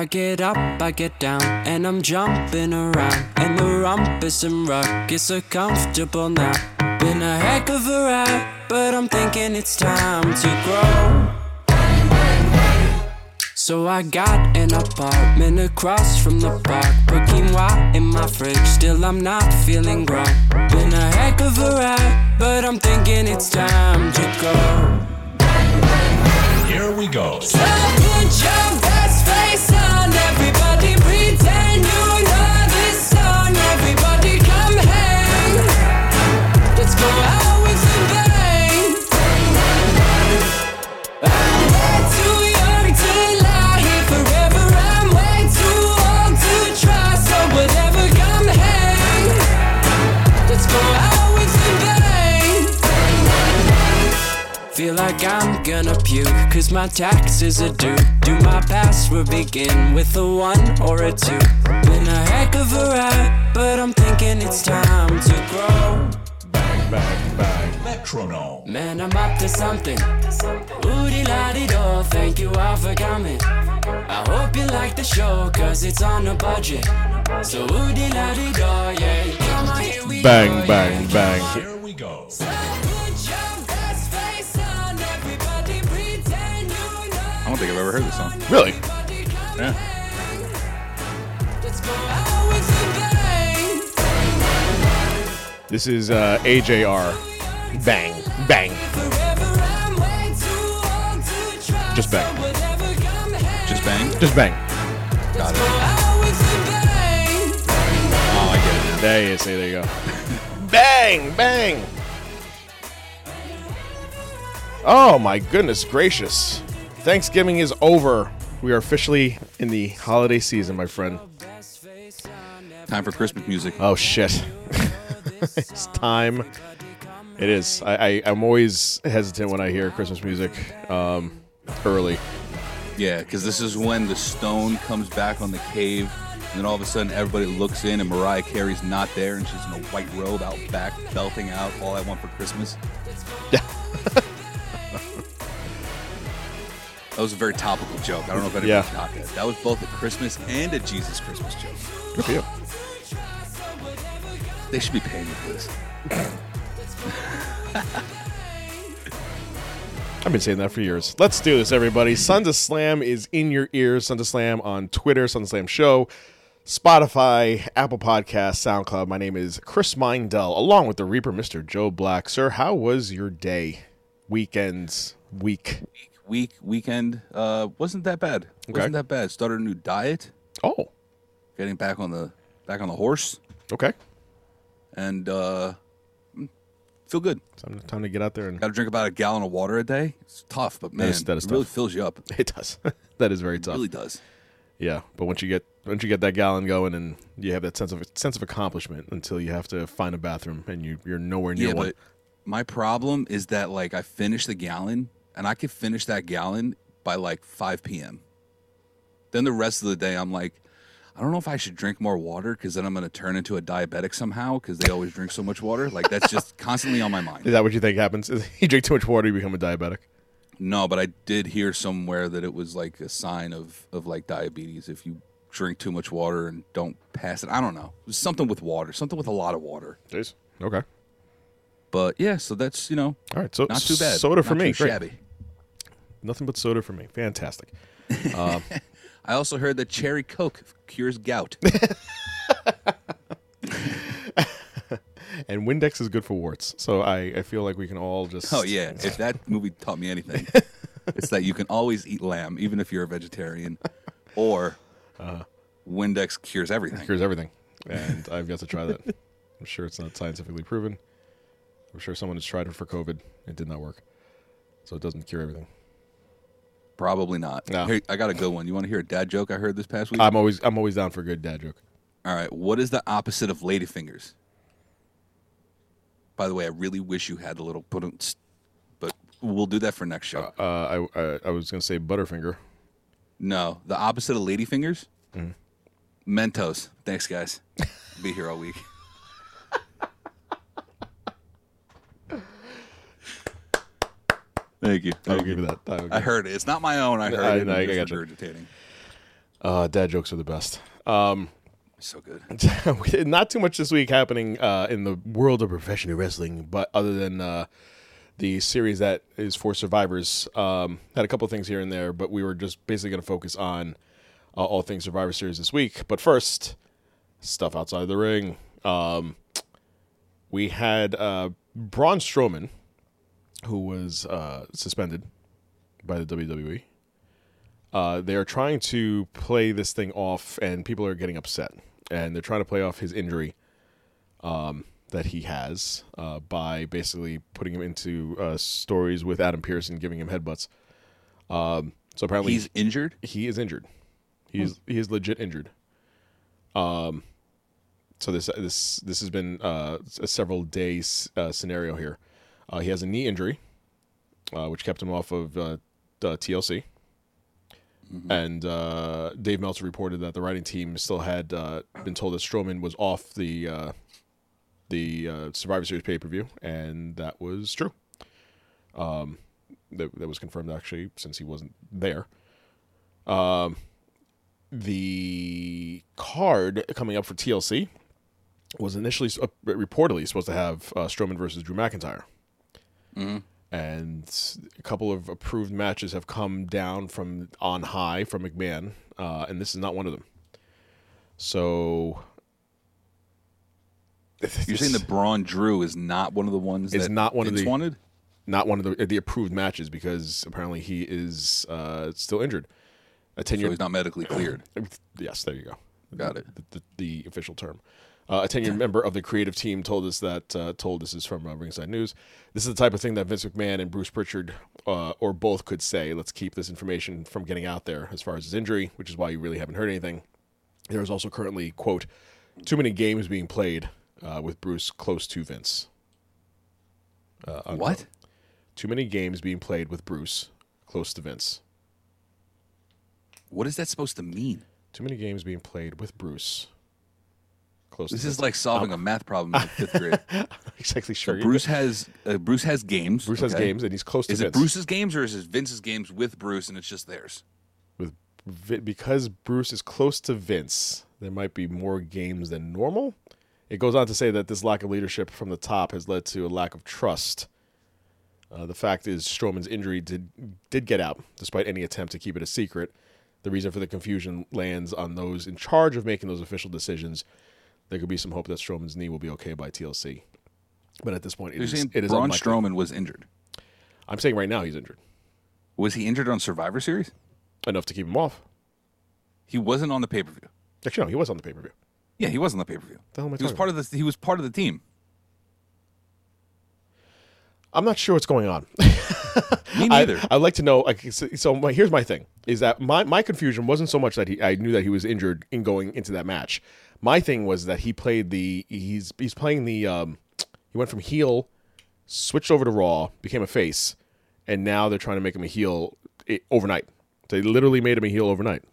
I get up, I get down, and I'm jumping around. And the rumpus and ruckus are comfortable now. Been a heck of a ride, but I'm thinking it's time to grow. So I got an apartment across from the park. Put quinoa in my fridge, still I'm not feeling grown. Been a heck of a ride, but I'm thinking it's time to go. Here we go. So like I'm gonna puke, cause my taxes are due. Do my password begin with a one or a two? Been a heck of a ride, but I'm thinking it's time to grow. Bang, bang, bang. Metronome. Man, I'm up to something. Woody la di do, thank you all for coming. I hope you like the show, cause it's on a budget. So woody la di do, yeah. Come on, here we Bang, go, bang, yeah. bang. Here we go. Think I've ever heard this song. Really? Yeah. Let's go out with a bang. This is uh, AJR. Bang, bang. Forever I'm way too old to try. Just bang. So whatever, come hang. Just bang. Just bang. Got it. out with a bang. Oh, I get it now. There you see, there you go. bang, bang. Oh my goodness gracious. Thanksgiving is over. We are officially in the holiday season, my friend. Time for Christmas music. Oh shit. it's time. It is. I, I, I'm always hesitant when I hear Christmas music um, early. Yeah, because this is when the stone comes back on the cave, and then all of a sudden everybody looks in, and Mariah Carey's not there, and she's in a white robe out back, belting out "All I Want for Christmas." Yeah. That was a very topical joke. I don't know if anybody Yeah. caught that. That was both a Christmas and a Jesus Christmas joke. Good for you. They should be paying me for this. I've been saying that for years. Let's do this, everybody. Sons of Slam is in your ears. Sons of Slam on Twitter, Sons of Slam Show, Spotify, Apple Podcasts, SoundCloud. My name is Chris Mindell, along with the Reaper, Mr. Joe Black. Sir, how was your day, weekends, week? Week weekend uh, wasn't that bad. Okay. Wasn't that bad. Started a new diet, Oh, getting back on the back on the horse, okay. and uh, mm, feel good. Time, time to get out there and Got to drink about a gallon of water a day. It's tough, but man, is- that is it really fills you up. it does. that is very It tough. really does. Yeah, but once you get once you get that gallon going and you have that sense of sense of accomplishment until you have to find a bathroom and you you're nowhere near Yeah, one. my problem is that like I finish the gallon, and I could finish that gallon by like 5 p.m. Then the rest of the day, I'm like, I don't know if I should drink more water because then I'm going to turn into a diabetic somehow because they always drink so much water. Like that's just constantly on my mind. Is that what you think happens? you drink too much water, you become a diabetic. No, but I did hear somewhere that it was like a sign of of like diabetes if you drink too much water and don't pass it. I don't know. It was something with water, something with a lot of water. Jeez. Okay. But yeah, so that's you know All right. So not too bad. Soda for Not me. Too Great. shabby. Nothing but soda for me. Fantastic. Uh, I also heard that cherry coke cures gout. And Windex is good for warts. So I, I feel like we can all just. oh yeah, if that movie taught me anything, it's that you can always eat lamb even if you're a vegetarian, or uh-huh. Windex cures everything. cures everything. And I've got to try that. I'm sure it's not scientifically proven. I'm sure someone has tried it for COVID. It did not work. So it doesn't cure everything. Probably not. No. Here, I got a good one. You want to hear a dad joke I heard this past week? I'm always I'm always down for a good dad joke. All right. What is the opposite of ladyfingers? By the way, I really wish you had a little put but we'll do that for next show. Uh, I, I I was gonna say Butterfinger. no, the opposite of ladyfingers? Mm-hmm. Mentos. Thanks, guys. Be here all week. Thank you. I'll Thank give you. you that. I'll I heard it. It's not my own. I heard I- it. I- I I'm just gotcha. regurgitating. Uh, dad jokes are the best. Um, So good. not too much this week happening uh, in the world of professional wrestling, but other than uh, the series that is for survivors, um, had a couple of things here and there, but we were just basically going to focus on uh, all things Survivor Series this week. But first, stuff outside the ring. Um, we had uh, Braun Strowman, who was uh, suspended by the WWE. Uh, they are trying to play this thing off, and people are getting upset. And they're trying to play off his injury um, that he has uh, by basically putting him into uh, stories with Adam Pearson giving him headbutts. Um, so apparently, He's injured. he is injured. He's he is legit injured. Um, so this this this has been uh, a several days uh, scenario here. Uh, he has a knee injury, uh, which kept him off of uh, the TLC. And uh, Dave Meltzer reported that the writing team still had uh, been told that Strowman was off the uh, the uh, Survivor Series pay per view, and that was true. Um, that, that was confirmed actually since he wasn't there. Um, the card coming up for TLC was initially reportedly supposed to have uh, Strowman versus Drew McIntyre. And a couple of approved matches have come down from on high from McMahon, uh, and this is not one of them. So You're saying that Braun Drew is not one of the ones Is that not one of the- wanted? not one of the the approved matches because apparently he is uh, still injured. A ten So year he's not medically cleared. Yes, there you go. Got it. The, the, the official term. Uh, a tenured member of the creative team told us that uh, told this is from uh, Ringside News. This is the type of thing that Vince McMahon and Bruce Pritchard, uh, or both, could say. Let's keep this information from getting out there as far as his injury, which is why you really haven't heard anything. There is also currently quote too many games being played uh, with Bruce close to Vince. Uh. What? Too many games being played with Bruce close to Vince. What is that supposed to mean? Too many games being played with Bruce close. This is like solving a math problem in fifth grade. exactly sure. So Bruce has uh, Bruce has games. Bruce has games and he's close to Is it Vince. Bruce's games or is it Vince's games with Bruce and it's just theirs? with because Bruce is close to Vince, there might be more games than normal. It goes on to say that this lack of leadership from the top has led to a lack of trust. Uh, the fact is, Strowman's injury did did get out, despite any attempt to keep it a secret. The reason for the confusion lands on those in charge of making those official decisions. There could be some hope that Strowman's knee will be okay by TLC, but at this point, it is, it is Braun unlikely. Strowman was injured. I'm saying right now he's injured Was he injured on Survivor Series? enough to keep him off. He wasn't on the pay per view. Actually, no, he was on the pay per view. Yeah, he was on the pay per view. The hell am I He was part of the. He was part of the team. I'm not sure what's going on. Me neither. I, I'd like to know. Like, so, so my, here's my thing: is that my, my confusion wasn't so much that he I knew that he was injured in going into that match. My thing was that he played the he's he's playing the um he went from heel, switched over to Raw, became a face, and now they're trying to make him a heel i overnight. They literally made him a heel overnight.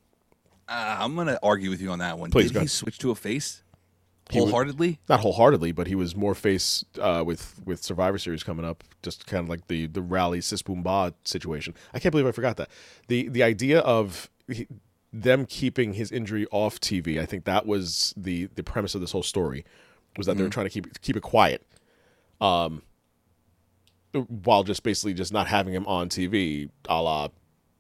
Uh, I'm gonna argue with you on that one. Please, Did go he ahead. switch to a face Wholeheartedly? Not wholeheartedly, but he was more face uh, with with Survivor Series coming up. Just kind of like the the rally Sis Boom Ba situation. I can't believe I forgot that. the The idea of he, them keeping his injury off TV, I think that was the the premise of this whole story, was that they were trying to keep keep it quiet, um, while just basically just not having him on TV, a la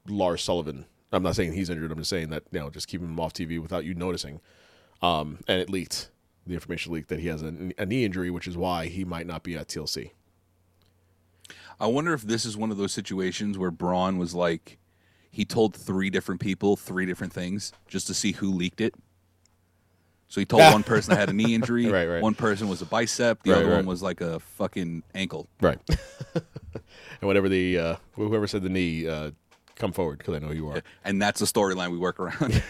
Lars Sullivan. I'm not saying he's injured. I'm just saying that you know just keeping him off TV without you noticing um, and it leaked. The information leaked that he has a, a knee injury, which is why he might not be at TLC. I wonder if this is one of those situations where Braun was like, he told three different people three different things just to see who leaked it. So he told one person I had a knee injury. Right, right. One person was a bicep. The Right, other one was like a fucking ankle. Right. and whatever the uh, whoever said the knee, uh, come forward because I know who you are. And that's the storyline we work around.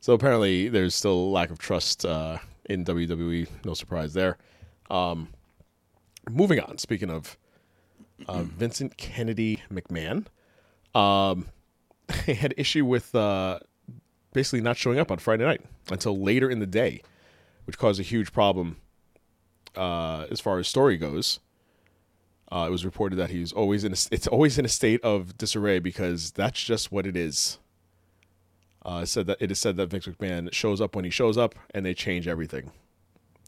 So apparently, there's still a lack of trust uh, in WWE. No surprise there. Um, moving on. Speaking of uh, Vincent Kennedy McMahon, um, he had issue with uh, basically not showing up on Friday night until later in the day, which caused a huge problem uh, as far as story goes. Uh, it was reported that he's always in. A, it's always in a state of disarray because that's just what it is. Uh, it said that it is said that Vince McMahon shows up when he shows up, and they change everything.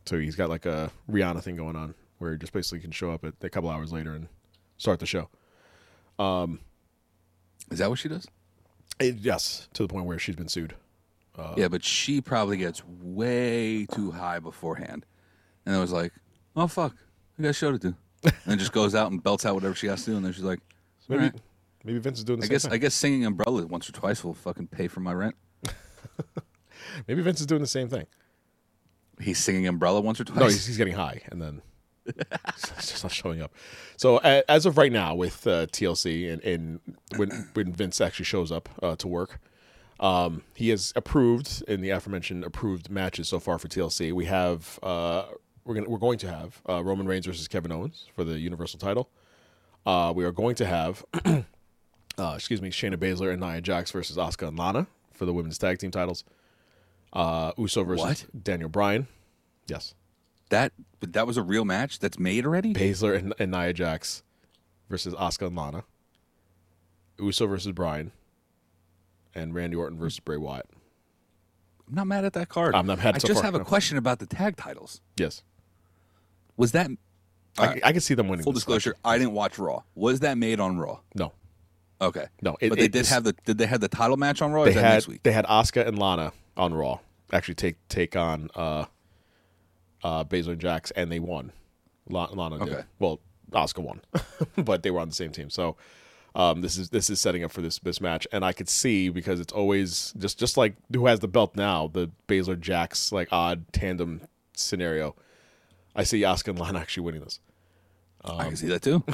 So he's got like a Rihanna thing going on, where he just basically can show up at a couple hours later and start the show. Is that what she does? It- yes, to the point where she's been sued. yeah, but she probably gets way too high beforehand. And I was like, oh, fuck. I got a show to do. and just goes out and belts out whatever she has to do. And then she's like, Maybe Alright. Maybe Vince is doing the I same guess thing. I guess singing Umbrella once or twice will fucking pay for my rent. maybe Vince is doing the same thing. He's singing Umbrella once or twice. No, he's, he's getting high, and then he's just not showing up. So a- as of right now, with uh, TLC and, and when when Vince actually shows up uh, to work, um, he has approved in the aforementioned approved matches so far for TLC. We have uh, we're gonna we're going to have uh, Roman Reigns versus Kevin Owens for the Universal title. Uh, we are going to have, uh, excuse me, Shayna Baszler and Nia Jax versus Asuka and Lana for the women's tag team titles. Uh, Uso versus What? Daniel Bryan. Yes. that but that was a real match that's made already? Baszler and, and Nia Jax versus Asuka and Lana. Uso versus Bryan. And Randy Orton versus Bray Wyatt. I'm not mad at that card. I'm not mad I so just far, have a question about the tag titles. Yes. Was that I, I can see them winning. full this disclosure? I didn't watch Raw. Was that made on Raw? No. Okay. No, it- but they it- did have the did they have the title match on Raw? They had they had Asuka and Lana on Raw. Actually take take on uh uh Baszler and Jax and they won. La- Lana did. Well, Asuka won. but they were on the same team. So um, this is this is setting up for this this match, and I could see because it's always just just like who has the belt now, the Baszler Jax like odd tandem scenario. I see Asuka and Lana actually winning this I can see that too.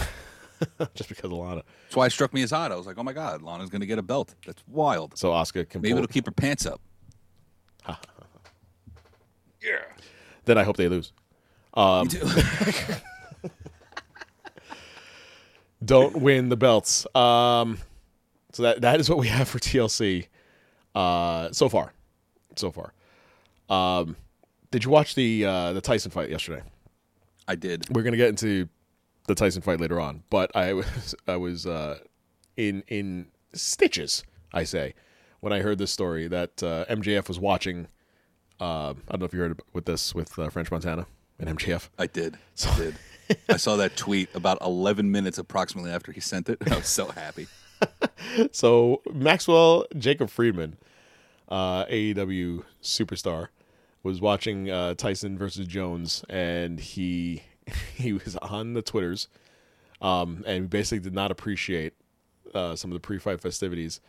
just because of Lana. That's why it struck me as odd. I was like, oh my god, Lana's gonna get a belt. That's wild. So Asuka can Maybe pull- it'll keep her pants up. Yeah. Then I hope they lose. Um, Me too. don't win the belts. Um, so that that is what we have for TLC uh, so far. So far. Um, did you watch the uh, the Tyson fight yesterday? I did. We're gonna get into the Tyson fight later on, but I was I was uh, in in stitches. I say when I heard this story that uh, MJF was watching. Uh, I don't know if you heard with this with uh, French Montana and MJF. I did. I did. I saw that tweet about 11 minutes approximately after he sent it. I was so happy. So Maxwell Jacob Friedman, uh, AEW superstar, was watching uh, Tyson versus Jones, and he he was on the twitters, um, and basically did not appreciate uh, some of the pre-fight festivities,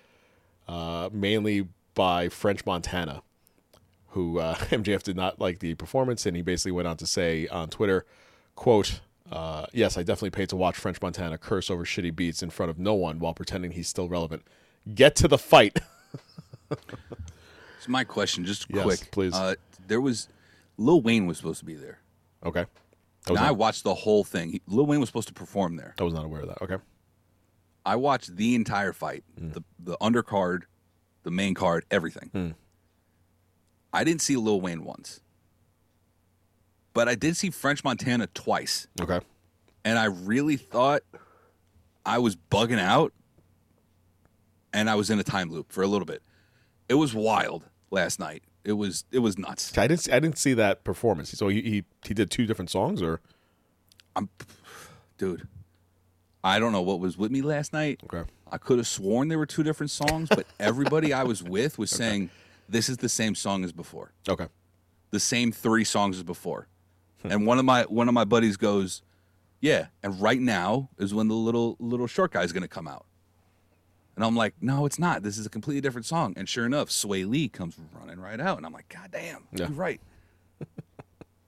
uh, mainly by French Montana, who uh, MJF did not like the performance, and he basically went on to say on Twitter, "quote." Uh, yes, I definitely paid to watch French Montana curse over shitty beats in front of no one while pretending he's still relevant. Get to the fight. It's my question, just Yes, quick. please. Uh, there was Lil Wayne was supposed to be there. okay. I was, Now I watched the whole thing. He, Lil Wayne was supposed to perform there. I was not aware of that. Okay. I watched the entire fight, Mm. the the undercard, the main card, everything. Hmm. I didn't see Lil Wayne once, but I did see French Montana twice, Okay. and I really thought I was bugging out, and I was in a time loop for a little bit. It was wild last night. It was it was nuts. I didn't. See, I didn't see that performance. So he, he he did two different songs, or I'm, dude. I don't know what was with me last night. Okay. I could have sworn there were two different songs, but everybody I was with was saying this is the same song as before, okay. the same three songs as before. Hmm. and one of my one of my buddies goes, "Yeah," and right now is when the little little short guy is going to come out. And I'm like, no, it's not. This is a completely different song. And sure enough, Swae Lee comes running right out. And I'm like, God damn, Yeah. you're right.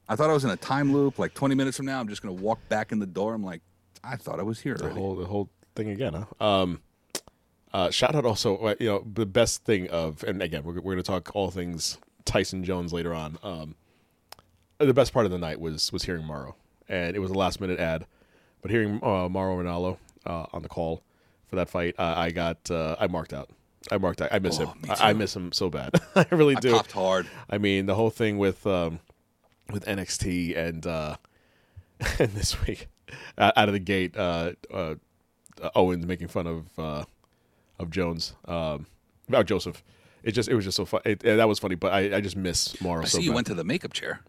I thought I was in a time loop. Like 20 minutes from now, I'm just going to walk back in the door. I'm like, I thought I was here the whole the whole thing again. Huh? Um, uh, shout out also, uh, you know, the best thing of, and again, we're, we're going to talk all things Tyson Jones later on. Um, the best part of the night was was hearing Mauro, and it was a last minute ad, but hearing uh, Mauro Ranallo uh, on the call for that fight, uh, I got uh, I marked out. I marked out. I miss Oh, him. I, I miss him so bad. I really I do. popped hard. I mean, the whole thing with um, with NXT and uh, and this week out of the gate, uh, uh, Owens making fun of uh, of Jones um, about Joseph. It just it was just so fun. It, that was funny, but I, I just miss Mauro I so see you bad. went to the makeup chair.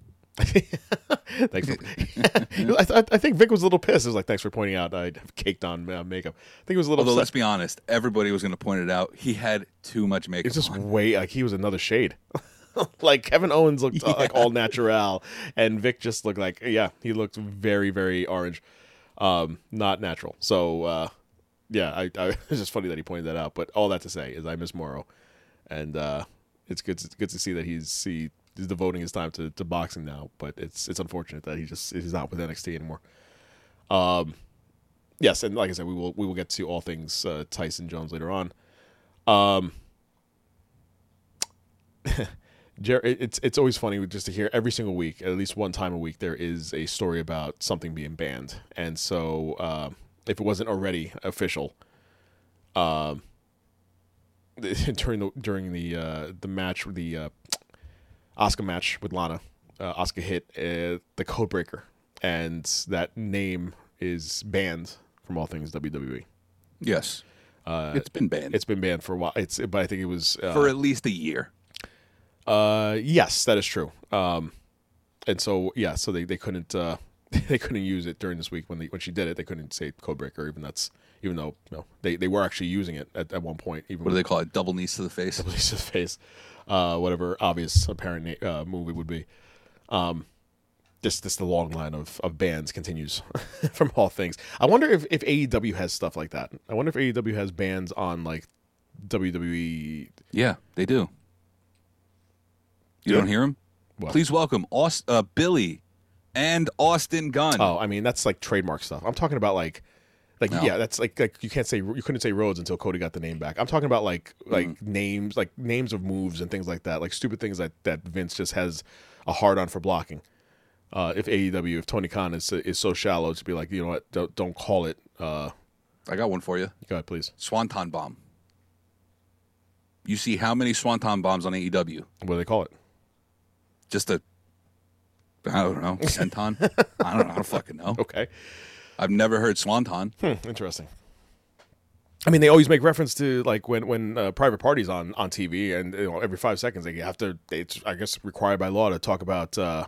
Thanks. For, I, th- I think Vic was a little pissed. It was like, thanks for pointing out I have caked on uh, makeup. I think it was a little. Although, let's be honest, everybody was going to point it out. He had too much makeup It's just on. way like he was another shade. like Kevin Owens looked uh, like all natural, and Vic just looked like yeah, he looked very very orange, um, not natural. So uh, yeah, I, I it's just funny that he pointed that out. But all that to say is I miss Mauro, and uh, it's good to, good to see that he's he, he's devoting his time to, to boxing now. But it's it's unfortunate that he just he's not with NXT anymore. Um, yes, and like I said, we will we will get to all things uh, Tyson Jones later on. Um. Jer- it's it's always funny just to hear every single week, at least one time a week, there is a story about something being banned, and so uh, if it wasn't already official, um, during the during the uh, the match, the uh, Asuka match with Lana, uh, Asuka hit uh, the Codebreaker, and that name is banned from all things WWE. Yes. it's been banned Uh, It's been banned for a while. It's but I think it was uh, for at least a year. Uh, yes, that is true. Um, and so yeah, so they, they couldn't uh, they couldn't use it during this week when they when she did it. They couldn't say Codebreaker, even that's even though you know, they they were actually using it at, at one point. Even What do they call it? Double knees to the face. Lisa's face, uh, whatever obvious apparent uh, move it would be. Um, this this the long line of, of bands continues from all things. I wonder if, if AEW has stuff like that. I wonder if AEW has bans on like WWE. Yeah, they do. You Yeah. don't hear him? What? Please welcome Aust- uh, Billy and Austin Gunn. Oh, I mean that's like trademark stuff. I'm talking about like, like No. yeah, that's like like you can't say you couldn't say Rhodes until Cody got the name back. I'm talking about like like Mm-hmm. names like names of moves and things like that, like stupid things that that Vince just has a hard on for blocking. Uh, if AEW, if Tony Khan is is so shallow to be like, you know what, don't, don't call it. Uh, I got one for you. go ahead, please. Swanton bomb. You see how many Swanton bombs on AEW? What do they call it? Just a, I don't know, senton? I don't know. I don't fucking know. Okay, I've never heard Swanton. hmm, interesting. I mean, they always make reference to like when when uh, private parties on on TV, and you know every five seconds they have to. It's I guess required by law to talk about uh,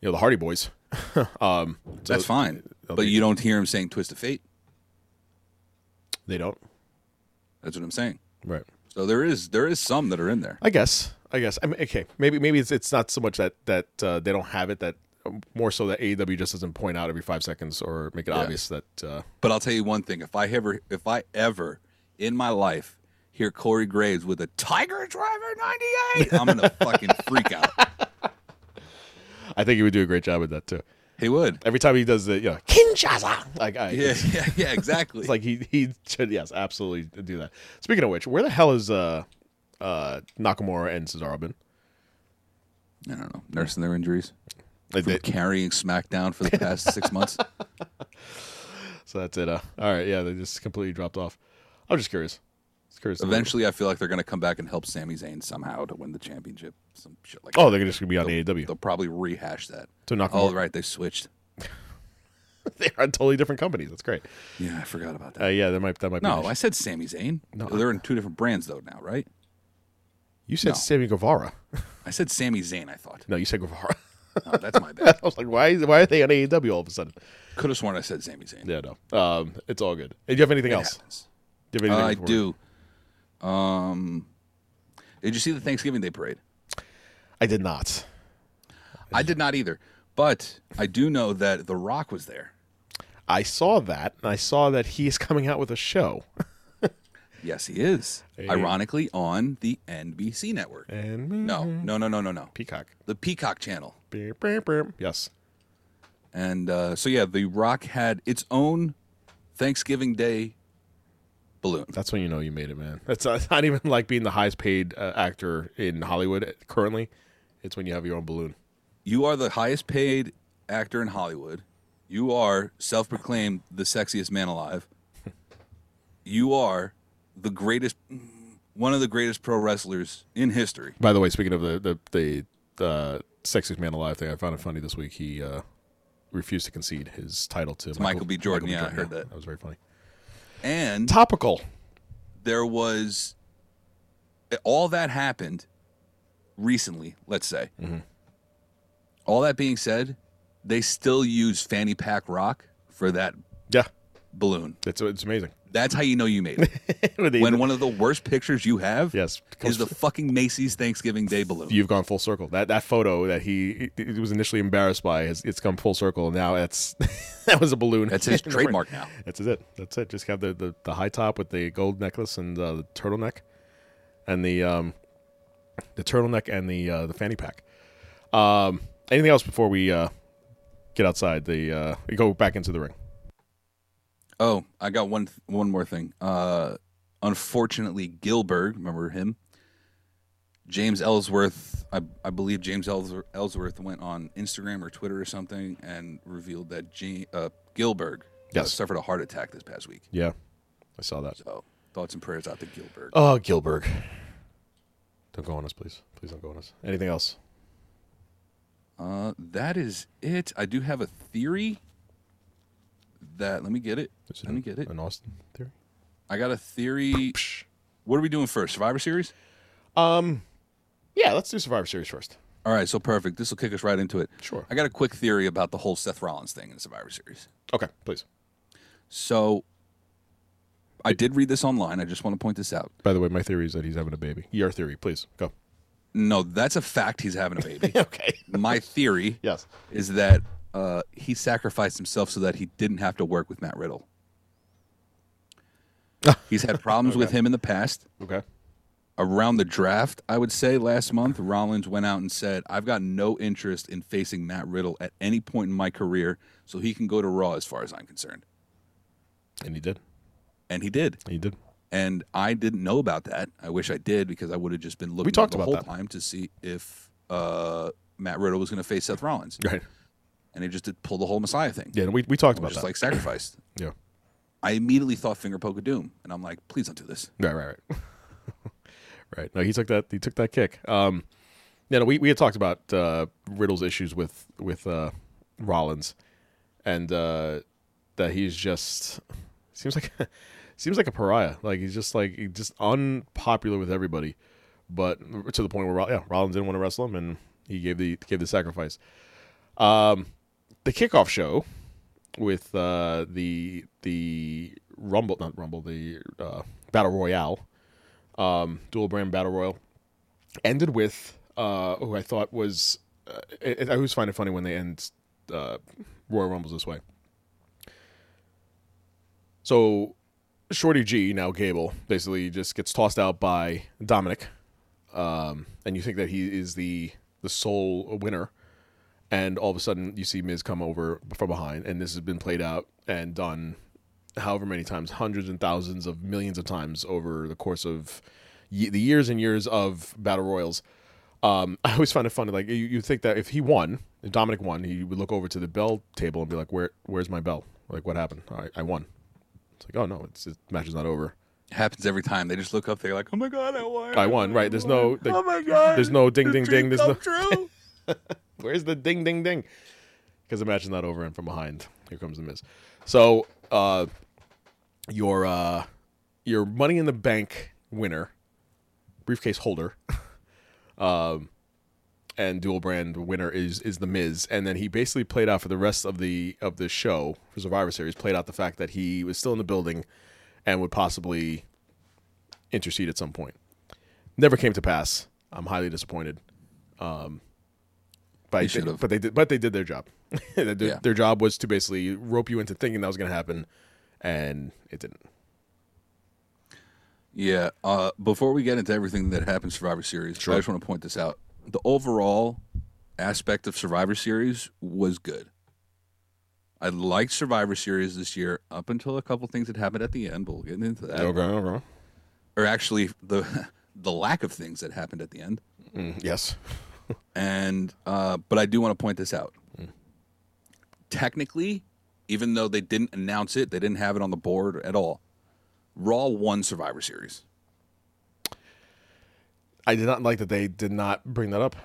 you know the Hardy Boys. um, so That's fine. But be- you don't hear him saying twist of fate. They don't. That's what I'm saying. Right. So there is there is some that are in there. I guess. I guess. I mean, okay. Maybe maybe it's it's not so much that that uh, they don't have it that more so that AEW just doesn't point out every five seconds or make it Yeah. obvious that. Uh, But I'll tell you one thing: if I ever, if I ever in my life hear Corey Graves with a Tiger Driver '98, I'm gonna fucking freak out. I think he would do a great job with that too. He would. Every time he does the you know Kinshasa, like I, Yeah, yeah, yeah, exactly. it's like he he should yes absolutely do that. Speaking of which, where the hell is uh uh Nakamura and Cesaro been? I don't know, nursing their injuries, Like, from they- carrying SmackDown for the past six months. so that's it. Uh, all right, yeah, they just completely dropped off. I'm just curious. Just curious. Eventually, I feel like they're gonna come back and help Sami Zayn somehow to win the championship. Some shit like Oh, that. they're just gonna be on AEW. They'll probably rehash that. So Nakamura- Oh, right, they switched. They're on totally different companies. That's great. Yeah, I forgot about Uh, that. yeah, that might that might be. no. I said Sami Zayn. No, they're in two different brands though now, right? You said No. Sammy Guevara. I said Sami Zayn. I thought. No, you said Guevara. No, that's my bad. I was like, why? Why are they on AEW all of a sudden? Could have sworn I said Sami Zayn. Yeah, no. Um, it's all good. Do you have anything It else? happens. Do you have Uh, I do. Um, did you see the Thanksgiving Day parade? I did not. I did not either, but I do know that The Rock was there. I saw that, and I saw that he is coming out with a show. Yes, he is. Ironically, on the NBC network. And No, no, no, no, no, no. Peacock. The Peacock channel. Yes. And uh, so, yeah, The Rock had its own Thanksgiving Day balloon. That's when you know you made it, man. It's uh, not even like being the highest paid uh, actor in Hollywood currently. It's when you have your own balloon. You are the highest paid actor in Hollywood. You are self proclaimed the sexiest man alive. You are the greatest, one of the greatest pro wrestlers in history. By the way, speaking of the the the, the sexiest man alive thing, I found it funny this week. He uh, refused to concede his title to, Michael B. Jordan. Yeah, I heard that. That was very funny. And Topical. there was all that happened recently, let's say. All that being said, they still use fanny pack rock for that Yeah, balloon. it's it's amazing. That's how you know you made it. When one of the worst pictures you have Yes, is the fucking Macy's Thanksgiving Day balloon. you've gone full circle. That that photo that he, he was initially embarrassed by has it's come full circle. and Now it's that was a balloon. That's his trademark now. That's it. That's it. Just have the, the, the high top with the gold necklace and uh, the turtleneck, and the um, the turtleneck and the uh, the fanny pack. Um, anything else before we uh, get outside? The uh, we go back into the ring. Oh, I got one one more thing. Uh, unfortunately, Gilbert, remember him? James Ellsworth, I, I believe James Ellsworth, went on Instagram or Twitter or something and revealed that G, uh, Gilbert uh, suffered a heart attack this past week. Yeah, I saw that. So thoughts and prayers out to Gilbert. Oh, Gilbert. Don't go on us, please. Please don't go on us. Anything else? Uh, that is it. I do have a theory that let me get it. Let me get it. An Austin theory. I got a theory. What are we doing first? Survivor Series? Um, yeah, let's do Survivor Series first. All right, so perfect. This will kick us right into it. Sure. I got a quick theory about the whole Seth Rollins thing in the Survivor Series. Okay, please. So I did read this online. I just want to point this out. By the way, my theory is that he's having a baby. Your theory, please go. No, that's a fact. He's having a baby. Okay. My theory Yes. is that uh, he sacrificed himself so that he didn't have to work with Matt Riddle. He's had problems with him in the past. Okay. Around the draft, I would say last month, Rollins went out and said, I've got no interest in facing Matt Riddle at any point in my career, so he can go to Raw as far as I'm concerned. And he did. And he did. He did. And I didn't know about that. I wish I did because I would have just been looking we talked the about whole that. time to see if uh, Matt Riddle was going to face Seth Rollins. Right. And he just did pull the whole Messiah thing. Yeah, and we, we talked about just that. like sacrificed. yeah. I immediately thought finger poke of doom, and I'm like, please don't do this. Right, right, right. right. No, he took that. He took that kick. Um, you know, we, we had talked about uh, Riddle's issues with with uh, Rollins, and uh, that he's just seems like seems like a pariah. Like he's just like he's just unpopular with everybody, but to the point where yeah, Rollins didn't want to wrestle him, and he gave the gave the sacrifice. Um, the kickoff show with uh, the the Rumble, not Rumble, the uh, Battle Royale, um, dual brand Battle Royal, ended with uh, who I thought was. Uh, I I always find it funny when they end uh, Royal Rumbles this way. So, Shorty G, now Gable, basically just gets tossed out by Dominic, um, and you think that he is the the sole winner and all of a sudden you see Miz come over from behind, and this has been played out and done however many times, hundreds and thousands of millions of times over the course of ye- the years and years of battle royals. Um, I always find it funny. Like you, you think that if he won, if Dominic won, he would look over to the bell table and be like, "Where, where's my bell? Like, what happened? I, I won." It's like, "Oh no, it's the match is not over. It happens every time. They just look up, they're like, oh my God, I won. I won." Right? There's no. Oh my God. There's no ding, ding, ding. There's no. Where's the ding ding ding? Because imagine that over, and from behind, here comes the Miz. So, uh, your uh, your Money in the Bank winner, briefcase holder, um, and dual brand winner is is the Miz, and then he basically played out for the rest of the of the show for Survivor Series. Played out the fact that he was still in the building, and would possibly intercede at some point. Never came to pass. I'm highly disappointed. Um, but They but they did. But they did their job. their, Yeah. their job was to basically rope you into thinking that was going to happen, and it didn't. Yeah. Uh, before we get into everything that happened Survivor Series, I just want to point this out. The overall aspect of Survivor Series was good. I liked Survivor Series this year up until a couple things that happened at the end, but we'll get into that. Okay, okay. Or actually, the the lack of things that happened at the end. Mm, yes. And uh, but I do want to point this out. Technically, even though they didn't announce it, they didn't have it on the board at all. Raw won Survivor Series. I did not like that they did not bring that up.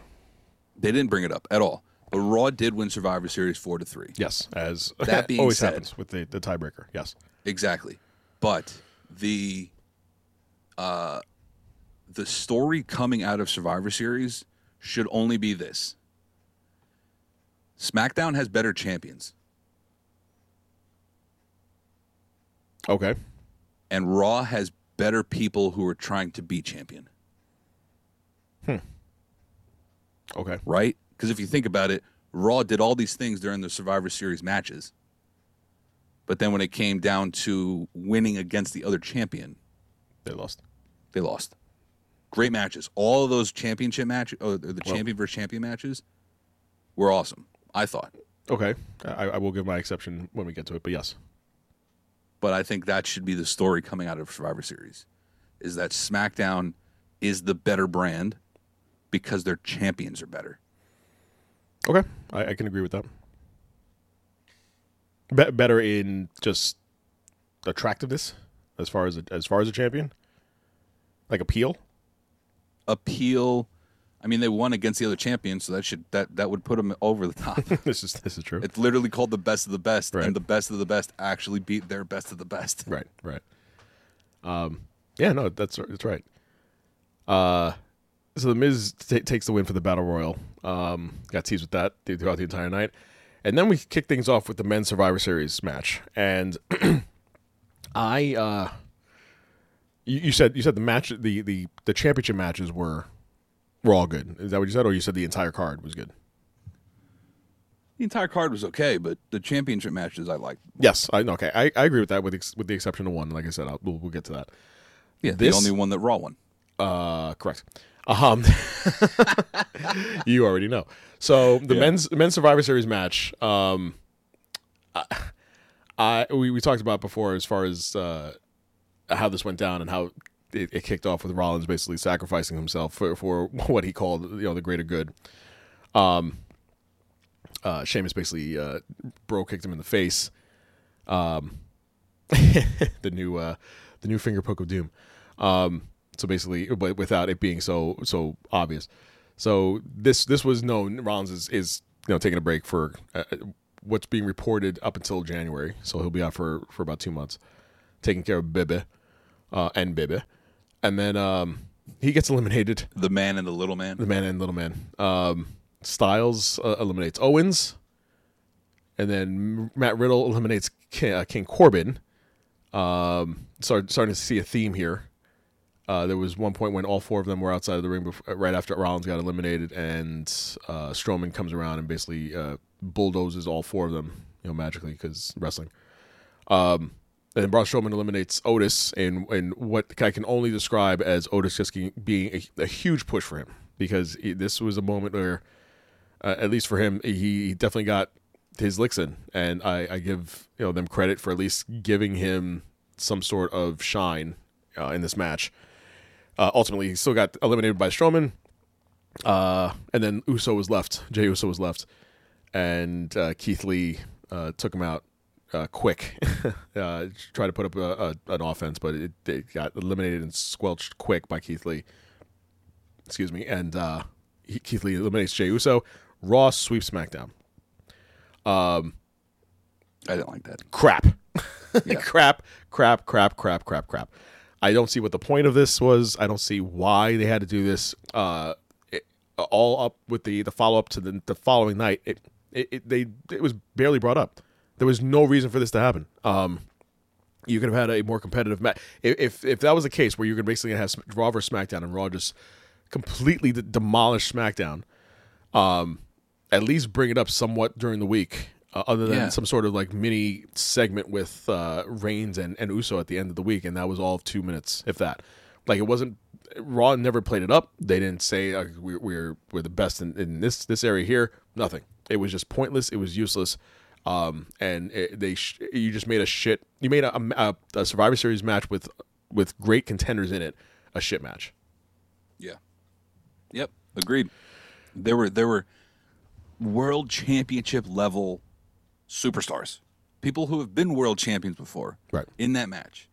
They didn't bring it up at all. But Raw did win Survivor Series four to three. Yes, as That being always said- happens with the, the tiebreaker. Yes. Exactly. But the uh the story coming out of Survivor Series should only be this. SmackDown has better champions Okay. and Raw has better people who are trying to be champion, Hmm. Okay. right? Because if you think about it, Raw did all these things during the Survivor Series matches. But then when it came down to winning against the other champion, They lost. they lost. Great matches. All of those championship matches, or oh, the champion versus champion matches, were awesome. I thought, Okay. I, I will give my exception when we get to it, but yes. but I think that should be the story coming out of Survivor Series, is that SmackDown is the better brand because their champions are better. Okay. I, I can agree with that. Be- better in just attractiveness as far as a, as far as a champion, like appeal. Appeal. I mean, they won against the other champions, so that should that that would put them over the top. this is this is true. it's literally called the best of the best, Right. and the best of the best actually beat their best of the best. Right, right. Um, yeah, no, that's that's right. Uh, so the Miz ta takes the win for the Battle Royal. Um, got teased with that throughout the entire night, and then we kick things off with the Men's Survivor Series match. And I, uh, you, you said you said the match, the the the championship matches were were all good. Is that what you said, or you said the entire card was good? The entire card was okay, but the championship matches I liked. Yes, I okay. I, I agree with that, with ex- with the exception of one. Like I said, I'll, we'll, we'll get to that. Yeah, This- the only one that Raw won. Uh, correct. Um, you already know. So the men's men's Survivor Series match. Um, I, I we, we talked about before as far as uh, how this went down and how it, it kicked off with Rollins basically sacrificing himself for for what he called you know the greater good. Um, uh, Sheamus basically uh, bro kicked him in the face. Um, the new uh, the new finger poke of doom. Um, so basically, but without it being so so obvious. So this this was known. Rollins is, is you know taking a break for uh, what's being reported up until January. So he'll be out for for about two months, taking care of Bebe uh, and Bebe, and then um, he gets eliminated. The man and the little man. The man and little man. Um, Styles uh, eliminates Owens, and then Matt Riddle eliminates King, uh, King Corbin. Um, start, starting to see a theme here. Uh, there was one point when all four of them were outside of the ring before, right after Rollins got eliminated, and uh, Strowman comes around and basically uh, bulldozes all four of them, you know, magically because wrestling. Um, and then Braun Strowman eliminates Otis in in what I can only describe as Otis just being- a, a huge push for him. Because he, this was a moment where, uh, at least for him, he, he definitely got his licks in, and I, I give you know them credit for at least giving him some sort of shine uh, in this match. Uh, ultimately, he still got eliminated by Strowman, uh, and then Uso was left. Jey Uso was left, and uh, Keith Lee uh, took him out uh, quick. uh, tried to put up a, a, an offense, but it, it got eliminated and squelched quick by Keith Lee. Excuse me, and uh, he, Keith Lee eliminates Jey Uso. Raw sweeps SmackDown. Um, I didn't like that. crap. Yeah. crap, crap, crap, crap, crap, crap. I don't see what the point of this was. I don't see why they had to do this. Uh, it, all up with the the follow up to the the following night. It, it, it they it was barely brought up. There was no reason for this to happen. Um, you could have had a more competitive match. If, if if that was the case, where you're basically gonna have Raw versus SmackDown and Raw just completely d- demolish SmackDown, um, at least bring it up somewhat during the week. uh, other than Yeah. some sort of like mini segment with uh, Reigns and, and Uso at the end of the week, and that was all of two minutes, if that. Like it wasn't Raw never played it up. They didn't say uh, we're, we're we're the best in, in this this area here. Nothing. It was just pointless. It was useless. Um, and it, they sh- you just made a shit. You made a, a, a Survivor Series match with with great contenders in it a shit match. Yeah. Yep. Agreed. There were there were world championship level superstars, people who have been world champions before, Right. in that match,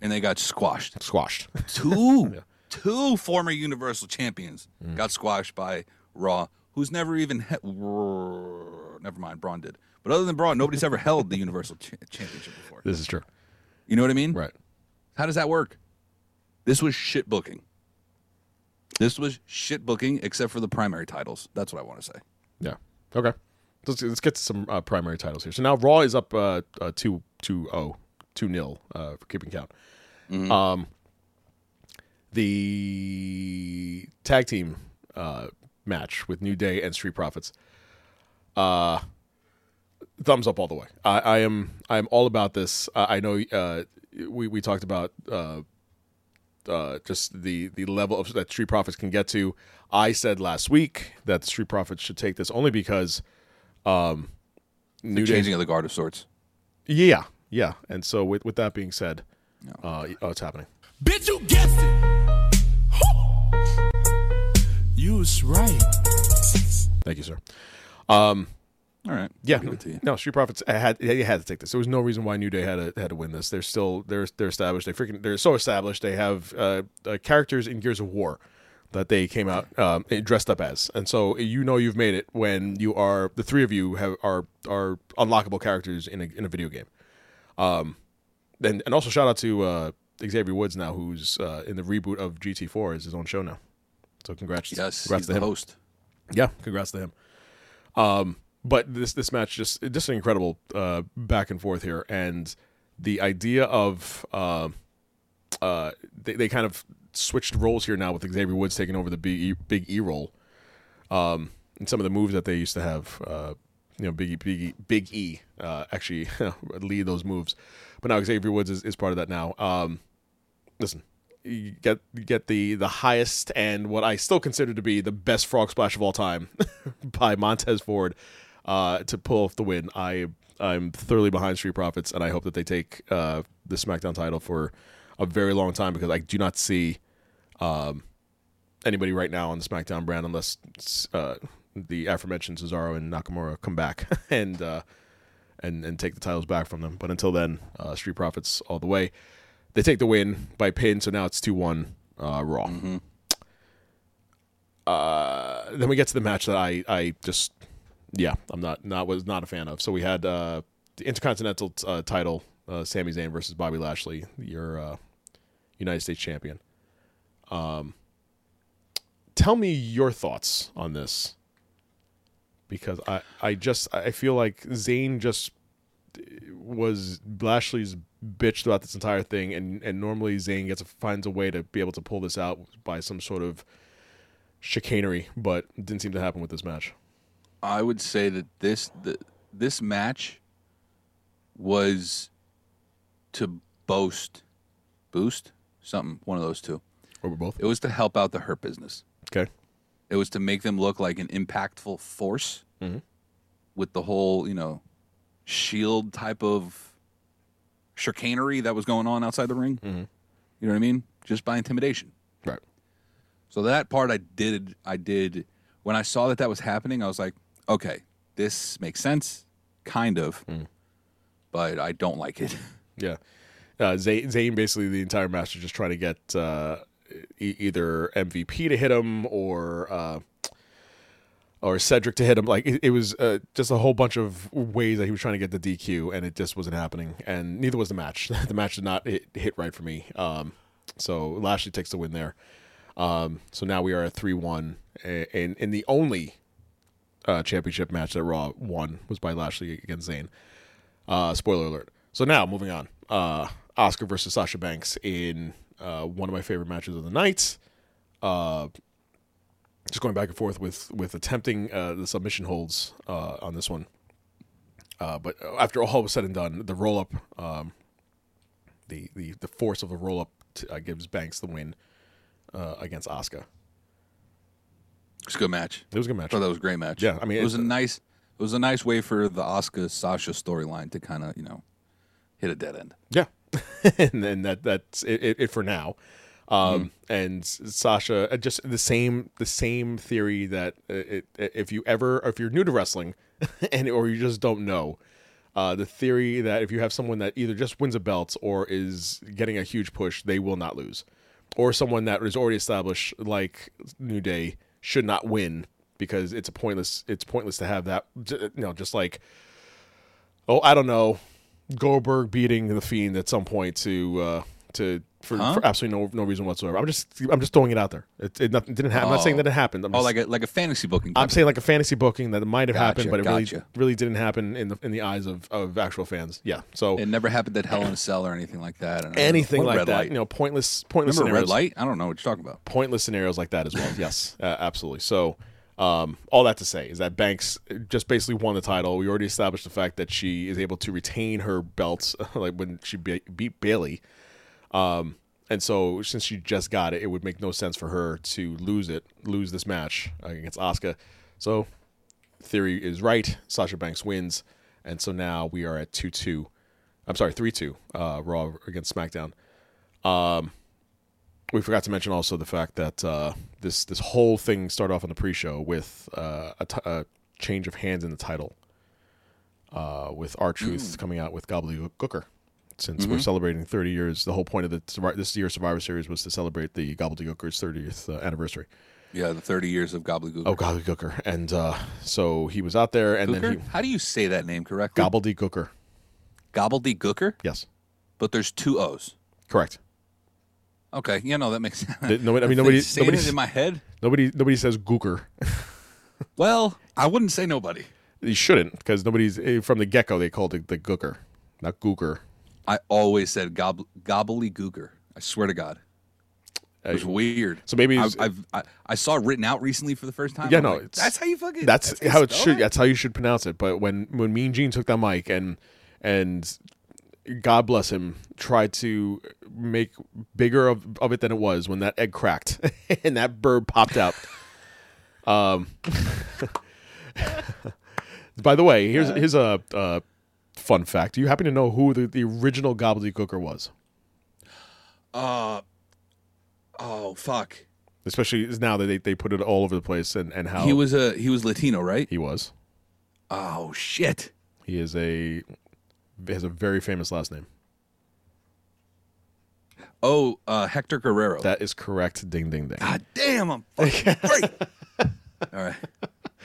and they got squashed. Squashed. Two, two former Universal champions Mm. got squashed by Raw, who's never even he- never mind, Braun did. But other than Braun, nobody's ever held the Universal cha- Championship before. this is true. You know what I mean? Right. How does that work? This was shit booking. This was shit booking, except for the primary titles. That's what I want to say. Yeah. Okay. Let's, let's get to some uh, primary titles here. So now Raw is up uh, uh, 2 2 0, 2 0 uh, for keeping count. Um, the tag team uh, match with New Day and Street Profits. Uh, thumbs up all the way. I, I am I am all about this. Uh, I know uh, we we talked about uh, uh, just the the level of that Street Profits can get to. I said last week that the Street Profits should take this only because um, New Day. Changing of the guard of sorts. Yeah, yeah. And so with with that being said, uh, oh, it's happening. Bitch, you guessed it. You was right. Thank you, sir. All right. Yeah, give it to you. no, Street Profits had they had to take this. There was no reason why New Day had to had to win this. They're still they're they're established. They freaking they're so established. They have uh, uh, characters in Gears of War that they came out um, dressed up as, and so you know you've made it when you are the three of you have are are unlockable characters in a in a video game. Um, and and also shout out to uh, Xavier Woods now, who's uh, in the reboot of GT4 is his own show now. So congrats, Yes, congrats he's to the him. host. Yeah, congrats to him. Um, but this this match just just an incredible uh, back and forth here, and the idea of uh, uh, they, they kind of switched roles here now with Xavier Woods taking over the big E, big E role, um, and some of the moves that they used to have. Uh, you know, Big E, Big E, Big E uh, actually lead those moves, but now Xavier Woods is, is part of that now. Um, listen, you get you get the the highest and what I still consider to be the best frog splash of all time by Montez Ford uh, to pull off the win. I I'm thoroughly behind Street Profits, and I hope that they take uh, the SmackDown title for a very long time because I do not see um, anybody right now on the SmackDown brand unless uh, the aforementioned Cesaro and Nakamura come back and uh, and and take the titles back from them. But until then, uh, Street Profits all the way. They take the win by pin, so now it's two one uh, Raw. Uh, then we get to the match that I I just yeah I'm not not was not a fan of. So we had uh, the Intercontinental uh, title, uh, Sami Zayn versus Bobby Lashley, your uh, United States champion. Um, tell me your thoughts on this because I I just I feel like Zayn just was Lashley's bitch throughout this entire thing, and and normally Zayn gets finds a way to be able to pull this out by some sort of chicanery, but didn't seem to happen with this match. I would say that this the, this match was to boast, boost something, one of those two. Or both It was to help out the Hurt Business. okay. It was to make them look like an impactful force mm-hmm. with the whole, you know, shield type of chicanery that was going on outside the ring. Mm-hmm. You know what I mean? Just by intimidation. Right. So that part I did I did when I saw that that was happening, I was like, okay, this makes sense, kind of, but I don't like it. Yeah. Uh, Zayn basically the entire match is just trying to get uh, e- either MVP to hit him or uh, or Cedric to hit him. Like it, it was uh, just a whole bunch of ways that he was trying to get the DQ, and it just wasn't happening. And neither was the match. the match did not hit, hit right for me. Um, so Lashley takes the win there. Um, so now we are at three one, and in the only uh, championship match that Raw won was by Lashley against Zayn. Uh, spoiler alert. So now moving on. Uh, Asuka versus Sasha Banks in uh, one of my favorite matches of the night. Uh, just going back and forth with with attempting uh, the submission holds uh, on this one. Uh, but after all was said and done, the roll up, um, the, the the force of the roll up uh, gives Banks the win uh, against Asuka. It's a good match. It was a good match. I thought that was a great match. Yeah, I mean, it was a nice, it was a nice way for the Asuka Sasha storyline to kind of you know hit a dead end. Yeah, and then that that's it, it, it for now. Um, And Sasha, uh, just the same the same theory that uh, it, if you ever if you're new to wrestling, and or you just don't know, uh, the theory that if you have someone that either just wins a belt or is getting a huge push, they will not lose, or someone that is already established like New Day should not win because it's a pointless it's pointless to have that you know just like oh I don't know Goldberg beating the Fiend at some point to uh, to for, Huh? for absolutely no no reason whatsoever. I'm just I'm just throwing it out there. It, it nothing didn't happen. I'm not saying that it happened. I'm Oh, just, like a like a fantasy booking. I'm saying like a fantasy booking that it might have Gotcha, happened, but it really gotcha. really didn't happen in the in the eyes of, of actual fans. Yeah. So It never happened at Hell in a Cell or anything like that. Anything like that, Light? you know, pointless pointless Remember scenarios. red light? I don't know what you're talking about. pointless scenarios like that as well. yes, uh, absolutely. So, um, all that to say is that Banks just basically won the title. We already established the fact that she is able to retain her belts, like when she be- beat Bayley. Um, and so, since she just got it, it would make no sense for her to lose it, lose this match against Asuka. So, theory is right. Sasha Banks wins, and so now we are at two two. I'm sorry, three two. Uh, Raw against SmackDown Um, we forgot to mention also the fact that uh, this this whole thing started off on the pre-show with uh, a, t- a change of hands in the title, uh, with R-Truth coming out with Gobbledygooker. Since we're celebrating 30 years, the whole point of the this year's Survivor Series was to celebrate the Gobbledygooker's 30th uh, anniversary. Yeah, the 30 years of Gobbledygooker. Oh, Gobbledygooker, and uh, so he was out there, and then he How do you say that name correctly? Gobbledygooker. Gobbledygooker? Yes, But there's two O's. correct. Okay, yeah, no, that makes sense. Nobody- I mean, nobody- nobody's- it in my head. Nobody nobody says Gooker. Well, I wouldn't say nobody. You shouldn't, because nobody's eh, from the get go. They called it the Gooker, not Gooker. I always said gob- gobbledygooker. I swear to God. It was weird. so maybe I've, I've, I, I saw it written out recently for the first time. Yeah, I'm no, like, that's how you fucking. That's, you how it should. that? That's how you should pronounce it. But when when Mean Gene took that mic and and God bless him, tried to make bigger of, of it than it was when that egg cracked and that bird popped out. Um. by the way, here's here's a uh, fun fact. Do you happen to know who the, the original gobbledygooker was? Uh, oh fuck. Especially now that they, they put it all over the place and, and how He was a he was Latino, right? he was. Oh shit. He is a has a very famous last name. Oh, uh, Hector Guerrero. That is correct. Ding ding ding. God damn, I'm fucking great. All right.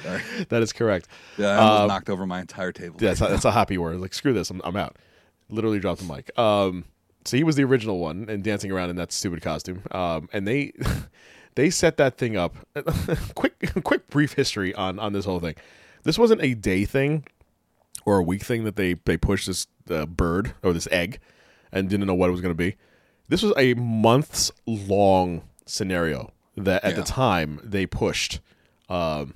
That is correct. Yeah, I almost knocked over my entire table. Yeah, that's a, that's a happy word. Like screw this, I'm, I'm out. Literally dropped the mic. Um, so he was the original one and dancing around in that stupid costume. Um, and they they set that thing up. quick quick brief history on on this whole thing. This wasn't a day thing or a week thing that they they pushed this uh, bird or this egg and didn't know what it was going to be. This was a months long scenario that at the time they pushed um,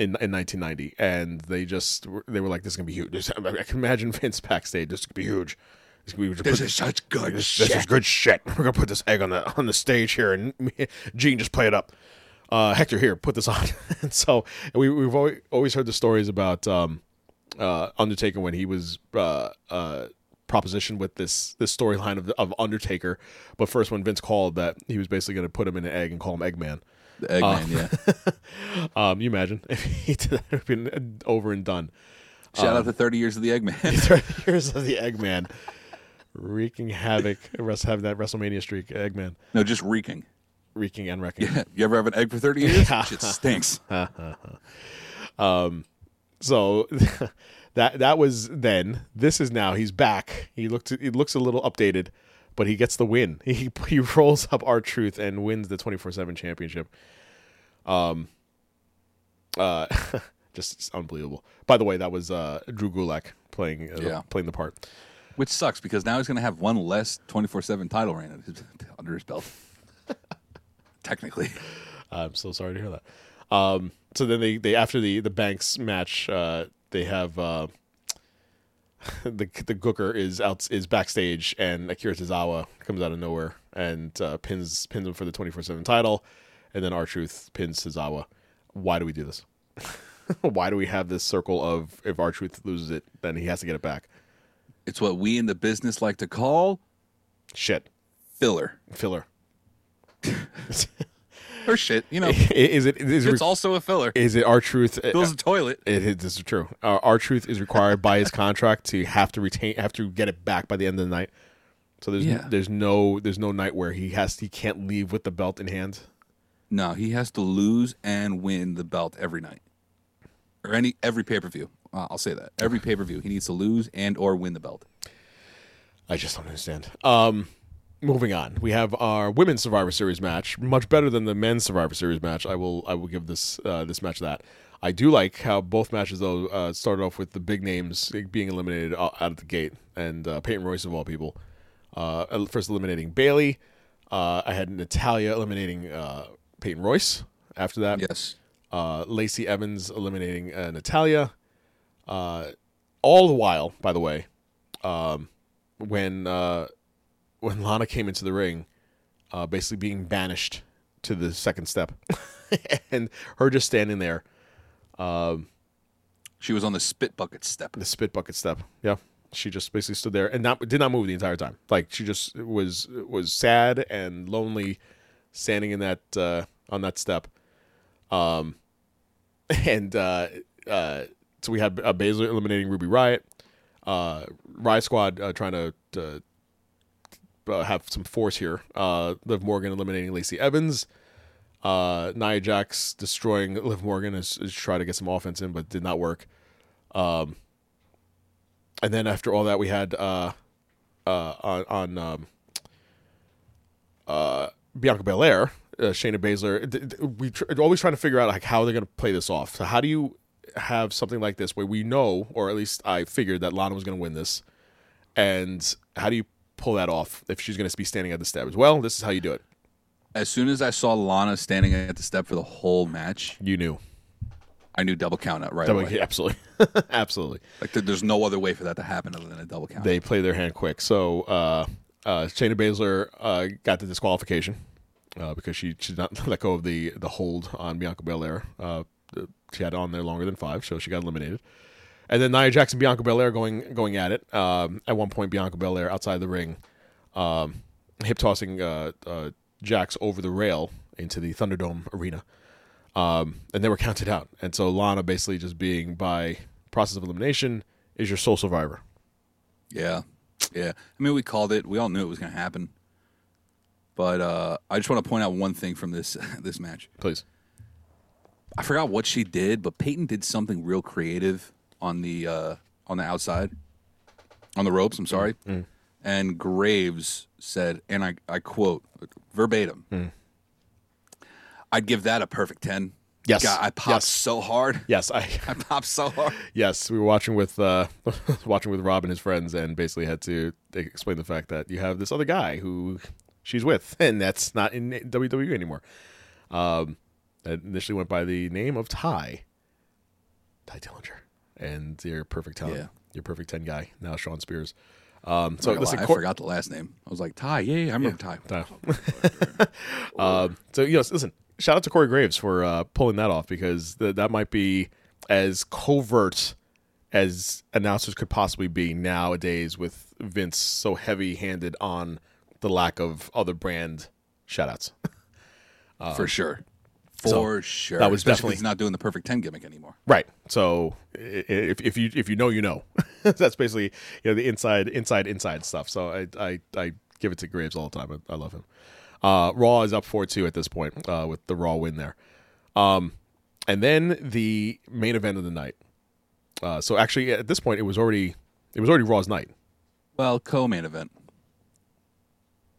in in 1990, and they just were- they were like, "This is gonna be huge." This- I can imagine Vince backstage. This is gonna be huge. This, we just This put is such good this, this is good shit. We're gonna put this egg on the on the stage here, and me- Gene just play it up. Uh, Hector, here, put this on. and so we we've always, always heard the stories about um, uh, Undertaker when he was uh, uh, propositioned with this this storyline of of Undertaker. But first, when Vince called that he was basically going to put him in an egg and call him Eggman. The Eggman, yeah. Um, you imagine if he did that, it would have been over and done. Shout out to 30 years of the Eggman. 30 years of the Eggman, wreaking havoc, having that WrestleMania streak. Eggman, no, just reeking. wreaking and wrecking. Yeah. You ever have an egg for 30 years? Shit stinks. Um, so that that was then. This is now. He's back. He looks he looks a little updated, but he gets the win. He he rolls up R-Truth and wins the twenty four seven championship. Um. Uh, just unbelievable. By the way, that was uh Drew Gulak playing uh, Yeah. playing the part. Which sucks because now he's going to have one less 24 7 title reign under his belt. Technically. I'm so sorry to hear that. Um, so then they, they after the the Banks match, uh, they have uh, the the Gooker is out is backstage, and Akira Tozawa comes out of nowhere and uh, pins pins him for the twenty four seven title, and then R-Truth pins Tozawa. Why do we do this? Why do we have this circle of if R-Truth loses it, then he has to get it back? It's what we in the business like to call Shit, filler filler. or shit. You know, is it is it it's also a filler. is it R-Truth? Fills a toilet. It is this is true. Uh, R-Truth is required by his contract to have to retain, have to get it back by the end of the night. So there's Yeah. there's no there's no night where he has he can't leave with the belt in hand. No, he has to lose and win the belt every night, or any every pay per view. Uh, I'll say that every pay per view he needs to lose and or win the belt. I just don't understand. Um, moving on, we have our women's Survivor Series match, much better than the men's Survivor Series match. I will I will give this uh, this match that. I do like how both matches though uh, started off with the big names being eliminated out out of the gate, and uh, Peyton Royce of all people, uh, first eliminating Bayley. Uh, I had Natalya eliminating uh, Peyton Royce. After that, Yes, uh, Lacey Evans eliminating uh, Natalya. Uh, all the while, by the way, um, when uh, when Lana came into the ring, uh, basically being banished to the second step, and her just standing there, she was on the spit bucket step. the spit bucket step. Yeah, she just basically stood there and not did not move the entire time. Like she just was was sad and lonely, standing in that uh, on that step. Um, and uh, uh, so we had uh, Baszler eliminating Ruby Riott, uh, Riott Squad uh, trying to. to uh, have some force here. Uh, Liv Morgan eliminating Lacey Evans. Uh, Nia Jax destroying Liv Morgan is, is trying to get some offense in, but did not work. Um, and then after all that, we had uh, uh, on on um, uh, Bianca Belair, uh, Shayna Baszler. We tr- always trying to figure out like how they're going to play this off. So how do you have something like this where we know, or at least I figured that Lana was going to win this, and how do you pull that off if she's going to be standing at the steps? Well, this is how you do it. As soon as I saw Lana standing at the step for the whole match, You knew. I knew double count out right Double- away. absolutely, absolutely. Like there- there's no other way for that to happen other than a double count. they play their hand quick. So uh, uh, Shayna Baszler uh, got the disqualification uh, because she she did not let go of the the hold on Bianca Belair. Uh, she had on there longer than five, so she got eliminated. And then Nia Jackson, Bianca Belair going going at it. Um, at one point, Bianca Belair outside the ring, um, hip tossing uh, uh, Jax over the rail into the Thunderdome arena, um, and they were counted out. And so Lana basically just being by process of elimination is your sole survivor. Yeah, yeah. I mean, we called it. We all knew it was going to happen. But uh, I just want to point out one thing from this this match. Please. I forgot what she did, but Peyton did something real creative on the uh, on the outside, on the ropes. I'm sorry. Mm. And Graves said, and I I quote verbatim. Mm. I'd give that a perfect ten. Yes. God, I popped Yes. so hard. Yes, I I popped so hard. yes we were watching with uh, watching with Rob and his friends, and basically had to explain the fact that you have this other guy who she's with, and that's not in WWE anymore. Um, that initially went by the name of Ty, Tye Dillinger, and your perfect ten, Yeah. your perfect ten guy now, Shawn Spears. Um, so So listen, I Cor- forgot the last name. I was like Ty. Yeah, yeah I remember Ty. Ty. Um, so you know, listen, shout out to Corey Graves for uh, pulling that off because th- that might be as covert as announcers could possibly be nowadays with Vince so heavy-handed on the lack of other brand shoutouts. for sure. For so sure. that was Especially definitely- he's not doing the perfect ten gimmick anymore. Right. So if, if you if you know you know, that's basically you know the inside inside inside stuff. So I I, I give it to Graves all the time. I, I love him. Uh, Raw is up four two at this point uh, with the Raw win there. Um, and then the main event of the night. Uh, so actually at this point it was already it was already Raw's night. Well, co-main event.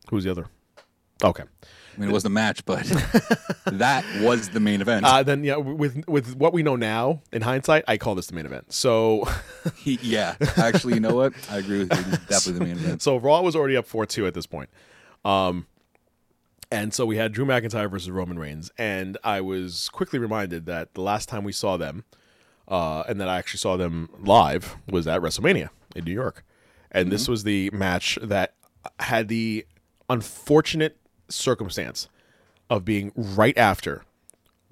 Who's the other? Okay. I mean, it was the match, but that was the main event. Uh, then yeah, with with what we know now in hindsight, I call this the main event. So He, yeah, actually, you know what? I agree with you. Definitely the main event. So Raw was already up four two at this point. Um, and so we had Drew McIntyre versus Roman Reigns, and I was quickly reminded that the last time we saw them, uh, and that I actually saw them live was at WrestleMania in New York, and this was the match that had the unfortunate circumstance of being right after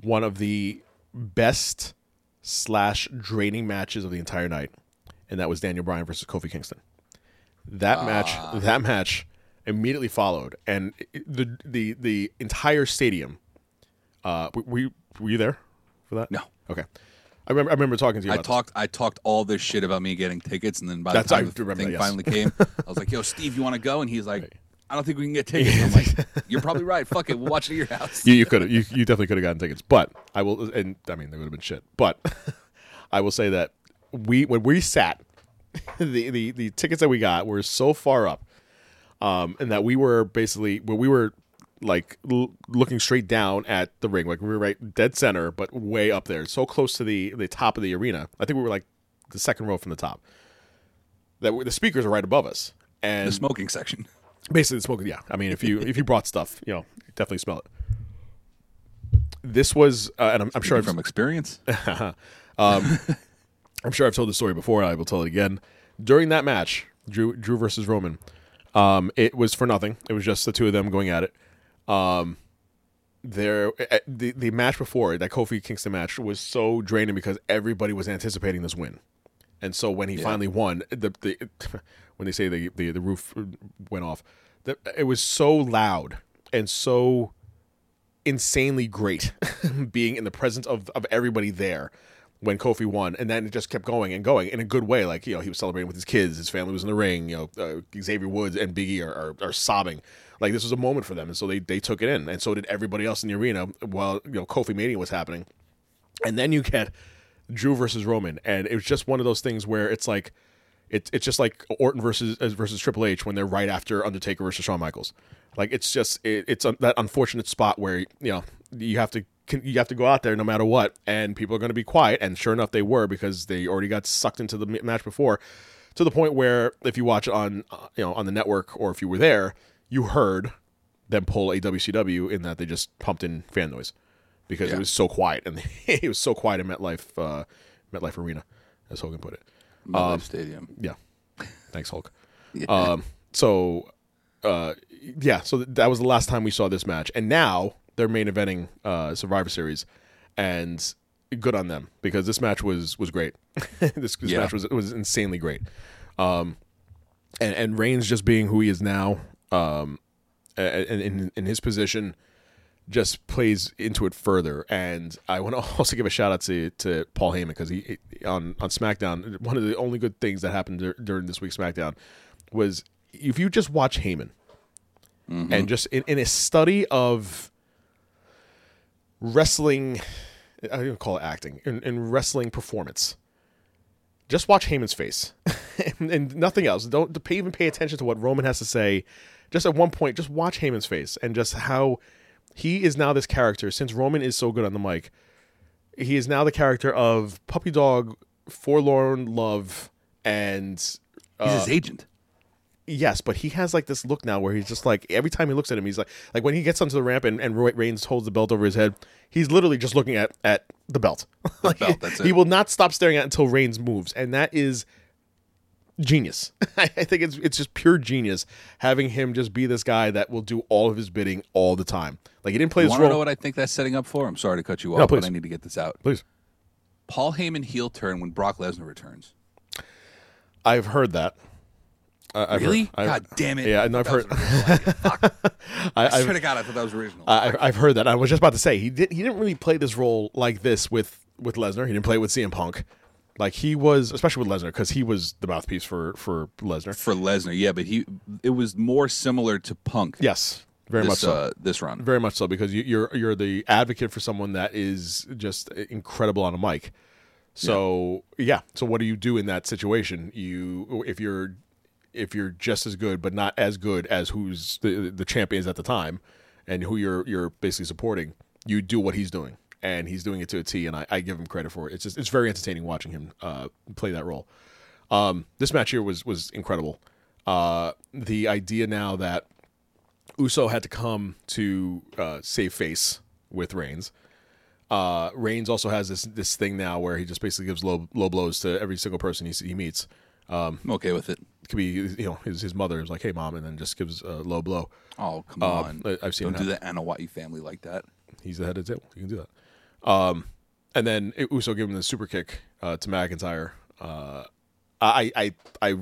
one of the best slash draining matches of the entire night, and that was Daniel Bryan versus Kofi Kingston. That match, that match immediately followed, and the the the entire stadium. Uh, were you were you there for that? No. Okay. I remember I remember talking to you. I about this. talked I talked all this shit about me getting tickets, and then by That's- the time do the thing that, yes. finally came, I was like, "Yo, Steve, you want to go?" And he's like, "I don't think we can get tickets." I'm like, "You're probably right. Fuck it, we'll watch it at your house." you, you could have you, you definitely could have gotten tickets but i will and i mean they would have been shit but i will say that we when we sat the, the the tickets that we got were so far up um and that we were basically when we were like l- looking straight down at the ring like we were right dead center but way up there so close to the the top of the arena i think we were like the second row from the top that we, the speakers are right above us and The smoking section. Basically the smoke yeah. I mean if you if you brought stuff you know definitely smell it. This was uh, and I'm, I'm sure I've, from experience. I'm sure I've told the story before I will tell it again. During that match Drew Drew versus Roman um it was for nothing. It was just the two of them going at it. Um there the the match before that Kofi Kingston match was so draining because everybody was anticipating this win. And so when he finally won, the, the when they say the, the the roof went off, the, it was so loud and so insanely great being in the presence of, of everybody there when Kofi won, and then it just kept going and going in a good way. Like you know, he was celebrating with his kids, his family was in the ring. You know, uh, Xavier Woods and Biggie are, are are sobbing. Like this was a moment for them, and so they they took it in, and so did everybody else in the arena while you know Kofi Mania was happening. And then you get Drew versus Roman, and it was just one of those things where it's like, it's it's just like Orton versus uh, versus Triple H when they're right after Undertaker versus Shawn Michaels. Like it's just it, it's a, that unfortunate spot where you know you have to you have to go out there no matter what, and people are going to be quiet. And sure enough, they were because they already got sucked into the match before, to the point where if you watch it on uh, you know on the network or if you were there, you heard them pull a WCW in that they just pumped in fan noise because it was so quiet and it was so quiet in MetLife uh, MetLife Arena, as Hogan put it. MetLife Stadium. Yeah, thanks Hulk. Um, so uh, yeah, so th- that was the last time we saw this match, and now they're main eventing uh, Survivor Series, and good on them because this match was was great. this this Yeah. match was was insanely great. Um, and and Reigns just being who he is now, um, in in his position, just plays into it further. And I want to also give a shout out to to Paul Heyman because he on on SmackDown. One of the only good things that happened dur- during this week's SmackDown was if you just watch Heyman mm-hmm. and just in, in a study of wrestling. I don't even call it acting in, in wrestling performance. Just watch Heyman's face, and, and nothing else. Don't don't pay, even pay attention to what Roman has to say. Just at one point, just watch Heyman's face and just how he is now this character. Since Roman is so good on the mic, he is now the character of puppy dog, forlorn love, and He's Uh, his agent. Yes, but he has like this look now where he's just like every time he looks at him, he's like like when he gets onto the ramp and and Roy- Reigns holds the belt over his head, he's literally just looking at at the belt. Like, belt, that's He will not stop staring at it until Reigns moves, and that is genius. I think it's it's just pure genius having him just be this guy that will do all of his bidding all the time. Like he didn't play You this to know what I think that's setting up for? I'm sorry to cut you No, off, please. but I need to get this out. Please, Paul Heyman heel turn when Brock Lesnar returns. I've heard that. I- I've really? Heard, I've- God damn it! Yeah, and I've heard. I, I swear to God, I thought that was original. I, I've heard that. I was just about to say he did. He didn't really play this role like this with with Lesnar. He didn't play it with CM Punk. Like he was, especially with Lesnar, because he was the mouthpiece for for Lesnar. for Lesnar, yeah, but he it was more similar to Punk. Yes, very this, much so. uh, this run. very much so because you, you're you're the advocate for someone that is just incredible on a mic. So yeah. So what do you do in that situation? You if you're if you're just as good but not as good as who's the the champion is at the time, and who you're you're basically supporting, you do what he's doing, and he's doing it to a T, and I, I give him credit for it. It's just it's very entertaining watching him uh, play that role. Um, this match here was was incredible. Uh, the idea now that Uso had to come to uh, save face with Reigns. Uh, Reigns also has this this thing now where he just basically gives low low blows to every single person he, he meets. I'm okay with it. It could be you know his his mother is like, "Hey, mom," and then just gives a low blow. Oh come Uh, on! I've seen Don't do the Anoa'i family like that. He's the head of the table. You can do that. Um, and then Uso gave him the super kick uh, to McIntyre. Uh, I, I, I,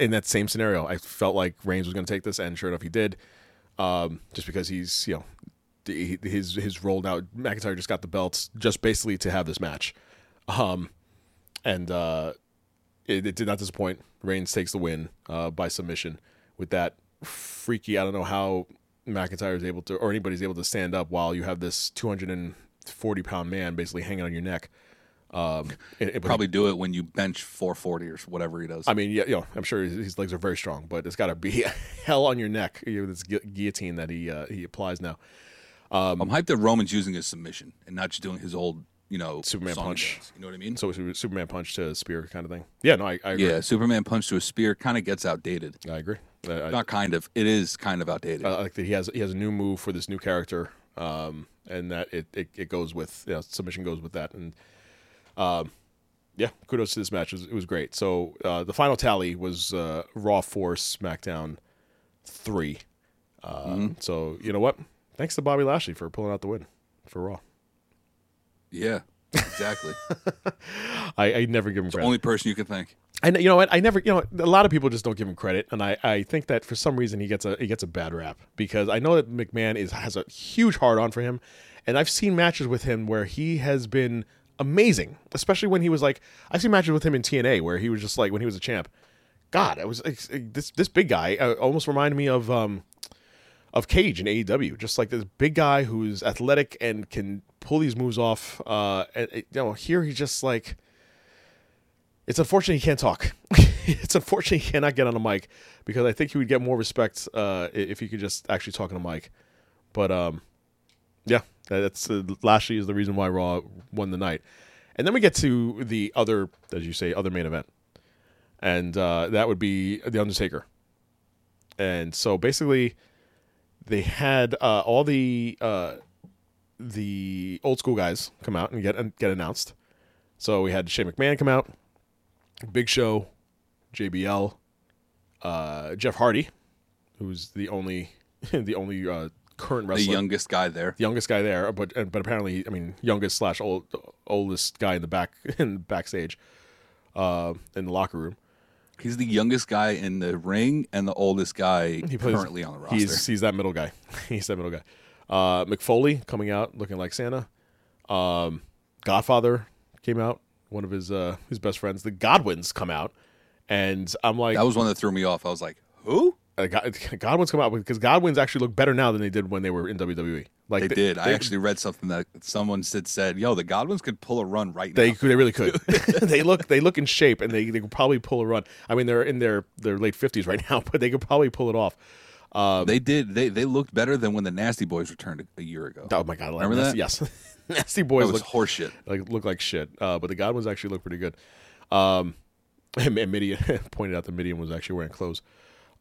in that same scenario, I felt like Reigns was going to take this, and sure enough, he did. Um, just because he's, you know, his his role now. McIntyre just got the belts just basically to have this match, um, and uh, it, it did not disappoint. Reigns takes the win uh, by submission with that freaky. I don't know how McIntyre is able to, or anybody's able to stand up while you have this 240 pound man basically hanging on your neck. Um, it- it- Probably do it when you bench 440 or whatever he does. I mean, yeah, you know, I'm sure his, his legs are very strong, but it's got to be hell on your neck. You know, this gu- guillotine that he uh, he applies now. I'm hyped that Roman's using his submission and not just doing his old, you know, Superman punch. dance. You know what I mean? So Superman punch to spear kind of thing. Yeah, no, I, I agree. yeah, Superman punch to a spear kind of gets outdated. I agree. I, Not kind of. It is kind of outdated. I like that he has he has a new move for this new character, um, and that it, it, it goes with you know, submission goes with that, and um, yeah, kudos to this match. It was, it was great. So uh, the final tally was uh, Raw four, SmackDown three. Uh, So you know what? Thanks to Bobby Lashley for pulling out the win for Raw. yeah, exactly. I, I never give him the credit. only person you can thank. I you know what? I never, you know, a lot of people just don't give him credit, and I, I think that for some reason he gets a he gets a bad rap because I know that McMahon is has a huge hard on for him, and I've seen matches with him where he has been amazing, especially when he was like I've seen matches with him in TNA where he was just like when he was a champ. God, it was this this big guy uh, almost reminded me of um of Cage in AEW, just like this big guy who's athletic and can pull these moves off. Uh, and you know, here he's just like it's unfortunate he can't talk. it's unfortunate he cannot get on a mic because I think he would get more respect uh, if he could just actually talk on a mic. But um, yeah, that's uh, Lashley is the reason why Raw won the night. And then we get to the other, as you say, other main event, and uh, that would be the Undertaker. And so basically, they had uh, all the uh, the old school guys come out and get and get announced. So we had Shane McMahon come out, Big Show, JBL, uh, Jeff Hardy, who's the only the only current The youngest guy there. the youngest guy there, but but apparently, I mean, youngest slash old oldest guy in the back in backstage, uh, in the locker room. He's the youngest guy in the ring and the oldest guy He plays currently on the roster. He's he's that middle guy. he's that middle guy. Uh, Mick Foley coming out looking like Santa. Um, Godfather came out. One of his uh, his best friends. The Godwinns come out, and I'm like, that was one that threw me off. I was like, who? Uh, God, Godwinns come out because Godwinns actually look better now than they did when they were in WWE. Like They did. I actually read something that someone said said, "Yo, the Godwinns could pull a run right They now." they really could. they look they look in shape, and they, they could probably pull a run. I mean, they're in their their late fifties right now, but they could probably pull it off. they did. They they looked better than when the Nasty Boys returned a, a year ago. Oh my god! Remember Nasty- that? Yes, nasty boys look horseshit. like look like shit. Uh, but the Godwinns actually look pretty good. Um, and, and Mideon pointed out that Mideon was actually wearing clothes.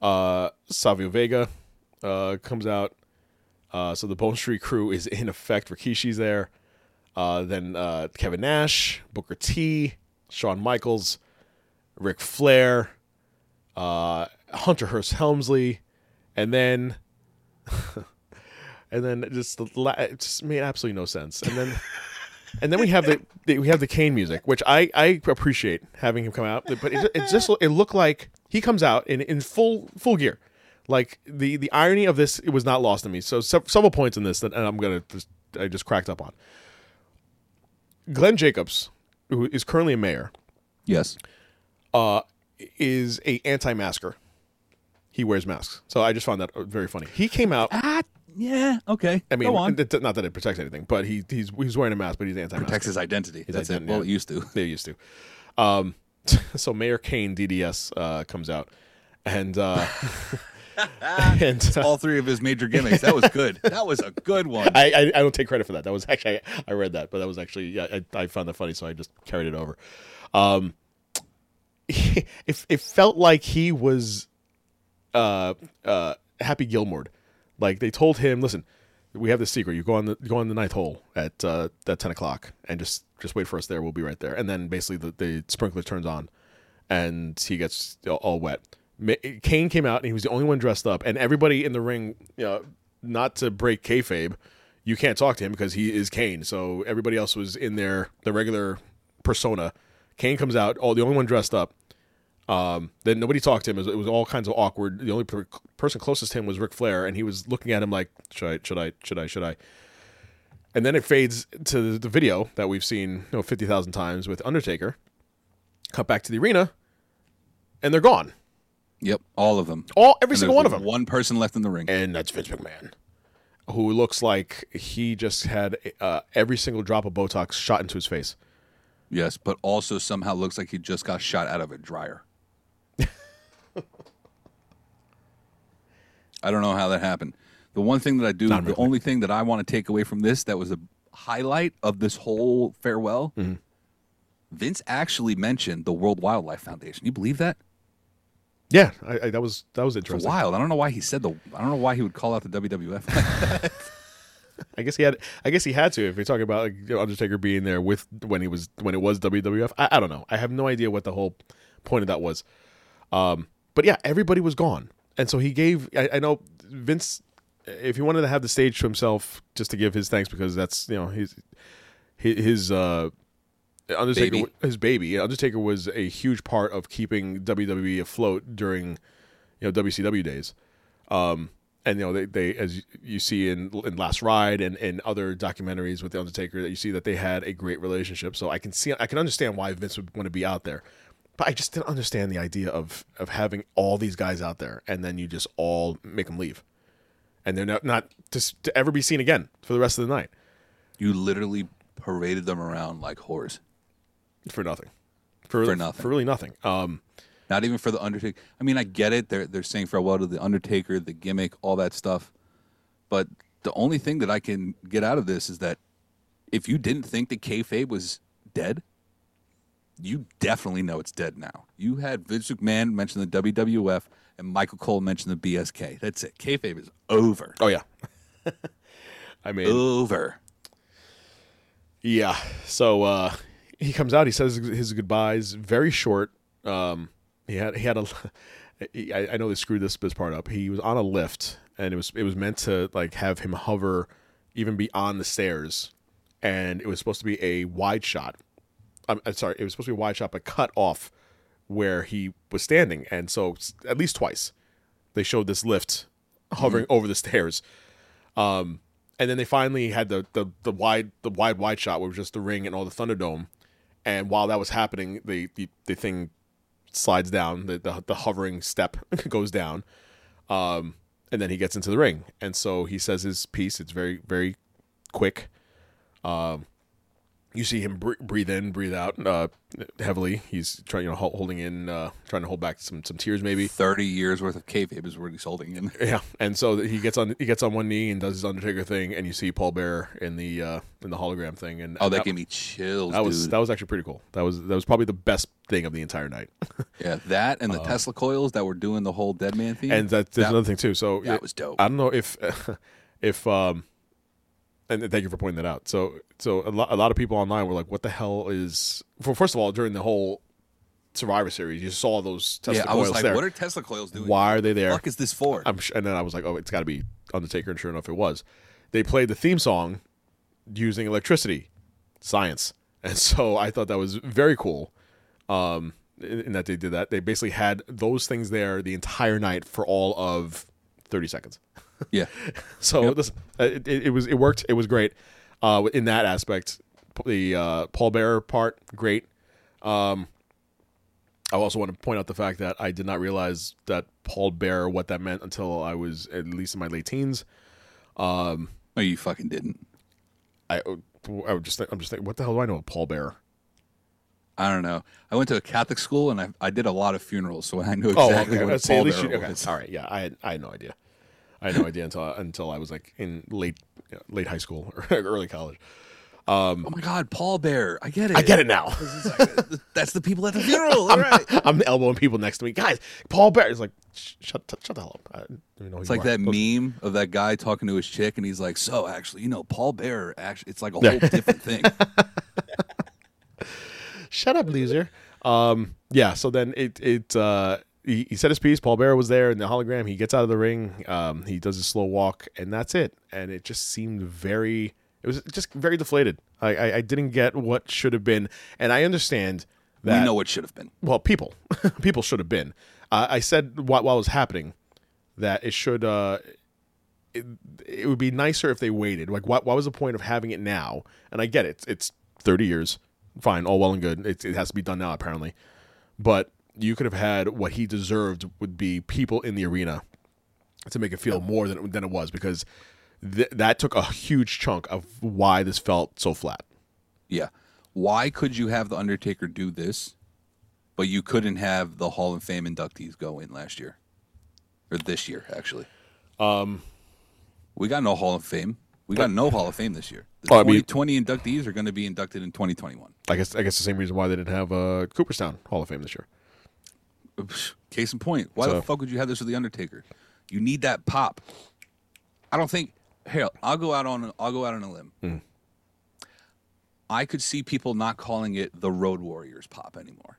Uh, Savio Vega uh, comes out. Uh, so the Bone Street Krew is in effect. Rikishi's there. Uh, then uh, Kevin Nash, Booker T, Shawn Michaels, Ric Flair, uh, Hunter Hearst Helmsley, and then and then just the la- it just made absolutely no sense. And then and then we have the, the we have the Kane music, which I I appreciate having him come out, but it, it just it looked like he comes out in in full full gear. Like the the irony of this, it was not lost on me. So sev- several points in this that and I'm gonna just I just cracked up on. Glenn Jacobs, who is currently a mayor, Yes. uh, is a anti-masker. He wears masks, so I just found that very funny. He came out. Ah, yeah. Okay. I mean, not that it protects anything, but he he's he's wearing a mask, but he's anti-mask. Protects his identity. His That's ident- it. Well, yeah. it used to. They used to. Um, so Mayor Kane DDS uh, comes out, and uh, and uh, All three of his major gimmicks. That was good. That was a good one. I, I I don't take credit for that. That was actually I, I read that, but that was actually yeah I, I found that funny, so I just carried it over. Um, it it felt like he was uh uh Happy Gilmore. Like they told him, listen, we have this secret. You go on the go on the ninth hole at uh, at ten o'clock, and just just wait for us there. We'll be right there. And then basically the, the sprinkler turns on, and he gets all- all wet. Kane came out and he was the only one dressed up, and everybody in the ring, you know, not to break kayfabe, you can't talk to him because he is Kane. So everybody else was in their the regular persona. Kane comes out, all the only one dressed up. Um, then nobody talked to him. It was, it was all kinds of awkward. The only per- person closest to him was Ric Flair, and he was looking at him like, "Should I? Should I? Should I? Should I?" And then it fades to the video that we've seen, you know, fifty thousand times with Undertaker. Cut back to the arena, and they're gone. Yep, all of them. All every And single one of them. One person left in the ring. and that's Vince McMahon, who looks like he just had uh, every single drop of Botox shot into his face. Yes, but also somehow looks like he just got shot out of a dryer. I don't know how that happened. The one thing that I do, Not the really. only thing that I want to take away from this that was a highlight of this whole farewell, Mm-hmm. Vince actually mentioned the World Wildlife Foundation. You believe that? Yeah, I, I, that was that was It's interesting. wild. I don't know why he said the. I don't know why he would call out the WWF. I guess he had. I guess he had to. If you're talking about like, Undertaker being there with when he was when it was WWF, I, I don't know. I have no idea what the whole point of that was. Um, but yeah, everybody was gone, and so he gave. I, I know Vince, if he wanted to have the stage to himself, just to give his thanks because that's you know his his, his uh, Undertaker Baby. his baby. Undertaker was a huge part of keeping WWE afloat during you know WCW days. Um, and you know they, they as you- you see in in Last Ride and and other documentaries with the Undertaker that you see that they had a great relationship. So I can see I can understand why Vince would want to be out there, but I just didn't understand the idea of of having all these guys out there and then you just all make them leave, and they're not not just to ever be seen again for the rest of the night you literally paraded them around like whores. for nothing, for For nothing. for really nothing. Um, Not even for the Undertaker. I mean, I get it. They're they're saying farewell to the Undertaker, the gimmick, all that stuff. But the only thing that I can get out of this is that if you didn't think that kayfabe was dead, you definitely know it's dead now. You had Vince McMahon mention the WWF and Michael Cole mention the BSK. That's it. Kayfabe is over. oh yeah, I mean Over. Yeah. So uh, he comes out. He says his goodbyes. Very short. Um, he had he had a. he- I, I know they screwed this this part up. He was on a lift, and it was it was meant to like have him hover even beyond the stairs, and it was supposed to be a wide shot. I'm, I'm sorry, it was supposed to be a wide shot, but cut off where he was standing, and so at least twice they showed this lift hovering over the stairs. Um, and then they finally had the, the the wide the wide wide shot where it was just the ring and all the Thunderdome. And while that was happening, the the, the thing slides down, the, the the hovering step goes down, um, and then he gets into the ring. And so he says his piece. It's very very quick. Um, you see him br- breathe in, breathe out uh, heavily. He's trying, you know, holding in, uh, trying to hold back some some tears, maybe. 30 years worth of kayfabe is what he's holding in. Yeah, and so he gets on he gets on one knee and does his Undertaker thing, and you see Paul Bearer in the uh, in the hologram thing, and Oh, that gave me chills, that was dude. that was actually pretty cool. That was that was probably the best thing of the entire night. yeah, that and the Tesla coils that were doing the whole Dead Man theme. Uh, and that, there's That- another thing too. So that it- was dope. I don't know if if um, and thank you for pointing that out. So so a lot a lot of people online were like, "What the hell is?" For first of all, during the whole Survivor Series, you saw those Tesla yeah, I was like, there. what are Tesla coils doing? Why are they there? The fuck is this for? I'm sh- and then I was like, oh, it's got to be Undertaker, and sure enough, it was. They played the theme song using electricity, science, and so I thought that was very cool. Um, in, in that they did that, they basically had those things there the entire night for all of thirty seconds. Yeah, So listen, uh, it, it, was it worked. It was great uh, in that aspect. The uh, Paul Bearer part, great. Um, I also want to point out the fact that I did not realize that Paul Bearer what that meant until I was at least in my late teens. no, you fucking didn't. I I would just think, I'm just thinking, what the hell do I know of Paul Bearer? I don't know. I went to a Catholic school and I, I did a lot of funerals, so I knew Oh, exactly okay. what See, at Paul you, okay. was. All right, yeah, I had I had no idea. I had no idea until until I was like in late late high school or early college. Oh my God, Paul Bear! I get it. I get it now. That's the people at the funeral. All right. I'm elbowing people next to me, guys. Paul Bear is like, "Sh- shut, shut the hell up. I don't even know It's like are." that Those- meme of that guy talking to his chick, and he's like, "So actually, you know, Paul Bear actually, it's like a whole different thing." Shut up, loser. Um, yeah. So then it it uh, he, he said his piece. Paul Bearer was there in the hologram. He gets out of the ring. Um, he does a slow walk, and that's it. And it just seemed very. It was just very deflated. I I, I didn't get what should have been, and I understand that we know what should have been. well, people, people should have been. Uh, I said while, while it was happening that it should. Uh, it, it would be nicer if they waited. Like, what? What was the point of having it now? And I get it. It's thirty years. Fine, all well and good. It, it has to be done now, apparently. But you could have had what he deserved would be people in the arena to make it feel more than than it was because th- that took a huge chunk of why this felt so flat. Yeah. Why could you have the Undertaker do this, but you couldn't have the Hall of Fame inductees go in last year, or this year actually? Um, we got no Hall of Fame. We got no Hall of Fame this year. The Oh, I mean- 2020 inductees are going to be inducted in 2021. I guess I guess the same reason why they didn't have uh, Cooperstown Hall of Fame this year. Case in point, why So- the fuck would you have this with the Undertaker? You need that pop. I don't think. Hell, I'll go out on I'll go out on a limb. Hmm. I could see people not calling it the Road Warriors pop anymore.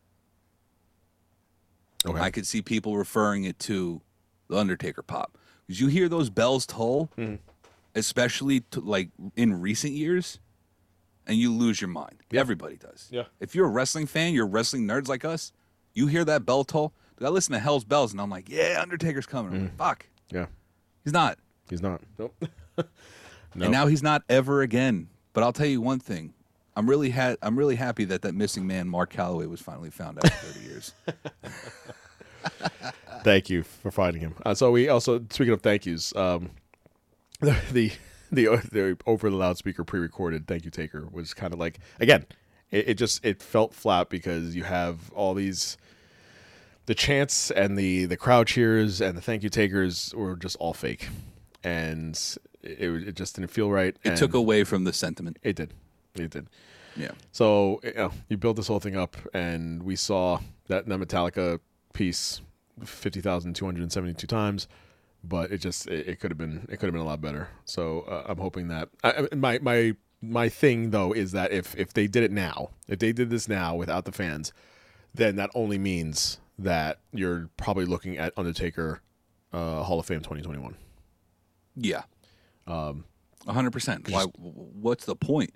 Okay. I could see people referring it to the Undertaker pop because you hear those bells toll, Hmm. especially to, like in recent years, and you lose your mind. Everybody does. Yeah. If you're a wrestling fan, you're wrestling nerds like us. You hear that bell toll. I listen to Hell's Bells, and I'm like, yeah, Undertaker's coming. I'm Hmm. like, Fuck, yeah, he's not. he's not. Nope. And now he's not ever again. But I'll tell you one thing. I'm really ha- I'm really happy that that missing man, Mark Calaway, was finally found after 30 years. Thank you for finding him. Uh, so we also speaking of thank yous, um, the the the, the over the loudspeaker pre-recorded thank you taker was kind of like again, it, it just it felt flat because you have all these the chants and the the crowd cheers and the thank you takers were just all fake, and it it just didn't feel right. It took away from the sentiment. it did, it did. Yeah. So you, know, you build this whole thing up, and we saw that that Metallica piece fifty thousand two hundred and seventy two times, but it just it, it could have been it could have been a lot better. So uh, I'm hoping that I- my my my thing though is that if if they did it now, if they did this now without the fans, then that only means that you're probably looking at Undertaker uh, Hall of Fame 2021. Yeah. Um, 100%. Why? What's the point?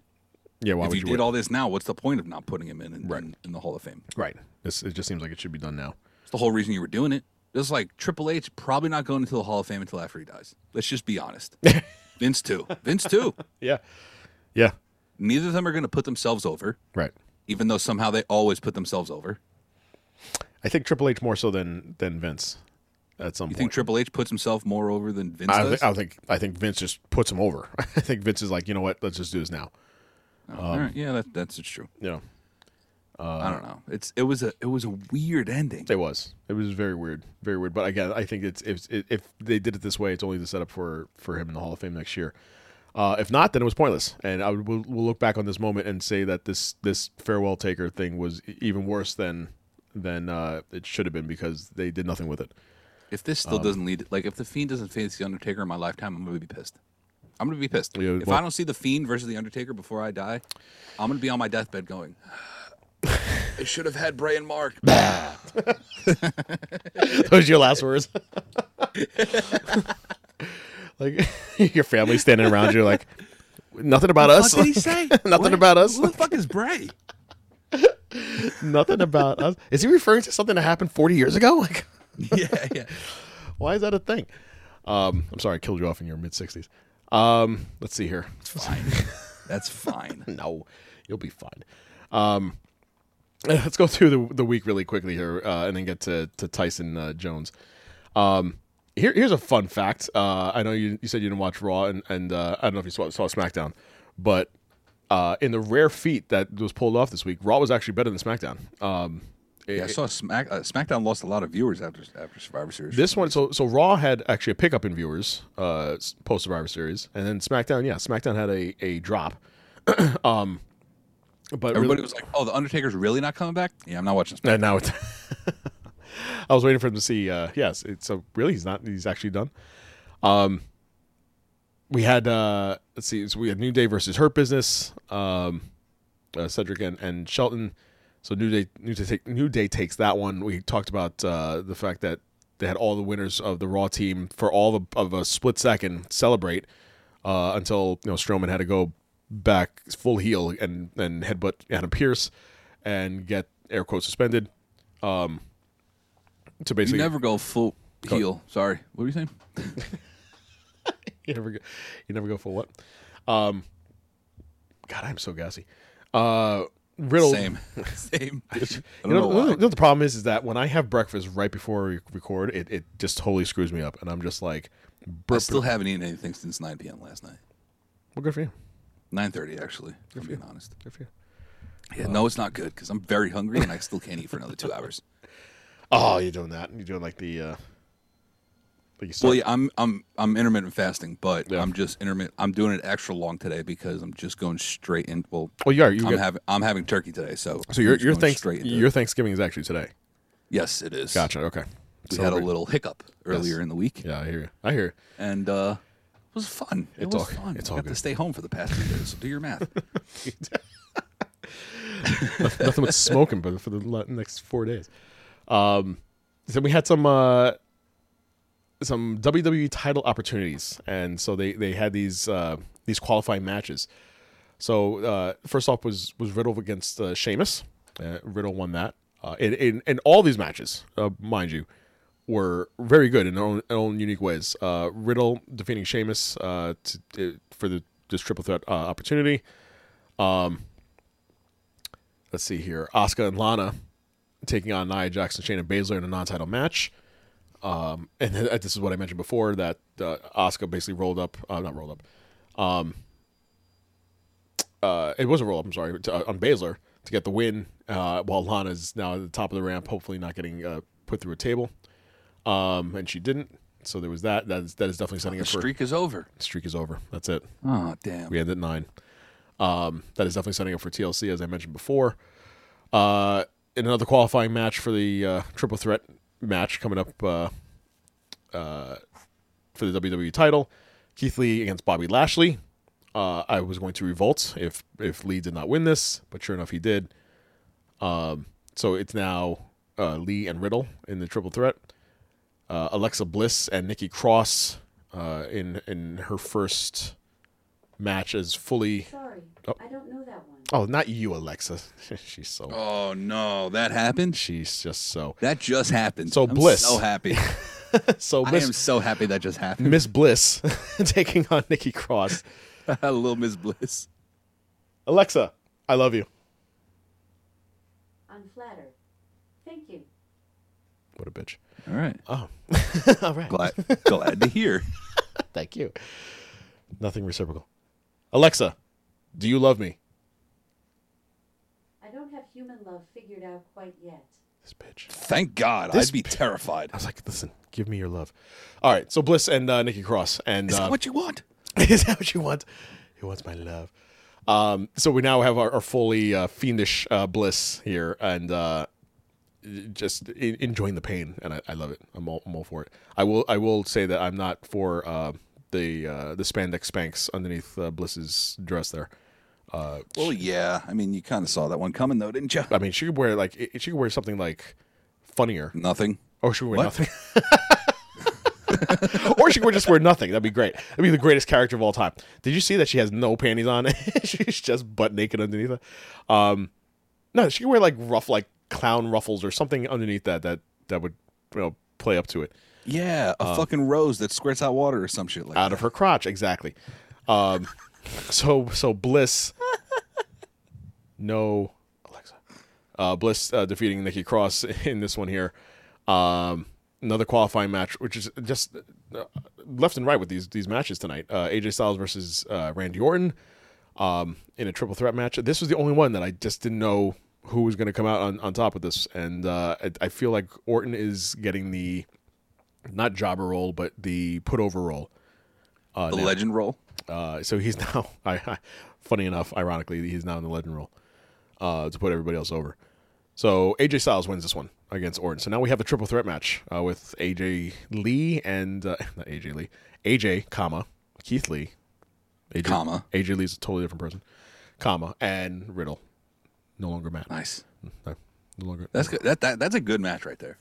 Yeah, why if would you, you did wait? all this now, what's the point of not putting him in in, Right. in, in the Hall of Fame? right? This it just seems like it should be done now. It's the whole reason you were doing it. Just like Triple H, probably not going into the Hall of Fame until after he dies. Let's just be honest. Vince too. Vince too. Yeah, yeah, Neither of them are going to put themselves over, right. even though somehow they always put themselves over. I think Triple H more so than than Vince at some You point. think Triple H puts himself more over than Vince I, think, I think I think Vince just puts him over. I think Vince is like, you know what? Let's just do this now. All right, yeah, that, that's it's true. You know, I don't know. It's it was a it was a weird ending. it was it was very weird, very weird. But again, I think it's if if they did it this way, it's only the setup for for him in the Hall of Fame next year. Uh, if not, then it was pointless. And I would, we'll, we'll look back on this moment and say that this this farewell taker thing was even worse than than uh, it should have been because they did nothing with it. If this Um, still doesn't lead, like if the Fiend doesn't face the Undertaker in my lifetime, I'm gonna be pissed. I'm gonna be pissed. Yeah, if well- I don't see the Fiend versus the Undertaker before I die, I'm gonna be on my deathbed going. I should have had Bray and Mark. Those are your last words. like your family standing around you, like nothing about us. What did he say? nothing What? about us. Who the fuck is Bray? nothing about us. Is he referring to something that happened 40 years ago? Like, yeah, yeah. why is that a thing? Um, I'm sorry, I killed you off in your mid 60s. Um, let's see here. Fine. That's fine. No, you'll be fine. Um, let's go through the the week really quickly here, uh, and then get to to Tyson uh, Jones. Um, here, here's a fun fact. Uh, I know you, you said you didn't watch Raw, and, and uh, I don't know if you saw, saw SmackDown, but uh, in the rare feat that was pulled off this week, Raw was actually better than SmackDown. Um, Yeah, I saw Smack, uh, SmackDown lost a lot of viewers after after Survivor Series. This one, so so Raw had actually a pickup in viewers uh, post Survivor Series, and then SmackDown, yeah, SmackDown had a a drop. um, but everybody really- was like, "Oh, the Undertaker's really not coming back." Yeah, I'm not watching. SmackDown. And now it's. I was waiting for him to see. Uh, yes, it's so really he's not. He's actually done. Um, we had uh, let's see. So we had New Day versus Hurt Business. Um, uh, Cedric and, and Shelton. So New Day, New Day, take, New Day takes that one. We talked about uh, the fact that they had all the winners of the Raw team for all of, of a split second celebrate uh, until you know Strowman had to go back full heel and and headbutt Adam Pearce and get air quote suspended. Um, to You basically never go full Go- heel. Sorry. What were you saying? you never go, you never go for what? Um, God, I'm so gassy. Uh, Riddle. Same. Same. You know, know know the problem is, is that when I have breakfast right before we record, it, it just totally screws me up, and I'm just like, I still haven't eaten anything since 9 p.m. last night. well, good for you. 9:30 actually. If I'm being honest. Good for you. Yeah, no, it's not good because I'm very hungry and I still can't eat for another two hours. Oh, you're doing that. You're doing like the. Uh, like you Well, yeah, I'm I'm I'm intermittent fasting, but Yeah. I'm just intermittent. I'm doing it extra long today because I'm just going straight in. Well, Well, you are. You I'm having I'm having turkey today, so so your just your going thanks straight into your. Thanksgiving is actually today. yes, it is. Gotcha. Okay. We had a Celebrate. little hiccup earlier in the week, Yeah, I hear you. I hear you. and uh, it was fun. It It's was all- fun. it's I all got good. to stay home for the past two days. So do your math. Nothing but smoking, but for the le- next four days. Um, so we had some uh, some WWE title opportunities, and so they they had these uh, these qualifying matches. So uh, first off was was Riddle against uh, Sheamus. Uh, Riddle won that. Uh, in, in in all these matches, uh, mind you, were very good in their own, their own unique ways. Uh, Riddle defeating Sheamus uh, to, for the this triple threat uh, opportunity. Um, let's see here, Asuka and Lana taking on Nia Jackson, Shayna Baszler in a non-title match. Um, and uh, this is what I mentioned before that uh, Asuka basically rolled up, uh, not rolled up. Um, uh, it was a roll up. I'm sorry, to, uh, on Baszler to get the win. Uh, while Lana's now at the top of the ramp, hopefully not getting uh, put through a table. Um, and she didn't. So there was that. That is that is definitely setting the up for streak is over. streak is over. That's it. Oh damn! We ended at nine. Um, that is definitely setting up for TLC, as I mentioned before. Uh, in another qualifying match for the uh, triple threat match coming up uh, uh, for the WWE title, Keith Lee against Bobby Lashley. Uh, I was going to revolt if if Lee did not win this, but sure enough, he did. Um, so it's now uh, Lee and Riddle in the triple threat. Uh, Alexa Bliss and Nikki Cross uh, in in her first match as fully. Sorry, Oh. I don't know that one. Oh, not you, Alexa. she's so. Oh no, that happened. She's just so. That just happened. So I'm Bliss. So happy. So I Miss am so happy that just happened. Miss Bliss taking on Nikki Cross. A Little Miss Bliss. Alexa, I love you. I'm flattered. Thank you. What a bitch. All right. Oh, all right. Glad glad to hear. Thank you. Nothing reciprocal. Alexa, do you love me? I don't have human love figured out quite yet. This bitch. Thank God. This I'd be bitch. terrified. I was like, listen, give me your love. All right, so Bliss and uh, Nikki Cross, and Is uh, that what you want? is that what you want? He wants my love. Um, so we now have our, our fully uh, fiendish uh, Bliss here, and uh, just in, enjoying the pain, and I, I love it. I'm all, I'm all for it. I will I will say that I'm not for uh, the uh, the spandex spanks underneath uh, Bliss's dress there. Well, yeah. I mean, you kind of saw that one coming, though, didn't you? I mean, she could wear like it- she could wear something like funnier, Nothing. or she could wear What? nothing. or she could just wear nothing. That'd be great. That'd be the greatest character of all time. Did you see that she has no panties on? She's just butt naked underneath it. Um, no, she could wear like rough, like clown ruffles or something underneath that that that would you know play up to it Yeah, a fucking rose that squirts out water or some shit like out that. of her crotch. Exactly. Um, so so Bliss, no Alexa, uh, Bliss uh, defeating Nikki Cross in this one here. Um, another qualifying match, which is just uh, left and right with these these matches tonight. Uh, AJ Styles versus uh, Randy Orton um, in a triple threat match. This was the only one that I just didn't know who was going to come out on, on top of this, and uh, I, I feel like Orton is getting the not jobber role, but the put over role. the legend role. Uh, so he's now, I, I, funny enough, ironically, he's now in the legend role uh, to put everybody else over. So AJ Styles wins this one against Orton. So now we have a triple threat match uh, with AJ Lee and uh, not AJ Lee, AJ, comma Keith Lee, AJ, Comma. AJ Lee's a totally different person, comma and Riddle, no longer Matt. Nice. No, no longer. That's good. That, that that's a good match right there.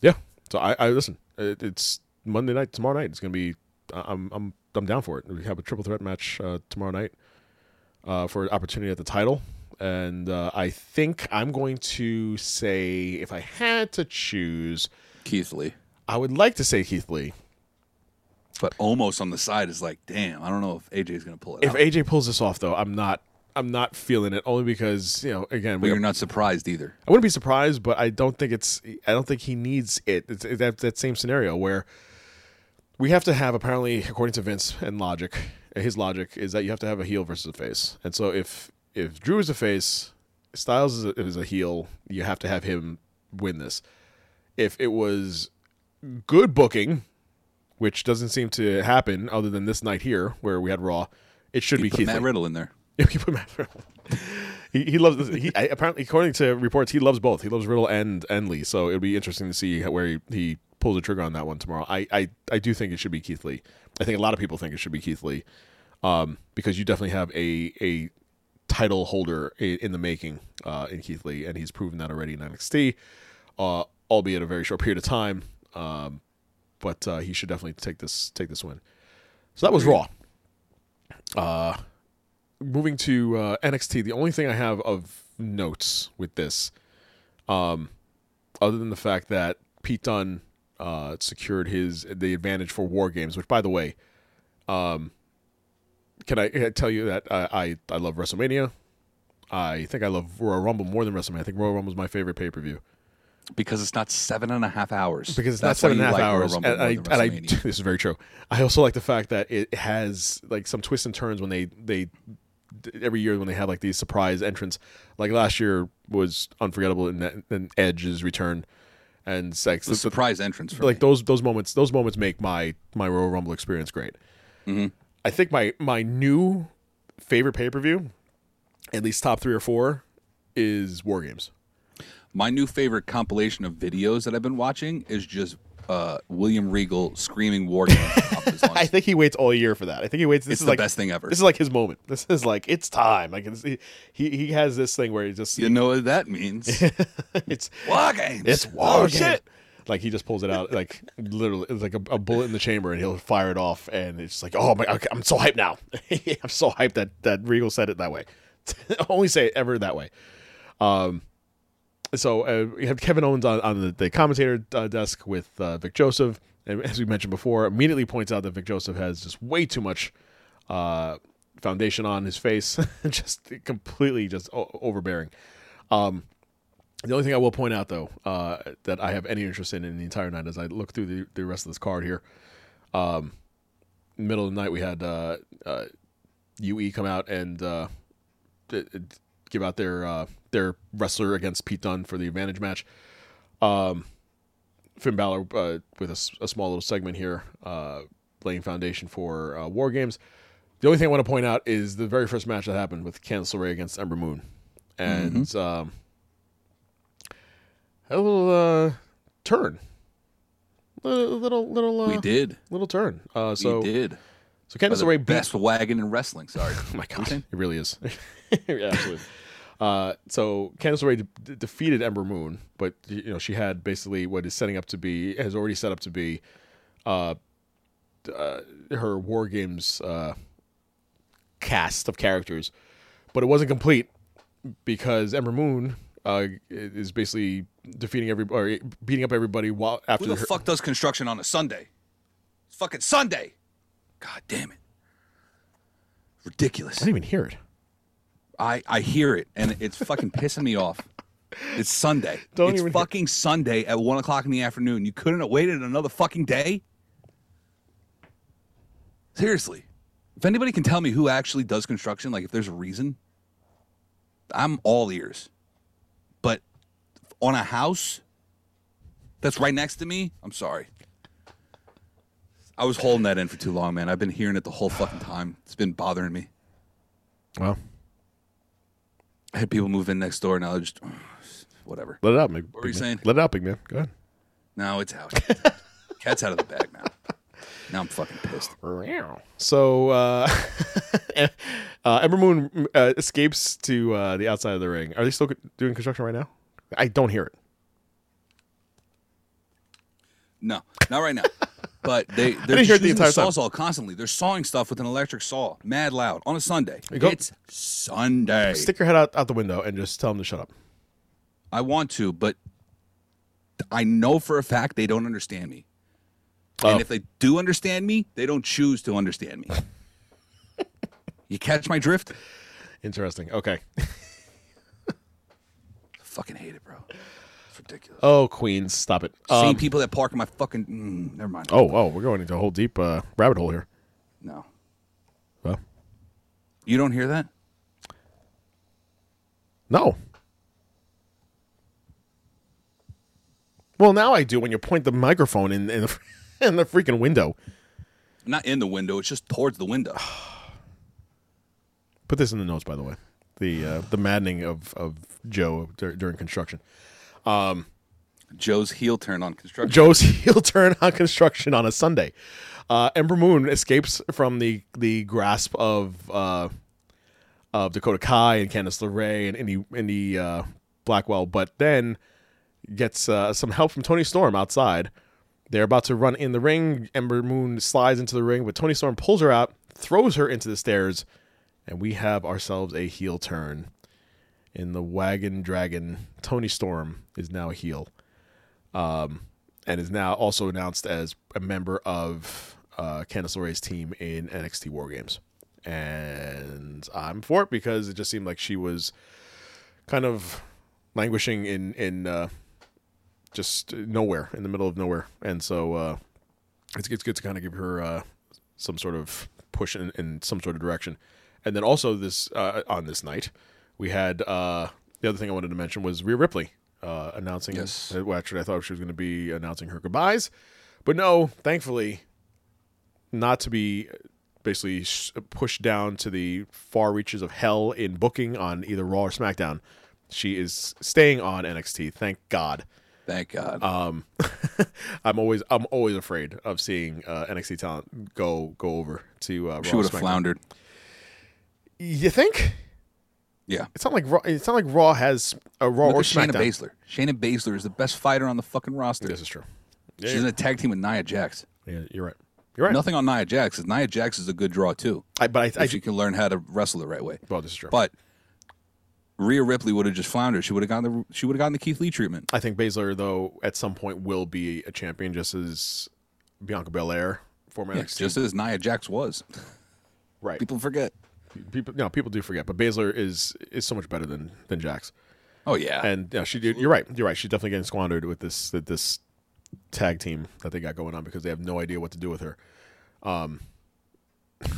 Yeah. So I, I listen. It, it's Monday night tomorrow night. It's gonna be. I'm I'm I'm down for it. We have a triple threat match uh, tomorrow night uh, for an opportunity at the title, and uh, I think I'm going to say if I had to choose, Keith Lee, I would like to say Keith Lee. but almost on the side is like, damn. I don't know if AJ's gonna pull it If out. AJ pulls this off, though, I'm not. I'm not feeling it only because you know again but we you're not surprised either. I wouldn't be surprised, but I don't think it's. I don't think he needs it. It's it's that that same scenario where we have to have apparently, according to Vince and logic, his logic is that you have to have a heel versus a face. And so if if Drew is a face, Styles is a, is a heel, you have to have him win this. If it was good booking, which doesn't seem to happen other than this night here where we had Raw, it should be Put Keith Matt Lee. Riddle in there. Yeah, you put Matt Riddle. he he loves he apparently according to reports he loves both. He loves Riddle and and Lee. So it'd be interesting to see where he, he pulls the trigger on that one tomorrow. I, I I do think it should be Keith Lee. I think a lot of people think it should be Keith Lee, um, because you definitely have a a title holder in, in the making uh, in Keith Lee, and he's proven that already in NXT, uh, albeit a very short period of time. Um, but uh, he should definitely take this take this win. So that was Raw. Uh, moving to uh, NXT, the only thing I have of notes with this, um, other than the fact that Pete Dunne uh, secured his the advantage for War Games, which by the way, um, can I, can I tell you that I, I I love WrestleMania. I think I love Royal Rumble more than WrestleMania. I think Royal Rumble is my favorite pay per view Because it's not seven and a half hours. because it's That's not seven and a half like hours. And I, and I, this is very true. I also like the fact that it has like some twists and turns when they they every year when they have like these surprise entrants. Like last year was unforgettable in, in Edge's return, and sex the surprise entrance for like me. those those moments those moments make my my Royal Rumble experience great. Mm-hmm. I think my my new favorite pay per view, at least top three or four, is War Games. My new favorite compilation of videos that I've been watching is just uh, William Regal screaming war games off his lungs. I think he waits all year for that. I think he waits. This It's is the like best thing ever. This is like his moment. This is like it's time. Like it's, he he he has this thing where he just You know what that means? it's war games. it's war Oh, game. shit. Like he just pulls it out, like literally, it's like a, a bullet in the chamber, and he'll fire it off, and it's like, oh my, okay, I'm so hyped now. I'm so hyped that that Regal said it that way. Only say it ever that way. Um, so uh, we have Kevin Owens on, on the, the commentator uh, desk with uh, Vic Joseph, and as we mentioned before, immediately points out that Vic Joseph has just way too much uh, foundation on his face, just completely just o- overbearing. Um, the only thing I will point out, though, uh, that I have any interest in in the entire night as I look through the, the rest of this card here, um, middle of the night we had UE come out and give out their their wrestler against Pete Dunne for the advantage match. Um, Finn Balor uh, with a small little segment here, uh, laying foundation for uh, War Games. The only thing I want to point out is the very first match that happened with Candice LeRae against Ember Moon, and um, a little uh, turn, little little little uh, we did. little turn. Uh, so we did. so Candice LeRae beat best wagon in wrestling. Sorry. Oh my god, it really is. yeah, absolutely. Uh, so Candice LeRae de- de- defeated Ember Moon, but you know she had basically what is setting up to be has already set up to be uh, uh, her War Games uh, cast of characters, but it wasn't complete because Ember Moon uh, is basically defeating every or beating up everybody while after Who the her, fuck does construction on a Sunday? It's fucking Sunday. God damn it. Ridiculous. I didn't even hear it. I, I hear it and it's fucking pissing me off. It's Sunday. Don't it's even hear- fucking Sunday at one o'clock in the afternoon. You couldn't have waited another fucking day? Seriously. If anybody can tell me who actually does construction, like if there's a reason, I'm all ears. But on a house that's right next to me, I'm sorry. I was holding that in for too long, man. I've been hearing it the whole fucking time. It's been bothering me. Well, I had people move in next door, and I just whatever. let it out, big. What were you man. saying? Let it out, big man. Go ahead. No, it's out. Cat's out of the bag now. Now I'm fucking pissed. So uh, uh, Ember Moon uh, escapes to uh, the outside of the ring. Are they still doing construction right now? I don't hear it. No, not right now. But they they're hear the entire time. sawzall constantly. They're sawing stuff with an electric saw, mad loud on a Sunday. It's Sunday. Stick your head out, out the window and just tell them to shut up. I want to, but I know for a fact they don't understand me. Oh. And if they do understand me, they don't choose to understand me. you catch my drift? Interesting. Okay. fucking hate it, bro. Ridiculous. Oh, Queens, stop it. Same Um, people that park in my fucking. Mm, never mind. oh, oh, we're going into a whole deep uh, rabbit hole here. No. Well, You don't hear that? no. Well, now I do when you point the microphone in in the, in the freaking window. Not in the window. It's just towards the window. Put this in the notes, by the way. The uh, the maddening of of Joe dur- during construction. Joe's heel turn on construction. Joe's heel turn on construction on a Sunday. Uh, Ember Moon escapes from the the grasp of uh, of Dakota Kai and Candice LeRae and Indi Indi uh, Blackwell, but then gets uh, some help from Toni Storm outside. They're about to run in the ring. Ember Moon slides into the ring, but Toni Storm pulls her out, throws her into the stairs, and we have ourselves a heel turn. In the wagon dragon, Toni Storm is now a heel and is now also announced as a member of uh, Candice LeRae's team in NXT War Games. And I'm for it because it just seemed like she was kind of languishing in in uh, just nowhere in the middle of nowhere, and so uh, it's it's good to kind of give her uh, some sort of push in, in some sort of direction. And then also this uh, on this night, we had uh, the other thing I wanted to mention was Rhea Ripley uh, announcing. Yes. Well, actually, I thought she was going to be announcing her goodbyes, but no, thankfully, not to be basically pushed down to the far reaches of hell in booking on either Raw or SmackDown. She is staying on NXT. Thank God. Thank God. Um, I'm always I'm always afraid of seeing uh, NXT talent go go over to uh, she Raw or would have floundered. You think? Yeah. It's not like Raw, it's not like Raw has a Raw Look or Shayna SmackDown. Baszler. Shayna Baszler is the best fighter on the fucking roster. This is true. Yeah, She's in a tag team with Nia Jax. yeah, you're right. You're right. Nothing on Nia Jax. 'cause Nia Jax is a good draw too. I, but I, If I, she can learn how to wrestle the right way. well, this is true. But Rhea Ripley would have just floundered. She would have gotten the she would have gotten the Keith Lee treatment. I think Baszler, though, at some point will be a champion, just as Bianca Belair, former Yeah, NXT. just as Nia Jax was. right. People forget. People, no, people do forget, but Baszler is is so much better than than Jax. Oh yeah. And yeah, she. You're right. You're right. She's definitely getting squandered with this with this tag team that they got going on because they have no idea what to do with her. Um,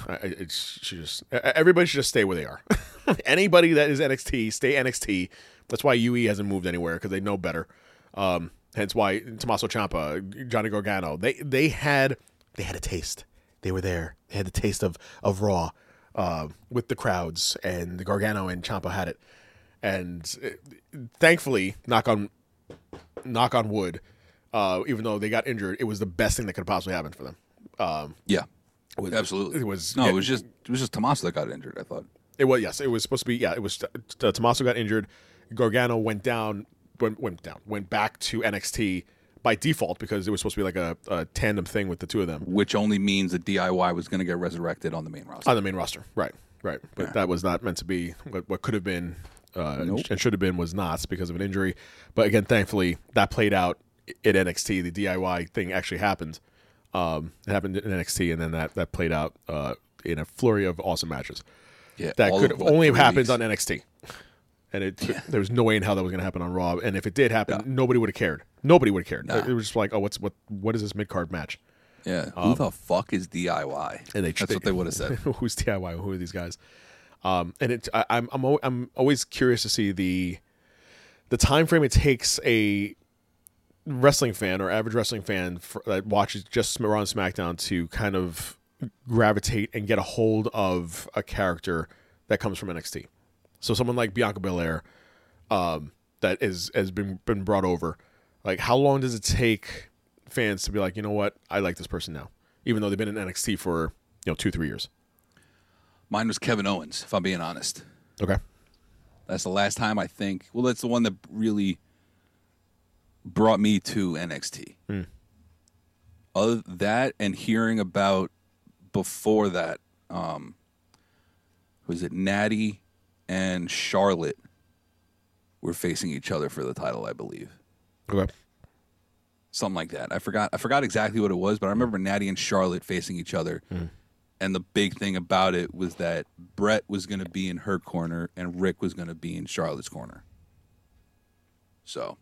I, it's she just everybody should just stay where they are. Anybody that is NXT, stay NXT. That's why UE hasn't moved anywhere because they know better. Um, hence why Tommaso Ciampa, Johnny Gargano, they they had they had a taste. They were there. They had the taste of of Raw uh, with the crowds, and the Gargano and Ciampa had it. And uh, thankfully, knock on knock on wood, uh, even though they got injured, it was the best thing that could possibly happen for them. Um, yeah. was- Absolutely. it was- no. yeah. It was just it was just Tommaso that got injured. I thought. It was yes, it was supposed to be yeah. It was uh, Tommaso got injured, Gargano went down, went went down, went back to NXT by default because it was supposed to be like a, a tandem thing with the two of them Which only means that DIY was going to get resurrected on the main roster. on the main roster. Right, right. But that was not meant to be. What, what could have been uh, Nope. and should have been was not because of an injury. But again, thankfully, that played out at NXT. The DIY thing actually happened. Um, it happened in NXT, and then that that played out uh, in a flurry of awesome matches. yeah. that could have only have happened weeks? on NXT. And it there was no way in hell that was going to happen on Raw. And if it did happen, No. nobody would have cared. Nobody would have cared. Nah. It was just like, oh, what's what? What is this mid card match? Yeah. Who the fuck is DIY? Um, And they That's what they would have said. Who's DIY? Who are these guys? Um, and it, I, I'm I'm I'm always curious to see the the time frame it takes a wrestling fan or average wrestling fan for, that watches just Raw and SmackDown to kind of gravitate and get a hold of a character that comes from NXT. So someone like Bianca Belair, um, that is has been been brought over. Like, how long does it take fans to be like, you know what, I like this person now? even though they've been in NXT for you know two three years. Mine was Kevin Owens, if I'm being honest. Okay. That's the last time I think. Well, that's the one that really brought me to NXT. Hmm. Other that and hearing about before that, um, was it Natty and Charlotte were facing each other for the title, I believe. Okay. Something like that. I forgot. I forgot exactly what it was, but I remember Natty and Charlotte facing each other. Hmm. And the big thing about it was that Bret was going to be in her corner and Rick was going to be in Charlotte's corner. So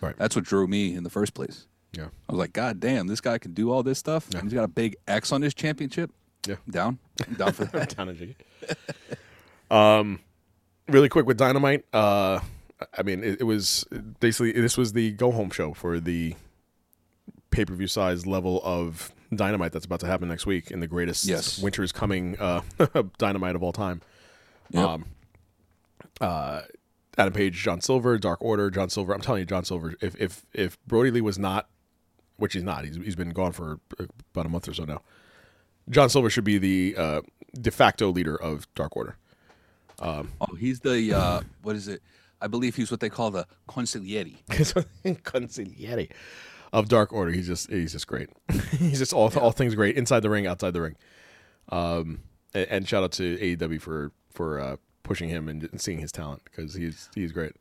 Right. that's what drew me in the first place. Yeah. I was like, God damn, this guy can do all this stuff. And he's got a big X on his championship. Yeah. I'm down. I'm down for that. Down um, really quick with Dynamite. Uh, I mean, it, it was basically this was the go home show for the pay per view size level of Dynamite that's about to happen next week in the greatest Yes. winter is coming uh, Dynamite of all time. Yep. Um, uh, Adam Page, John Silver, Dark Order, John Silver. I'm telling you, John Silver. If if if Brodie Lee was not, which he's not, he's he's been gone for about a month or so now. John Silver should be the uh, de facto leader of Dark Order. Oh, he's the, uh, what is it? I believe he's what they call the consigliere. Consigliere of Dark Order. He's just he's just great. he's just all all things great inside the ring, outside the ring. Um, and, and shout out to AEW for for uh, pushing him and, and seeing his talent because he's he's great.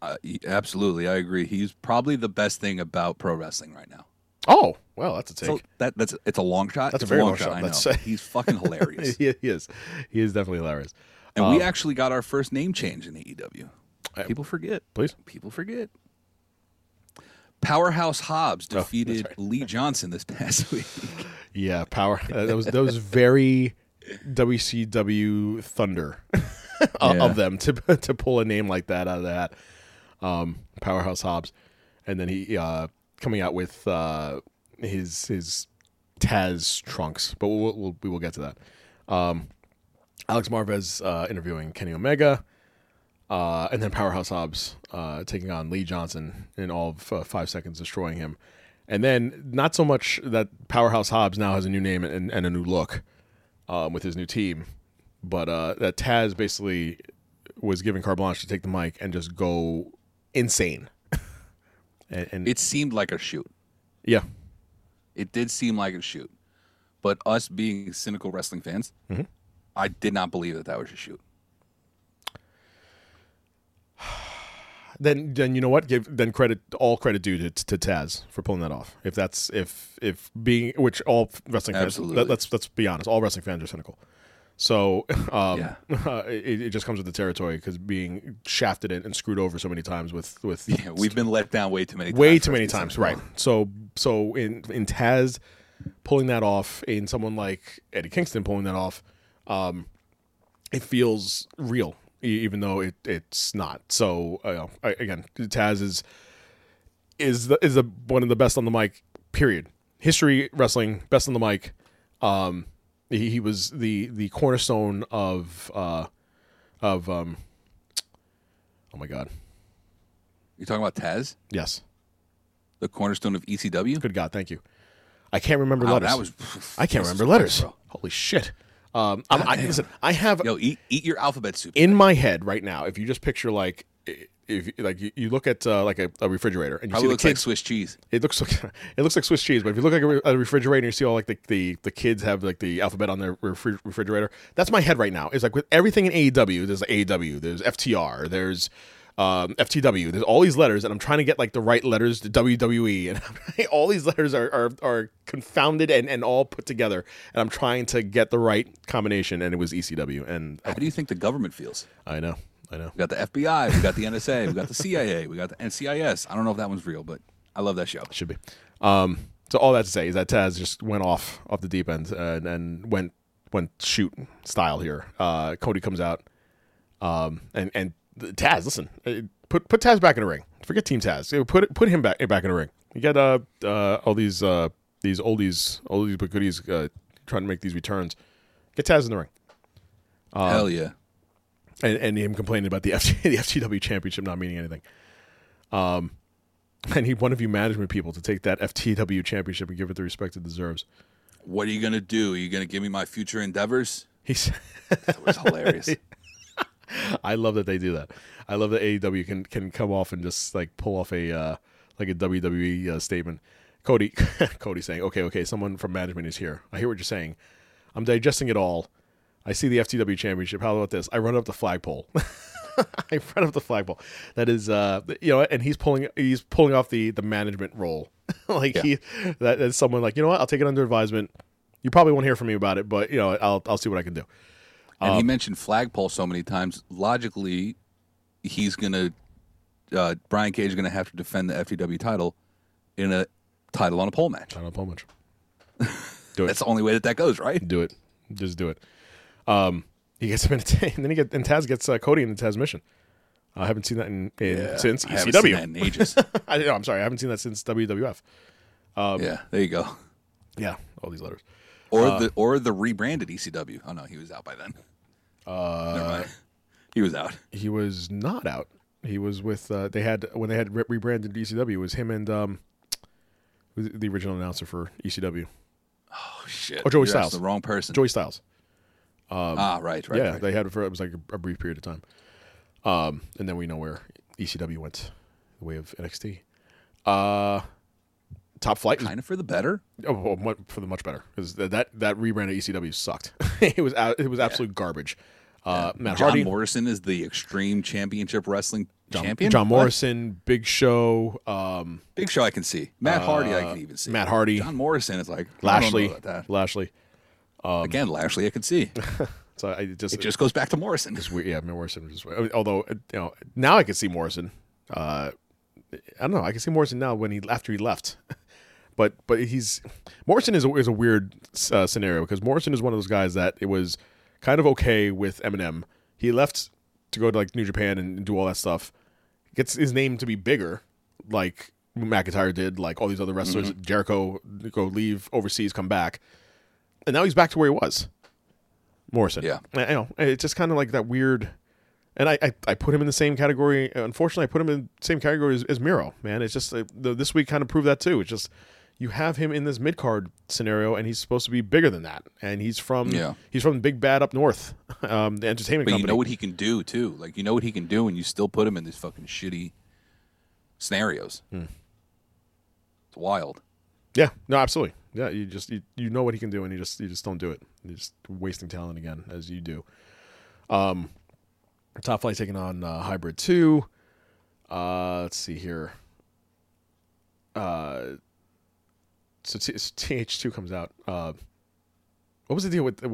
Uh, absolutely. I agree. He's probably the best thing about pro wrestling right now. Oh well, that's a take. So that that's it's a long shot. That's a very long, long shot, I know. He's fucking hilarious. he, he is. He is definitely hilarious. And Um, we actually got our first name change in AEW. Uh, People forget. Please. People forget. Powerhouse Hobbs Oh, defeated right. Lee Johnson this past week. Yeah, power. Uh, that was that was very WCW Thunder of, Yeah. of them to to pull a name like that out of that. Um, Powerhouse Hobbs, and then he uh, coming out with uh, his his Taz trunks, but we'll, we'll we will get to that. Um, Alex Marvez uh, interviewing Kenny Omega. Uh, and then Powerhouse Hobbs uh, taking on Lee Johnson in all of uh, five seconds, destroying him. And then not so much that Powerhouse Hobbs now has a new name and, and a new look um, with his new team, but uh, that Taz basically was given carte blanche to take the mic and just go insane. and, and It seemed like a shoot. yeah, It did seem like a shoot. But us being cynical wrestling fans, Mm-hmm. I did not believe that that was a shoot. then then you know what? Give then credit all credit due to, to Taz for pulling that off. If that's if if being which all wrestling fans let, let's let's be honest, all wrestling fans are cynical. So um, Yeah. it, it just comes with the territory because being shafted and, and screwed over so many times with with Yeah, we've been let down way too many times. way too many times, cynical. right? So so in in Taz pulling that off, in someone like Eddie Kingston pulling that off, um, it feels real, even though it it's not. So uh, I, again, Taz is is the, is the, one of the best on the mic. Period. History wrestling best on the mic. Um, he, he was the the cornerstone of uh of um. Oh my God! You talking about Taz, Yes. the cornerstone of ECW? Good God! Thank you. I can't remember Wow, letters. was. I can't remember letters. Holy shit! Um, I'm, I, listen, I have Yo, eat eat your alphabet soup. in my head right now. If you just picture like, if like you, you look at uh, like a, a refrigerator and you Probably see the looks like Swiss cheese. it looks like it looks like Swiss cheese. But if you look like a, a refrigerator and you see all like the, the the kids have like the alphabet on their refri- refrigerator, that's my head right now. It's like with everything in AEW, there's AEW, there's FTR, there's um, FTW, there's all these letters, and I'm trying to get like the right letters to WWE, and all these letters are, are are confounded and and all put together, and I'm trying to get the right combination, and it was ECW, and How do you think the government feels? I know, I know. We got the FBI, we got the NSA, we got the CIA, we got the NCIS. I don't know if that one's real, but I love that show. It should be. Um, so all that to say is that Taz just went off off the deep end uh, and, and went went shoot style here. Uh, Cody comes out, um, and and Taz, listen, uh, put put Taz back in the ring. Forget Team Taz. Uh, Put put him back back in the ring. You got uh, uh all these uh these oldies oldies but goodies uh, trying to make these returns. Get Taz in the ring. Um, Hell yeah. and, and him complaining about the, FG, the FTW championship not meaning anything. Um, and he one of you management people to take that FTW championship and give it the respect it deserves. What are you gonna do? Are you gonna give me my future endeavors? He's. That was hilarious. I love that they do that. I love that AEW can can come off and just like pull off a uh, like a WWE uh, statement. Cody, Cody saying, "Okay, okay, someone from management is here. I hear what you're saying. I'm digesting it all. I see the FTW championship. How about this? I run up the flagpole. I run up the flagpole. That is, uh, you know, and he's pulling he's pulling off the the management role. like Yeah. he that is someone like you know what? I'll take it under advisement. You probably won't hear from me about it, but you know, I'll I'll see what I can do. And Um, he mentioned flagpole so many times. Logically, he's gonna uh, Brian Cage is gonna have to defend the FTW title in a title on a pole match. I don't know how. Do it. That's the only way that that goes, right? do it. Just do it. Um, he gets him in, a, and then he get and Taz gets uh, Cody in the Tazmission. I haven't seen that in, in since I haven't ECW. seen that in ages. I, no, I'm sorry, I haven't seen that since WWF. Um, yeah, there you go. Yeah, all these letters. Or Uh, the or the rebranded ECW. Oh no, he was out by then. Uh. He was out. he was not out. He was with. Uh, they had when they had re- rebranded ECW. It was him and um, the original announcer for ECW. Oh shit. Oh, Joey You're Styles. The wrong person. Joey Styles. ah, right, right. yeah, right. they had it for it was like a, a brief period of time. Um, and then we know where ECW went, the way of NXT. Uh, Top Flight, kind of for the better. oh, for the much better because that that, rebrand of ECW sucked. it was out, it was absolute garbage. Uh, Matt John Hardy, Morrison is the Extreme Championship Wrestling John, champion. John What? Morrison, Big Show, um, Big Show, I can see. Matt Hardy, I can even see. Uh, Matt Hardy, John Morrison is like I don't know Lashley, about that. Lashley. Again, Lashley, I can see. So I just It just goes back to Morrison. It's weird. Yeah, Morrison. Mean, although uh, you know now I can see Morrison. Uh, I don't know. I can see Morrison now when he after he left. but but he's Morrison is a, is a weird uh, scenario because Morrison is one of those guys that it was kind of okay with Eminem. He left to go to like New Japan and, do all that stuff. Gets his name to be bigger, like McIntyre did, like all these other wrestlers. Jericho go leave overseas, come back, and now he's back to where he was. Morrison. Yeah. I, I know. It's just kind of like that weird. And I, I, I put him in the same category. Unfortunately, I put him in the same category as, as Miro. Man, it's just uh, the, this week kind of proved that too. It's just you have him in this mid card scenario, and he's supposed to be bigger than that. And he's from Yeah. he's from Big Bad up north, um, the entertainment But company. you know what he can do too. Like you know what he can do, and you still put him in these fucking shitty scenarios. Hmm. It's wild. Yeah, no, absolutely. Yeah, you just you, you know what he can do, and you just you just don't do it. You're just wasting talent again, as you do. Um, Top Flight taking on uh, Hybrid Two. Uh, let's see here. Uh, so TH two comes out. Uh, what was the deal with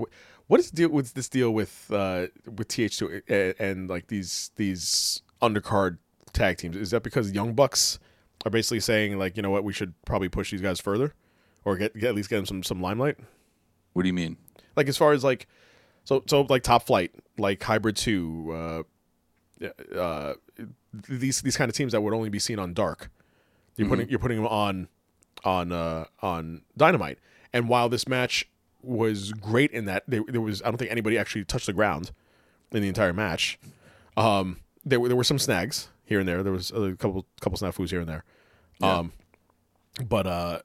what is the deal with this deal with uh with TH two and, and like these these undercard tag teams? Is that because Young Bucks are basically saying like you know what we should probably push these guys further, or get, get at least get them some some limelight? What do you mean? Like as far as like so so like Top Flight, like Hybrid Two, uh, uh, these these kind of teams that would only be seen on Dark. You're putting you're putting them on on uh, on Dynamite, and while this match was great in that there, there was I don't think anybody actually touched the ground in the entire match. Um, there were there were some snags here and there. There was a couple couple snafus here and there. Um, but uh,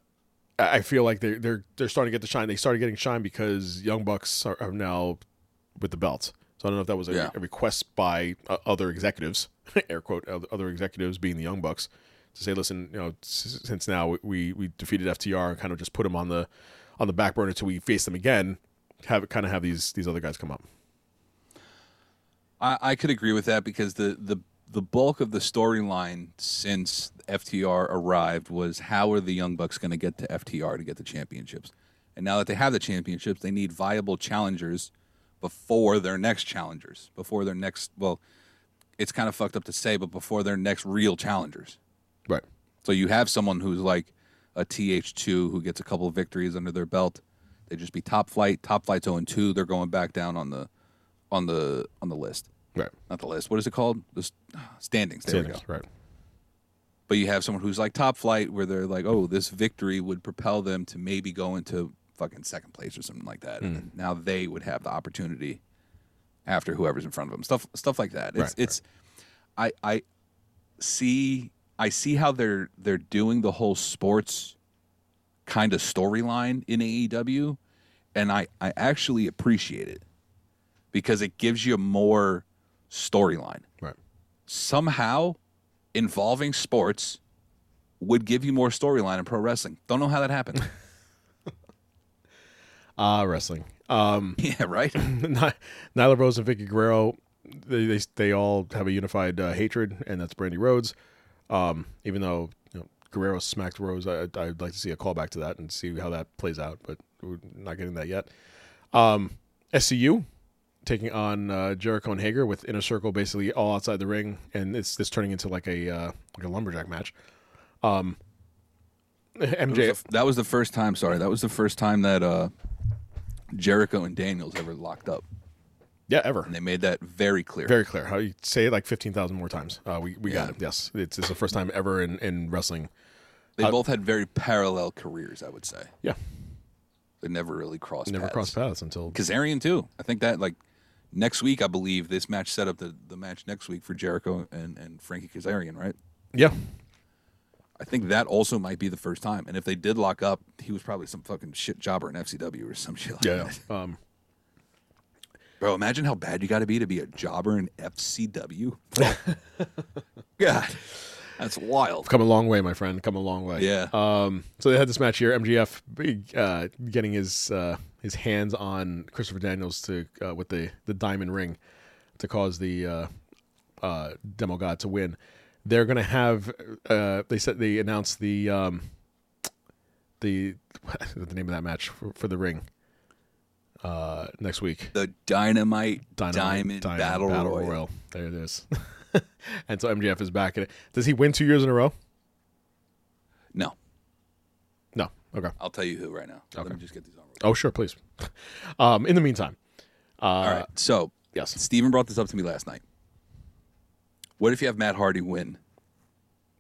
I feel like they're they're they're starting to get the shine. They started getting shine because Young Bucks are, are now with the belts. So I don't know if that was a, Yeah. a request by uh, other executives, air quote, other executives being the Young Bucks, to say, listen, you know, since now we we defeated FTR and kind of just put them on the on the back burner until we face them again, have kind of have these these other guys come up. I, I could agree with that because the the the bulk of the storyline since FTR arrived was how are the Young Bucks going to get to FTR to get the championships, and now that they have the championships, they need viable challengers before their next challengers, before their next well, it's kind of fucked up to say, but before their next real challengers. Right. So you have someone who's like a TH2 who gets a couple of victories under their belt. They just be top flight. Top flight's 0 2. They're going back down on the on the on the list. Right. Not the list. What is it called? The s- ah, standings. There we go. Right. But you have someone who's like top flight where they're like, oh, this victory would propel them to maybe go into fucking second place or something like that. And mm. now they would have the opportunity after whoever's in front of them. Stuff stuff like that. It's Right, it's I I see I see how they're they're doing the whole sports kind of storyline in AEW, and I I actually appreciate it because it gives you more storyline. Right. Somehow, involving sports would give you more storyline in pro wrestling. Don't know how that happened. Ah, wrestling. Um, yeah, right. Nyla Rose and Vickie Guerrero, they they, they all have a unified uh, hatred, and that's Brandi Rhodes. Um, even though you know, Guerrero smacked Rose, I, I'd like to see a callback to that and see how that plays out, but we're not getting that yet. Um, SCU taking on uh, Jericho and Hager with Inner Circle basically all outside the ring, and it's this turning into like a uh, like a lumberjack match. Um, That was, the, that was the first time. Sorry, that was the first time that uh, Jericho and Daniels ever locked up, yeah, ever. and they made that very clear. Very clear. How you say it like fifteen thousand more times. Uh, we we got Yeah. it. Yes, it's, it's the first time ever in, in wrestling. they uh, both had very parallel careers. I would say Yeah, they never really crossed. never paths. crossed paths until Kazarian too. I think that like next week, I believe this match set up the, the match next week for Jericho and, and Frankie Kazarian, right? yeah. I think that also might be the first time. And if they did lock up, he was probably some fucking shit jobber in FCW or some shit like Yeah, that. yeah. Um, Bro, imagine how bad you got to be to be a jobber in FCW. God, that's wild. come a long way, my friend. Come a long way. Yeah. Um, so they had this match here. MJF uh, getting his uh, his hands on Christopher Daniels to uh, with the the diamond ring to cause the uh, uh, demo god to win. They're gonna have. Uh, they said they announced the um, the the name of that match for, for the ring uh, next week. The Dynamite, Dynamite- Diamond, Diamond Battle, Royal. There it is. and so MJF is back in it. Does he win two years in a row? No, No. Okay. I'll tell you who right now. Let me just get these on. Oh, sure, please. Um, in the meantime, uh, All right. So, yes. Steven brought this up to me last night. What if you have Matt Hardy win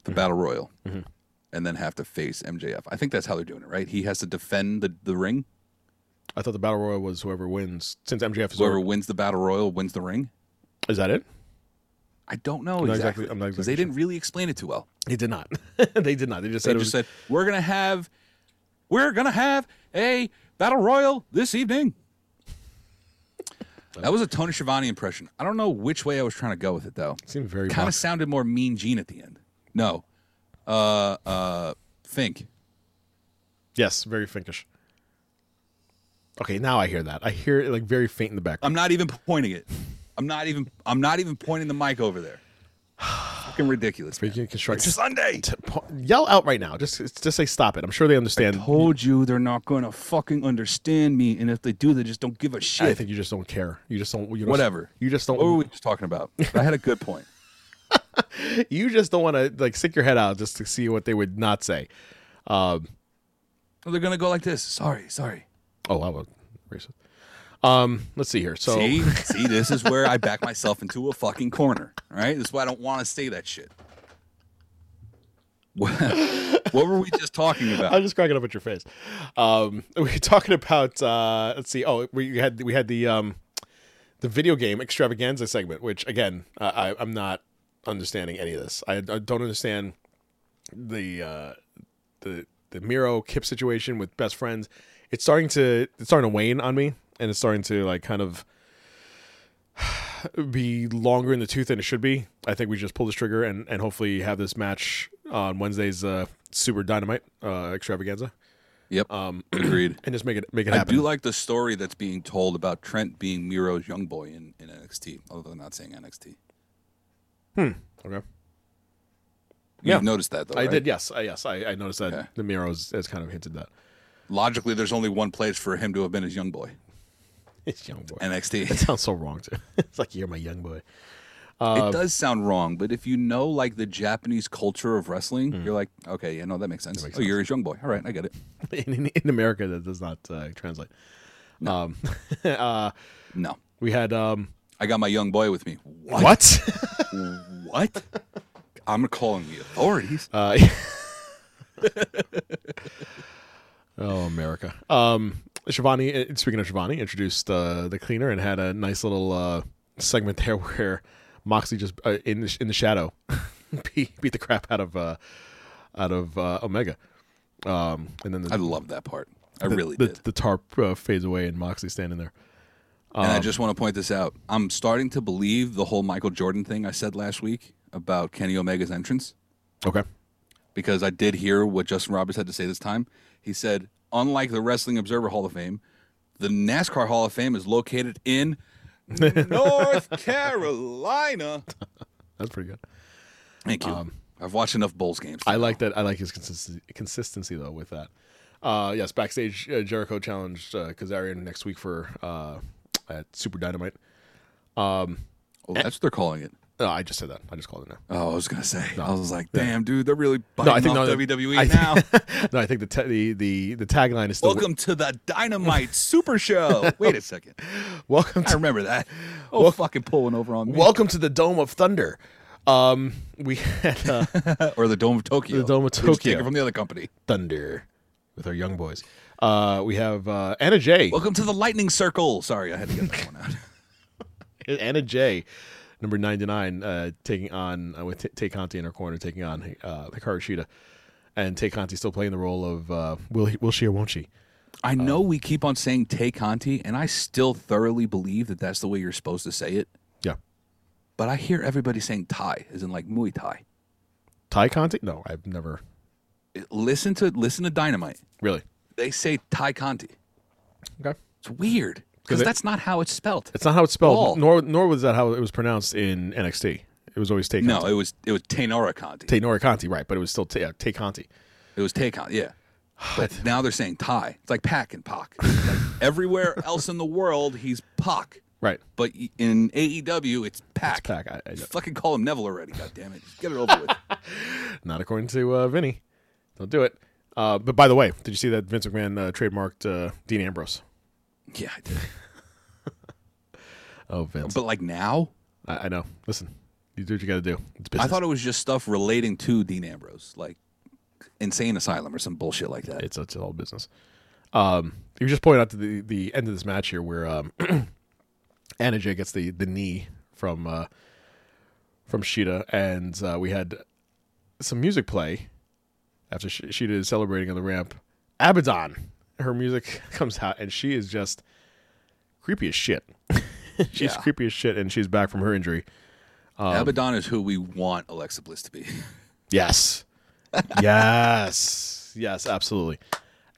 the Battle Royal and then have to face MJF? I think that's how they're doing it, right? He has to defend the, the ring. I thought the battle royal was whoever wins. Since MJF is Whoever over, wins the Battle Royal wins the ring. is that it? I don't know I'm exactly. exactly- I'm not 'cause exactly they didn't really explain it too well. They did not. they did not. They just said just was. said we're gonna have we're gonna have a battle royal this evening. That was a Tony Schiavone impression. I don't know which way I was trying to go with it though. It seemed very kind of sounded more Mean Gene at the end. No, uh, uh, Fink. yes, very finkish. Okay, now I hear that. I hear it like very faint in the background. I'm not even pointing it. I'm not even. I'm not even pointing the mic over there. Fucking ridiculous. man. Freaking construct- It's Sunday. T- po- yell out right now. Just just say stop it. I'm sure they understand. I told you they're not gonna fucking understand me, and if they do, they just don't give a shit. I think you just don't care. You just don't. You don't Whatever. You just don't. What were we just talking about? I had a good point. you just don't want to like stick your head out just to see what they would not say. Um, they're gonna go like this. Sorry, sorry. Oh, I was racist. Um, let's see here. So See, see, this is where I back myself into a fucking corner. All right, this is why I don't want to say that shit. What, were we just talking about? I'm just cracking up at your face. Um, we were talking about uh, let's see. Oh, we had we had the um, the video game extravaganza segment, which again I, I, I'm not understanding any of this. I, I don't understand the uh, the the Miro Kip situation with best friends. It's starting to it's starting to wane on me, and it's starting to like kind of be longer in the tooth than it should be. I think we just pull this trigger and and hopefully have this match on Wednesday's uh, Super Dynamite uh, extravaganza Yep, um, agreed. and just make it make it happen. I do like the story that's being told about Trent being Miro's young boy in, in NXT, although not saying NXT. Hmm. Okay. You Yeah. noticed that though. I right? did. Yes, I, yes. I, I noticed that Okay. the Miro has kind of hinted that Logically, there's only one place for him to have been his young boy. it's young boy. NXT. That sounds so wrong too. it's like you're my young boy. Uh, it does sound wrong, but if you know like the Japanese culture of wrestling, Mm. you're like, okay, yeah, no, that makes sense. makes oh, you're his young boy. All right, I get it. In, in, in America, that does not uh, translate. Um, uh, No, we had um, I got my young boy with me. What? what? What? I'm calling the authorities. uh, oh, America. Um, Schiavone. uh, Speaking of Schiavone, introduced uh, the cleaner and had a nice little uh, segment there where Moxley just uh, in the, in the shadow beat, beat the crap out of uh, out of uh, Omega. Um, and then the, I love that part. I the, really the, did. the tarp uh, fades away and Moxley standing there. and Um, I just want to point this out. I'm starting to believe the whole Michael Jordan thing I said last week about Kenny Omega's entrance Okay. because I did hear what Justin Roberts had to say this time. He said, unlike the Wrestling Observer Hall of Fame, the NASCAR Hall of Fame is located in North Carolina. That's pretty good. Thank you. I've watched enough Bulls games. Um, I like that. I like his consistency, consistency though with that. Uh, yes, backstage uh, Jericho challenged uh, Kazarian next week for uh, at Super Dynamite. Oh, that's what they're calling it. No, I just said that. I just called it now. Oh, I was gonna say. I was like, damn, dude, they're really biting No, I think off no, WWE I now. no, I think the, ta- the the the tagline is still Welcome to the Dynamite Super Show. Wait a second. welcome I remember that. Oh, fucking pulling over on me. welcome to the Dome of Thunder. Um, we had uh, or the Dome of Tokyo. The Dome of Tokyo. from the other company. Thunder with our young boys. Uh, we have uh, Anna J. Welcome to the Lightning Circle. Sorry, I had to get that one out. Anna Jay, number 99, uh, taking on, uh, with Tay Conti in her corner, taking on uh, Hikaru Shida. And Tay Conti still playing the role of uh, will, he, will she or won't she? I know we keep on saying Tay Conti, and I still thoroughly believe that that's the way you're supposed to say it. Yeah. But I hear everybody saying Thai, as in like Muay Thai. Ty Conti? No, I've never. Listen to listen to Dynamite. Really? They say Thai Conti. Okay. It's weird because that's not how it's spelled. It's not how it's spelled, All. nor nor was that how it was pronounced in NXT. It was always Tay Conti. No, it was it was Taynara Conti. Tay Nora Conti, right, but it was still Tay, Tay Conti. It was Tay Conti, yeah. But now they're saying Thai. It's like Pac and Pac. Like everywhere else in the world, he's Pac. Right. But in AEW, it's Pac. Pac. I- I- fucking call him Neville already. God damn it. Get it over with. Not according to uh, Vinny. Don't do it. Uh, but by the way, did you see that Vince McMahon uh, trademarked uh, Dean Ambrose? Yeah, I did. Oh, Vince. But like now, I, I know. Listen, you do what you got to do. It's business. I thought it was just stuff relating to Dean Ambrose, like Insane Asylum or some bullshit like that. it's it's all business. Um, you just pointed out to the the end of this match here where um, Anna Jay gets the the knee from uh, from Shida, and uh, we had some music play after Sh- Shida is celebrating on the ramp. Abaddon, her music comes out, and she is just creepy as shit. she's Yeah. creepy as shit, and she's back from her injury. Um, Abaddon is who we want Alexa Bliss to be. Yes. yes. Yes, absolutely.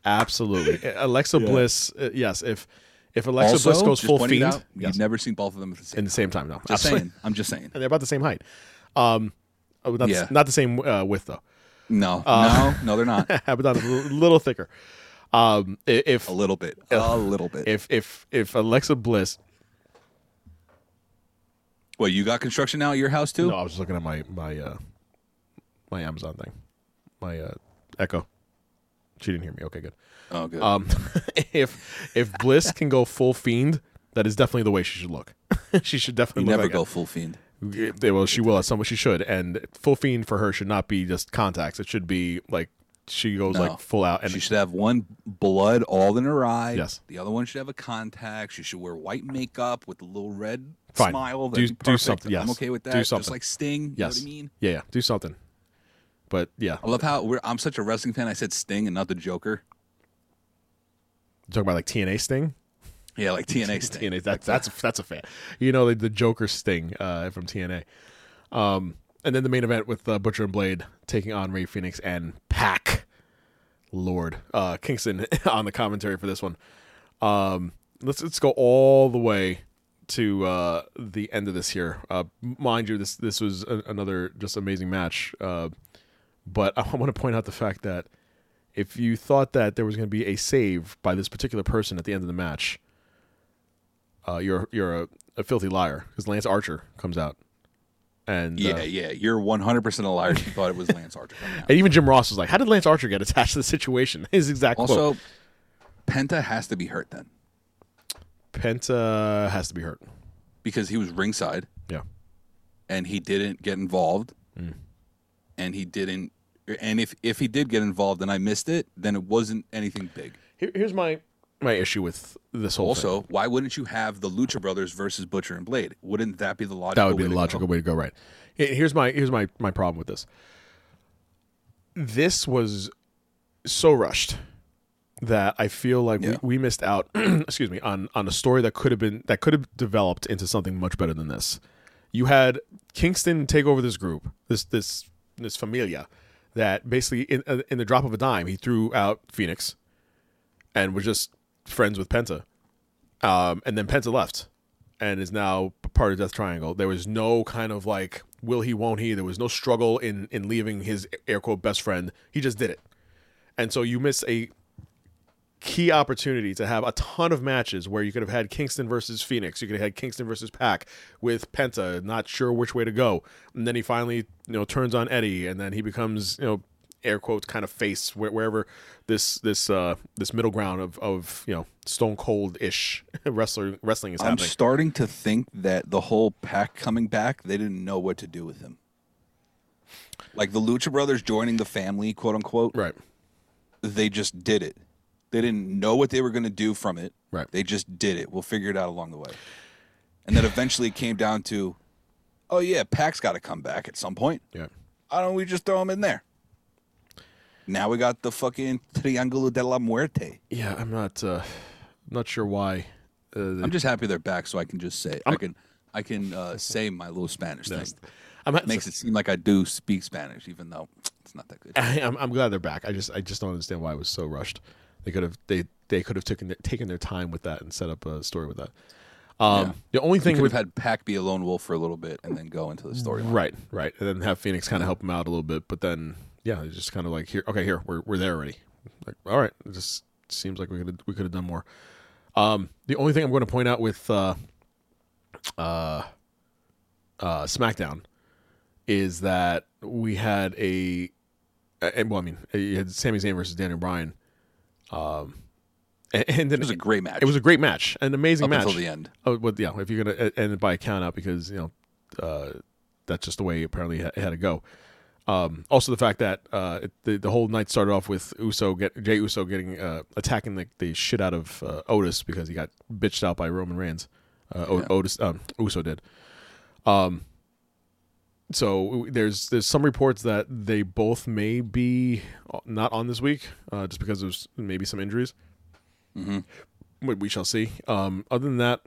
Absolutely. Alexa Bliss, uh, yes, if if Alexa Bliss goes just full pointing it fiend, out, yes, you've never seen both of them at the same in the same time, no. Just absolutely. saying. I'm just saying. And they're about the same height. Um oh, not, Yeah. not the same uh, width though. No, Uh, no, no, they're not. Abaddon is a little, little thicker. Um if A little bit. A little bit. if if if Alexa Bliss Well, you got construction now at your house too? No, I was just looking at my my uh my Amazon thing. My uh Echo. She didn't hear me. Okay, good. Oh, good. Um, if if Bliss can go full fiend, that is definitely the way she should look. she should you definitely never look go like full fiend. Well, she will at some. Point she should, and full fiend for her should not be just contacts. It should be like she goes No. like full out. And she should have one blood all in her eye. Yes. The other one should have a contact. She should wear white makeup with a little red Fine. smile. Do- be do perfect. something, yes. I'm okay with Do that. Just something. like Sting. You yes, know what I mean? yeah, yeah, do something. But yeah, I love how we're, I'm such a wrestling fan. I said Sting and not the Joker. you talking about like TNA Sting. Yeah, like TNA Sting. TNA. That's that's a, that's a fan. You know the, the Joker Sting uh, from TNA. Um, and then the main event with uh, Butcher and Blade taking on Ray Phoenix and Pac. Lord uh, Kingston on the commentary for this one. Um, let's let's go all the way to uh, the end of this here. Uh, mind you, this this was a, another just amazing match. Uh, but I want to point out the fact that if you thought that there was going to be a save by this particular person at the end of the match, uh, you're you're a, a filthy liar because Lance Archer comes out, and Yeah, uh, yeah. You're 100% a liar. You thought it was Lance Archer and even Jim Ross was like, "How did Lance Archer get attached to the situation?" His exact quote. Also, Penta has to be hurt then Penta has to be hurt. because he was ringside Yeah, and he didn't get involved. Mm. And he didn't. And if, if he did get involved and I missed it, then it wasn't anything big. Here, here's my my issue with this whole. thing. Also, why wouldn't you have the Lucha Brothers versus Butcher and Blade? Wouldn't that be the logical? that would be way the to go? logical way to go. Right. Here's my here's my my problem with this. This was so rushed that I feel like Yeah. we, we missed out. excuse me on on a story that could have been that could have developed into something much better than this. You had Kingston take over this group, this this this familia, that basically in uh, in the drop of a dime he threw out Phoenix, and was just friends with Penta, um, and then Penta left, and is now part of Death Triangle. There was no kind of like will he, won't he. There was no struggle in in leaving his air quote best friend. He just did it, and so you miss a key opportunity to have a ton of matches where you could have had Kingston versus Phoenix. You could have had Kingston versus Pac with Penta, not sure which way to go. And then he finally, you know, turns on Eddie and then he becomes, you know, air quotes kind of face where, wherever this this uh this middle ground of of, you know, stone cold ish wrestler wrestling is happening. I'm starting to think that the whole Pac coming back, they didn't know what to do with him. Like the Lucha Brothers joining the family, quote unquote. right. They just did it. They didn't know what they were going to do from it. Right. They just did it. We'll figure it out along the way. And then eventually it came down to, oh yeah, Pac's got to come back at some point. Yeah. Why don't we just throw him in there? Now we got the fucking Triangulo de la Muerte. Yeah, I'm not uh not sure why uh, I'm just happy they're back, so I can just say I can I can uh, say my little Spanish thing. I'm Makes it seem like I do speak Spanish, even though it's not that good. I, I'm, I'm glad they're back. I just I just don't understand why it was so rushed. They could have they they could have taken their, taken their time with that and set up a story with that. Um, Yeah. The only thing we've had Pac be a lone wolf for a little bit and then go into the story. right right and then have Phoenix kind of help him out a little bit, but then yeah, it's just kind of like here okay here we're we're there already. Like all right, it just seems like we could have, we could have done more. Um, the only thing I'm going to point out with uh, uh, uh, SmackDown is that we had a, and well, I mean, you had Sami Zayn versus Daniel Bryan. Um, and, and then It was a great match. It was a great match, an amazing Up match until the end. Oh, well, yeah. If you're gonna end it by a count out, because you know uh, that's just the way apparently it had to go. Um, also, the fact that uh, it, the the whole night started off with Uso get Jey Uso getting uh, attacking the, the shit out of uh, Otis because he got bitched out by Roman Reigns. Uh, Yeah. Otis um, Uso did. Um, so there's there's some reports that they both may be not on this week, uh, just because there's maybe some injuries. Mm-hmm. We, we shall see. Um, other than that,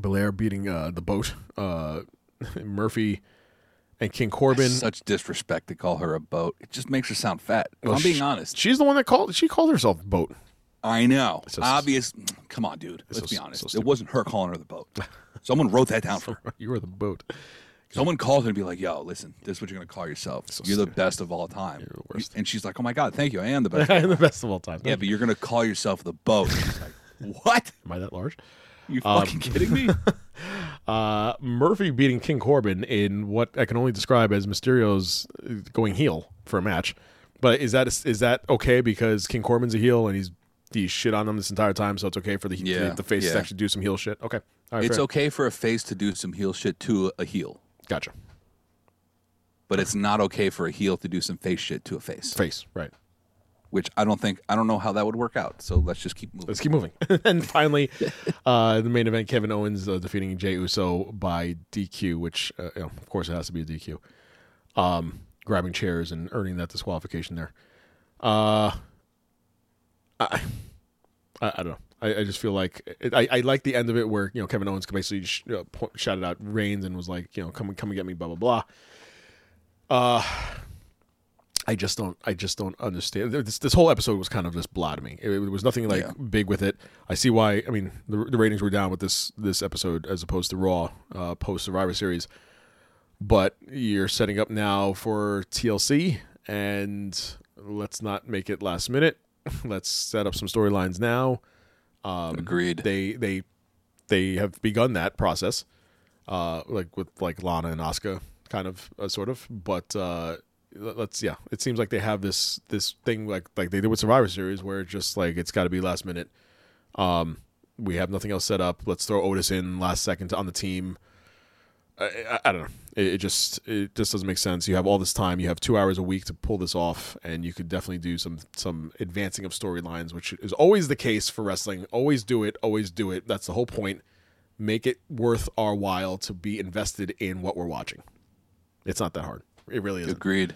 Belair beating uh, the boat, uh, Murphy and King Corbin. Such disrespect to call her a boat. It just makes her sound fat. Well, I'm being honest. She's the one that called. She called herself boat. I know. so- Obvious. Come on, dude. Let's so- be honest. so it wasn't her calling her the boat. Someone wrote that down for her. You were the boat. Someone called her and be like, "Yo, listen, this is what you're gonna call yourself. you're the best of all time." You're the worst. And she's like, "Oh my god, thank you. I am the best." I'm the best of all time. yeah, but you're gonna call yourself the boat. She's like, "What? Am I that large? You Um, fucking kidding me?" Uh, Murphy beating King Corbin in what I can only describe as Mysterio's uh, going heel for a match. But is that is that okay because King Corbin's a heel and he's he shit on them this entire time, so it's okay for the Yeah, the, the face to actually do some heel shit. Okay, all right, it's fair. okay for a face to do some heel shit to a heel, Gotcha. but it's not okay for a heel to do some face shit to a face. Face right. Which I don't think I don't know how that would work out. So let's just keep moving. Let's keep moving. and finally, uh, the main event: Kevin Owens uh, defeating Jey Uso by DQ, which uh, you know, of course it has to be a DQ. Um, grabbing chairs and earning that disqualification there. Uh, I, I, I don't know. I, I just feel like it, I, I like the end of it where you know Kevin Owens basically sh- know, shouted out Reigns and was like you know come and come and get me blah blah blah. Uh, I just don't. I just don't understand. This this whole episode was kind of just blah to me. It, it was nothing like Yeah. big with it. I see why. I mean, the, the ratings were down with this this episode as opposed to Raw uh, post Survivor Series. But you're setting up now for TLC, and let's not make it last minute. let's set up some storylines now. Um, Agreed. They they they have begun that process, uh, like with like Lana and Asuka, kind of uh, sort of. But uh, let's yeah, it seems like they have this this thing like like they did with Survivor Series, where it's just like it's got to be last minute. Um, we have nothing else set up. Let's throw Otis in last second on the team. I, I, I don't know. It, it just it just doesn't make sense. You have all this time. You have two hours a week to pull this off, and you could definitely do some some advancing of storylines, which is always the case for wrestling. Always do it. Always do it. That's the whole point. Make it worth our while to be invested in what we're watching. It's not that hard. It really isn't. Agreed.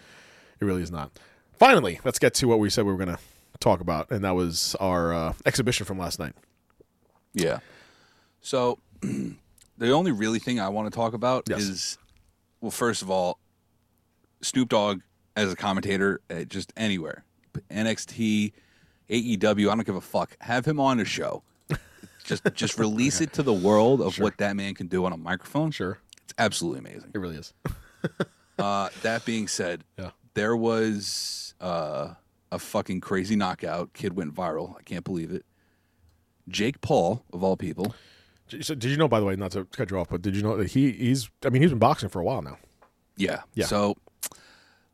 It really is not. finally, let's get to what we said we were going to talk about, and that was our uh, exhibition from last night. Yeah. So the only really thing I want to talk about Yes. is, well, first of all, Snoop Dogg as a commentator, uh, just anywhere, NXT, AEW, I don't give a fuck. Have him on a show. just just release it to the world of what that man can do on a microphone. Sure, It's absolutely amazing. it really is. Uh, that being said, Yeah. there was uh, a fucking crazy knockout. Kid went viral. I can't believe it. Jake Paul, of all people, So did you know, by the way, not to cut you off, but did you know that he he's? I mean, he's been boxing for a while now. Yeah. Yeah. So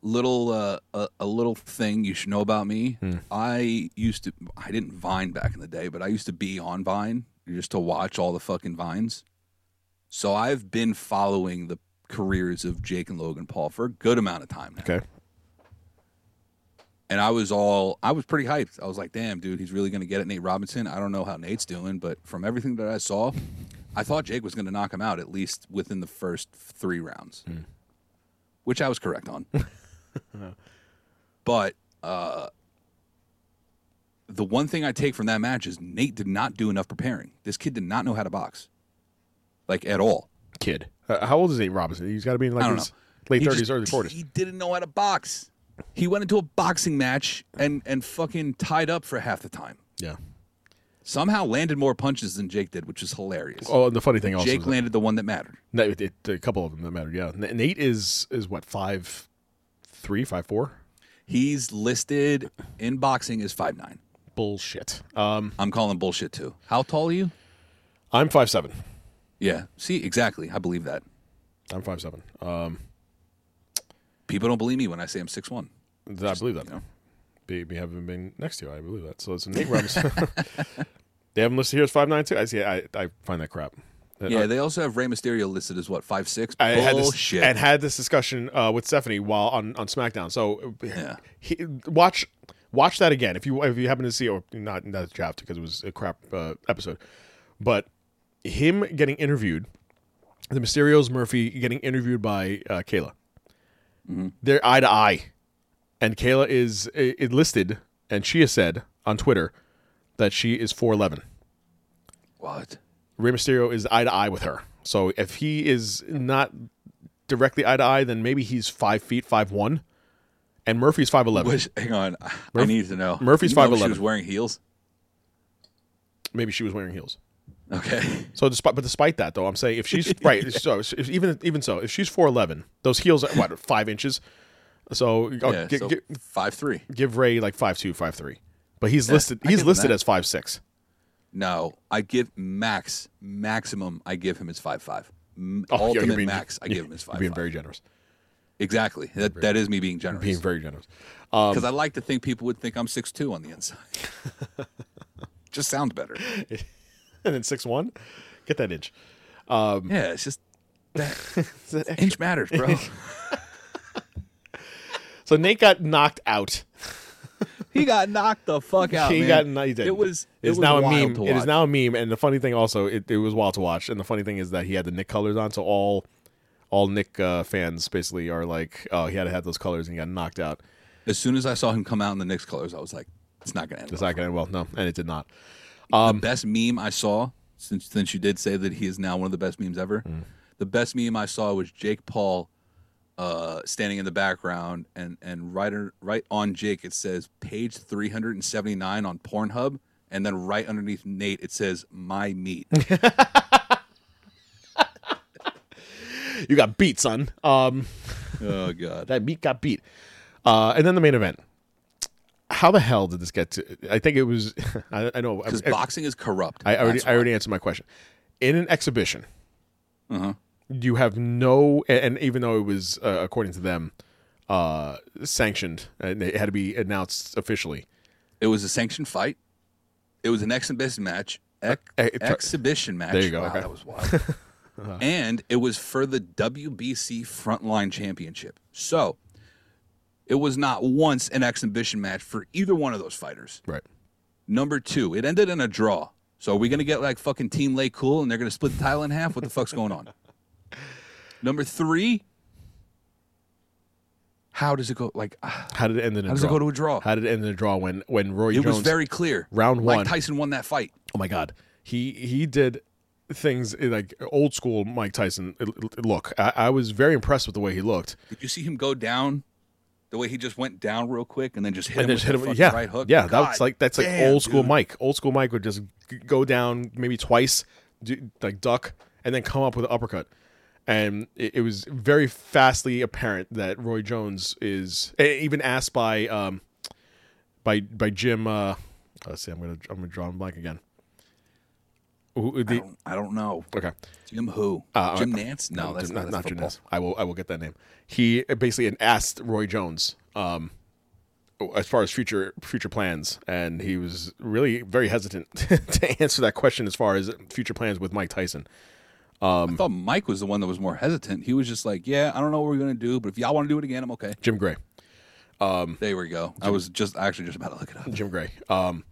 little uh, a, a little thing you should know about me. Hmm. I used to I didn't Vine back in the day, but I used to be on Vine just to watch all the fucking vines. So I've been following the careers of Jake and Logan Paul for a good amount of time now. Okay. And I was all I was pretty hyped. I was like, "Damn, dude, he's really going to get it Nate Robinson." I don't know how Nate's doing, but from everything that I saw, I thought Jake was going to knock him out at least within the first 3 rounds. Which I was correct on. But uh, the one thing I take from that match is Nate did not do enough preparing. This kid did not know how to box, like at all. Kid, uh, how old is Nate Robinson? He's got to be in like his late thirties, early forties. He didn't know how to box. He went into a boxing match and and fucking tied up for half the time. Yeah. Somehow landed more punches than Jake did, which is hilarious. Oh, and the funny thing also, Jake is that- landed the one that mattered. No, it, it, a couple of them that mattered. Yeah, N- Nate is is what five, three, five, four. He's listed in boxing as five nine. Bullshit. Um, I'm calling bullshit too. How tall are you? I'm five seven. Yeah. See, exactly. I believe that. I'm five seven. Um, People don't believe me when I say I'm six one. I believe that. you know. Be, be having been next to you, I believe that. So it's a Nate Robinson. they have him listed here as five nine two. I see. I I find that crap. And Yeah, I- they also have Rey Mysterio listed as what five six. I had this Bullshit. and had this discussion uh, with Stephanie while on, on SmackDown. So Yeah. he, watch watch that again if you if you happen to see it, or not not that you because it was a crap uh, episode, but him getting interviewed, the Mysterios Murphy getting interviewed by uh, Kayla. Mm-hmm. They're eye to eye, and Kayla is it listed, and she has said on Twitter that she is four eleven. what? Rey Mysterio is eye to eye with her. So if he is not directly eye to eye, then maybe he's five feet five one, and Murphy's five eleven. Hang on, I Murph- need to know. Murphy's if 5'11". She was wearing heels. Maybe she was wearing heels. Okay. So despite, but despite that, though, I'm saying if she's right, so if, even even so, if she's four eleven, those heels are what five inches. So, oh, yeah. gi- so gi- five three. give Rey like five two, five three, but he's Yeah, listed. He's listed as five six. No, I give max maximum. I give him as five five. M- Oh, yeah, Ultimate being- max. I give him as You're five being five. very generous. exactly. That that is me being generous. Being very generous. Um, Because I like to think people would think I'm six two on the inside. Just sounds better. And then six one, get that inch. Yeah, it's just that Is that inch matters, bro. So Nate got knocked out. he got knocked the fuck out. he man. got did. It was. It It's was now a wild meme. to It is now a meme, and the funny thing also, it, it was wild to watch. And the funny thing is that he had the Knick colors on, so all all Knick uh, fans basically are like, "Oh, he had to have those colors, and he got knocked out." As soon as I saw him come out in the Knicks colors, I was like, "It's not gonna end." It's well not going to end well, no, and it did not. The best meme I saw since since you did say that he is now one of the best memes ever. Mm. The best meme I saw was Jake Paul uh, standing in the background, and and right right on Jake it says page three hundred and seventy nine on Pornhub, and then right underneath Nate it says my meat. You got beat, son. Um, oh god, that meat got beat. Uh, and then the main event. How the hell did this get to? I think it was. I, I know. because boxing is corrupt. I already, I already answered my question. In an exhibition, Uh-huh. you have no, and even though it was uh, according to them uh, sanctioned, and it had to be announced officially. It was a sanctioned fight. It was an exhibition match. Ex- Eh, eh, exhibition match. There you go, Wow, okay. that was wild. and it was for the WBC Frontline Championship. So it was not once an exhibition match for either one of those fighters. Right. Number two, it ended in a draw. So are we going to get like fucking Team LayCool and they're going to split the title in half? What the fuck's going on? Number three, How does it go? Like, ah, How did it end in a How does draw? it go to a draw? How did it end in a draw when when Roy it Jones was very clear. round Mike one. Tyson won that fight. Oh my god, he he did things like old school Mike Tyson look. I, I was very impressed with the way he looked. Did you see him go down? The way he just went down real quick and then just hit and him hit him. Yeah, right hook. yeah, that God was like that's like damn, old school dude. Mike. Old school Mike would just go down maybe twice, do, like duck, and then come up with an uppercut. And it, it was very fastly apparent that Roy Jones is even asked by um by by Jim. Uh, let's see, I'm gonna I'm gonna draw him blank again. Who- I don't, I don't know. okay. Jim who? Uh, Jim uh, Nantz? No, that's not, not, Jim. Nantz. I will I will get that name. He basically asked Roy Jones um, as far as future future plans, and he was really very hesitant to answer that question as far as future plans with Mike Tyson. I thought Mike was the one that was more hesitant. He was just like, "Yeah, I don't know what we're gonna do, but if y'all want to do it again, I'm okay." Jim Gray. There we go. I was just actually just about to look it up. Jim Gray. Um,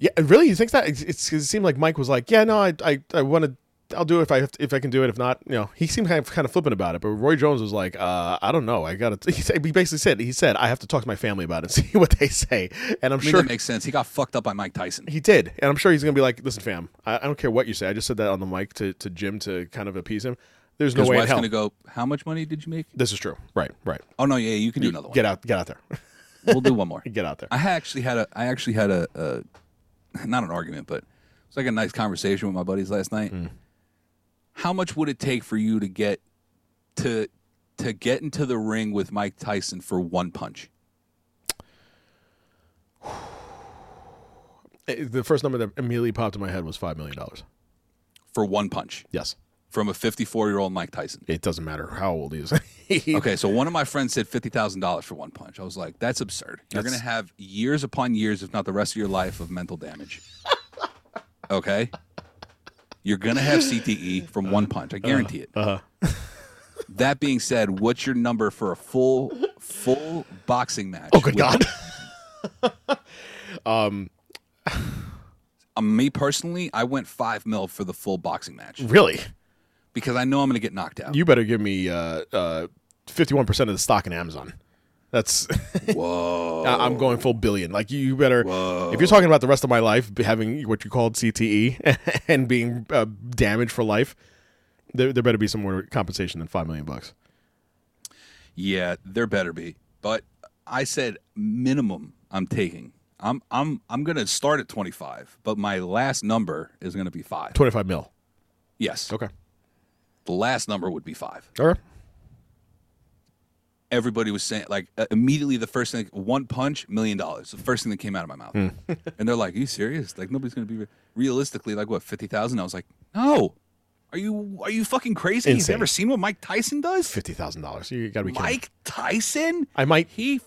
yeah, really, you think that it's, it's, it seemed like Mike was like, yeah, no, I I, I want to. I'll do it if I have to, if I can do it. If not, you know, he seemed kind of kind of flippant about it. But Roy Jones was like, uh, I don't know. I got to. He, said- he basically said he said I have to talk to my family about it and see what they say. And I'm I mean, sure that makes sense. He got fucked up by Mike Tyson. he did, and I'm sure he's gonna be like, listen, fam, I, I don't care what you say. I just said that on the mic to, to Jim to kind of appease him. There's no way in wife's hell. gonna go. How much money did you make? This is true. Right, right. Oh no, yeah, you can do another one. Get out, get out there, We'll do one more. get out there. I actually had a. I actually had a, a not an argument, but it's like a nice conversation with my buddies last night. Mm. How much would it take for you to get to to get into the ring with Mike Tyson for one punch? Eh, The first number that immediately popped in my head was five million dollars. For one punch Yes, from a 54 year old Mike Tyson. it doesn't matter how old he is. Okay, so one of my friends said fifty thousand dollars for one punch. I was like, that's absurd. You're gonna have years upon years, if not the rest of your life, of mental damage. okay, you're gonna have CTE from one punch. I guarantee it. Uh-huh. That being said, what's your number for a full full boxing match? Oh, good God. Um, me personally, I went five mil for the full boxing match really? Because I know I'm gonna get knocked out. You better give me uh, uh, 51% of the stock in Amazon. That's Whoa. I'm going full billion. Like you better Whoa. if you're talking about the rest of my life having what you called CTE and being uh, damaged for life, there, there better be some more compensation than 5 million bucks. Yeah, there better be. But I said minimum I'm taking. I'm I'm I'm gonna start at 25, but my last number is gonna be five. 25 mil. Yes, Okay. The last number would be five. All right. Everybody was saying like uh, immediately the first thing, one punch, million dollars. The first thing that came out of my mouth, Hmm. and they're like, "Are you serious? Like nobody's gonna be re- realistically like what fifty thousand? I was like, "No, are you are you fucking crazy? You've Insane. never seen what Mike Tyson does? $50,000. You got to be kidding. Mike Tyson? I might He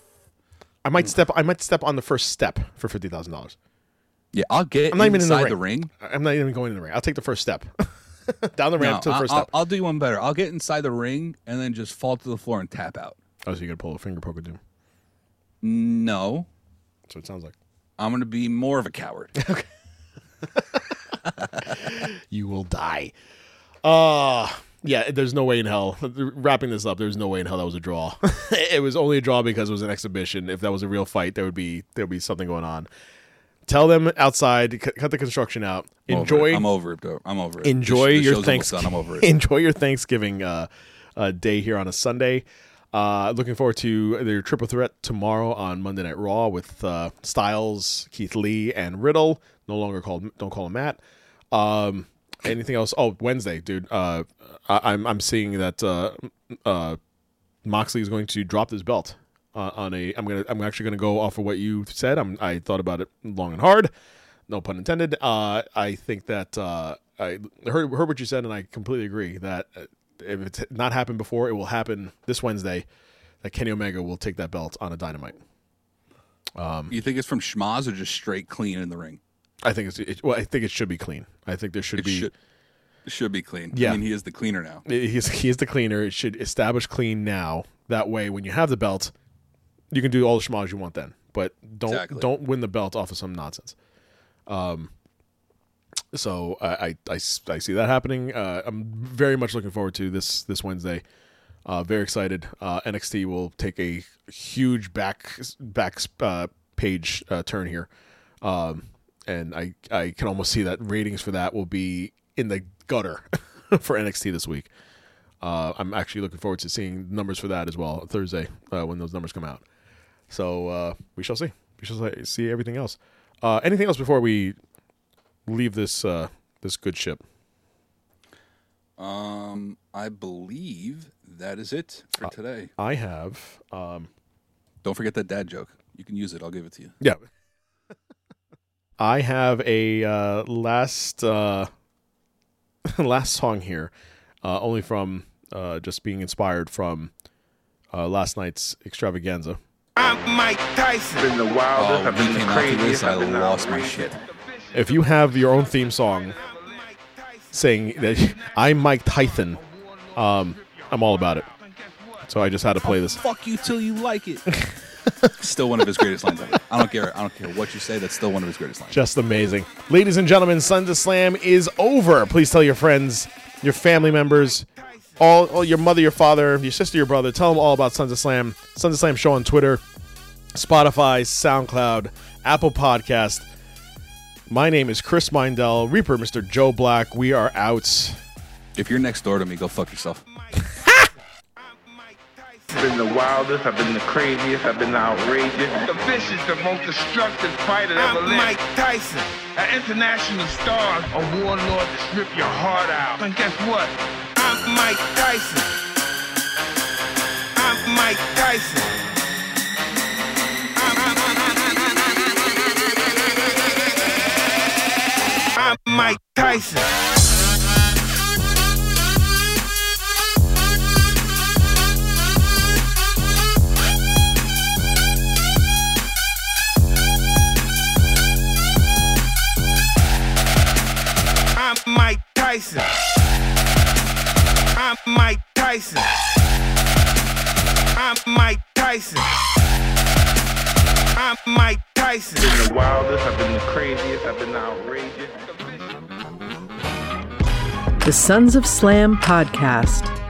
I might step I might step on the first step for $50,000. yeah, I'll get I'm not even in the inside ring. the ring. I'm not even going in the ring. I'll take the first step. Down the ramp No, to the 1st I'll, step. I'll do one better. I'll get inside the ring and then just fall to the floor and tap out. oh, so you're going to pull a finger poke of doom. No, So it sounds like. I'm going to be more of a coward. you will die. Uh yeah, there's no way in hell. Wrapping this up, there's no way in hell that was a draw. it was only a draw because it was an exhibition. If that was a real fight, there would be there would be something going on. Tell them outside, c- cut the construction out. I'm over Enjoy it. I'm over it. though. I'm over it. enjoy The sh- the your Thanksgiving. I'm over it. enjoy your Thanksgiving uh, uh, day here on a Sunday. Uh, looking forward to their triple threat tomorrow on Monday Night Raw with uh, Styles, Keith Lee, and Riddle. No longer called. Don't call him Matt. Um, anything else? Oh, Wednesday, dude. Uh, I, I'm I'm seeing that uh, uh, Moxley is going to drop this belt uh, on a. I'm gonna. I'm actually gonna go off of what you said. I'm. I thought about it long and hard. No pun intended. Uh, I think that uh, I heard heard what you said, and I completely agree that uh, if it's not happened before, it will happen this Wednesday. That Kenny Omega will take that belt on a Dynamite. You think it's from schmaz or just straight clean in the ring? I think it's. It, well, I think it should be clean. I think there should It be. should, should be clean. Yeah. I mean, he is the cleaner now. He's he is the cleaner. It should establish clean now. That way, when you have the belt, you can do all the schmaz you want then. But don't Exactly. don't win the belt off of some nonsense. Um. So I see that happening. Uh, I'm very much looking forward to this this Wednesday. Uh, very excited. Uh, NXT will take a huge back back uh, page uh, turn here, um, and I I can almost see that ratings for that will be in the gutter for NXT this week. Uh, I'm actually looking forward to seeing numbers for that as well Thursday uh, when those numbers come out. So uh, we shall see. We shall see- everything else. Uh, anything else before we leave this uh, this good ship? Um, I believe that is it for today. I have. Um, Don't forget that dad joke. You can use it. I'll give it to you. Yeah. I have a uh, last uh, last song here, uh, only from uh, just being inspired from uh, last night's extravaganza. I'm Mike Tyson. Been the Oh, wildest. when I've been he the came out to this, craziest. I lost my shit. If you have your own theme song saying that I'm Mike Tyson, um, I'm all about it. So I just had to play this. Fuck you till you like it. still one of his greatest lines ever. I don't care. I don't care what you say. That's still one of his greatest lines. Just amazing. Ladies and gentlemen, Sons of Slam is over. Please tell your friends, your family members, all, all your mother, your father, your sister, your brother. Tell them all about Sons of Slam. Sons of Slam show on Twitter, Spotify, SoundCloud, Apple Podcast. My name is Chris Mindell, Reaper, Mr. Joe Black. We are out. If you're next door to me, go fuck yourself. I've been the wildest. I've been the craziest. I've been the outrageous. The vicious, the most destructive fighter ever lived. I'm Mike Tyson, an international star, a warlord to strip your heart out. And guess what? I'm Mike Tyson. I'm Mike Tyson. I'm Mike Tyson. I'm Mike Tyson. I'm Mike Tyson. I'm Mike Tyson. I'm Mike Tyson. Been the wildest, I've been the craziest, I've been outrageous. The Sons of Slam podcast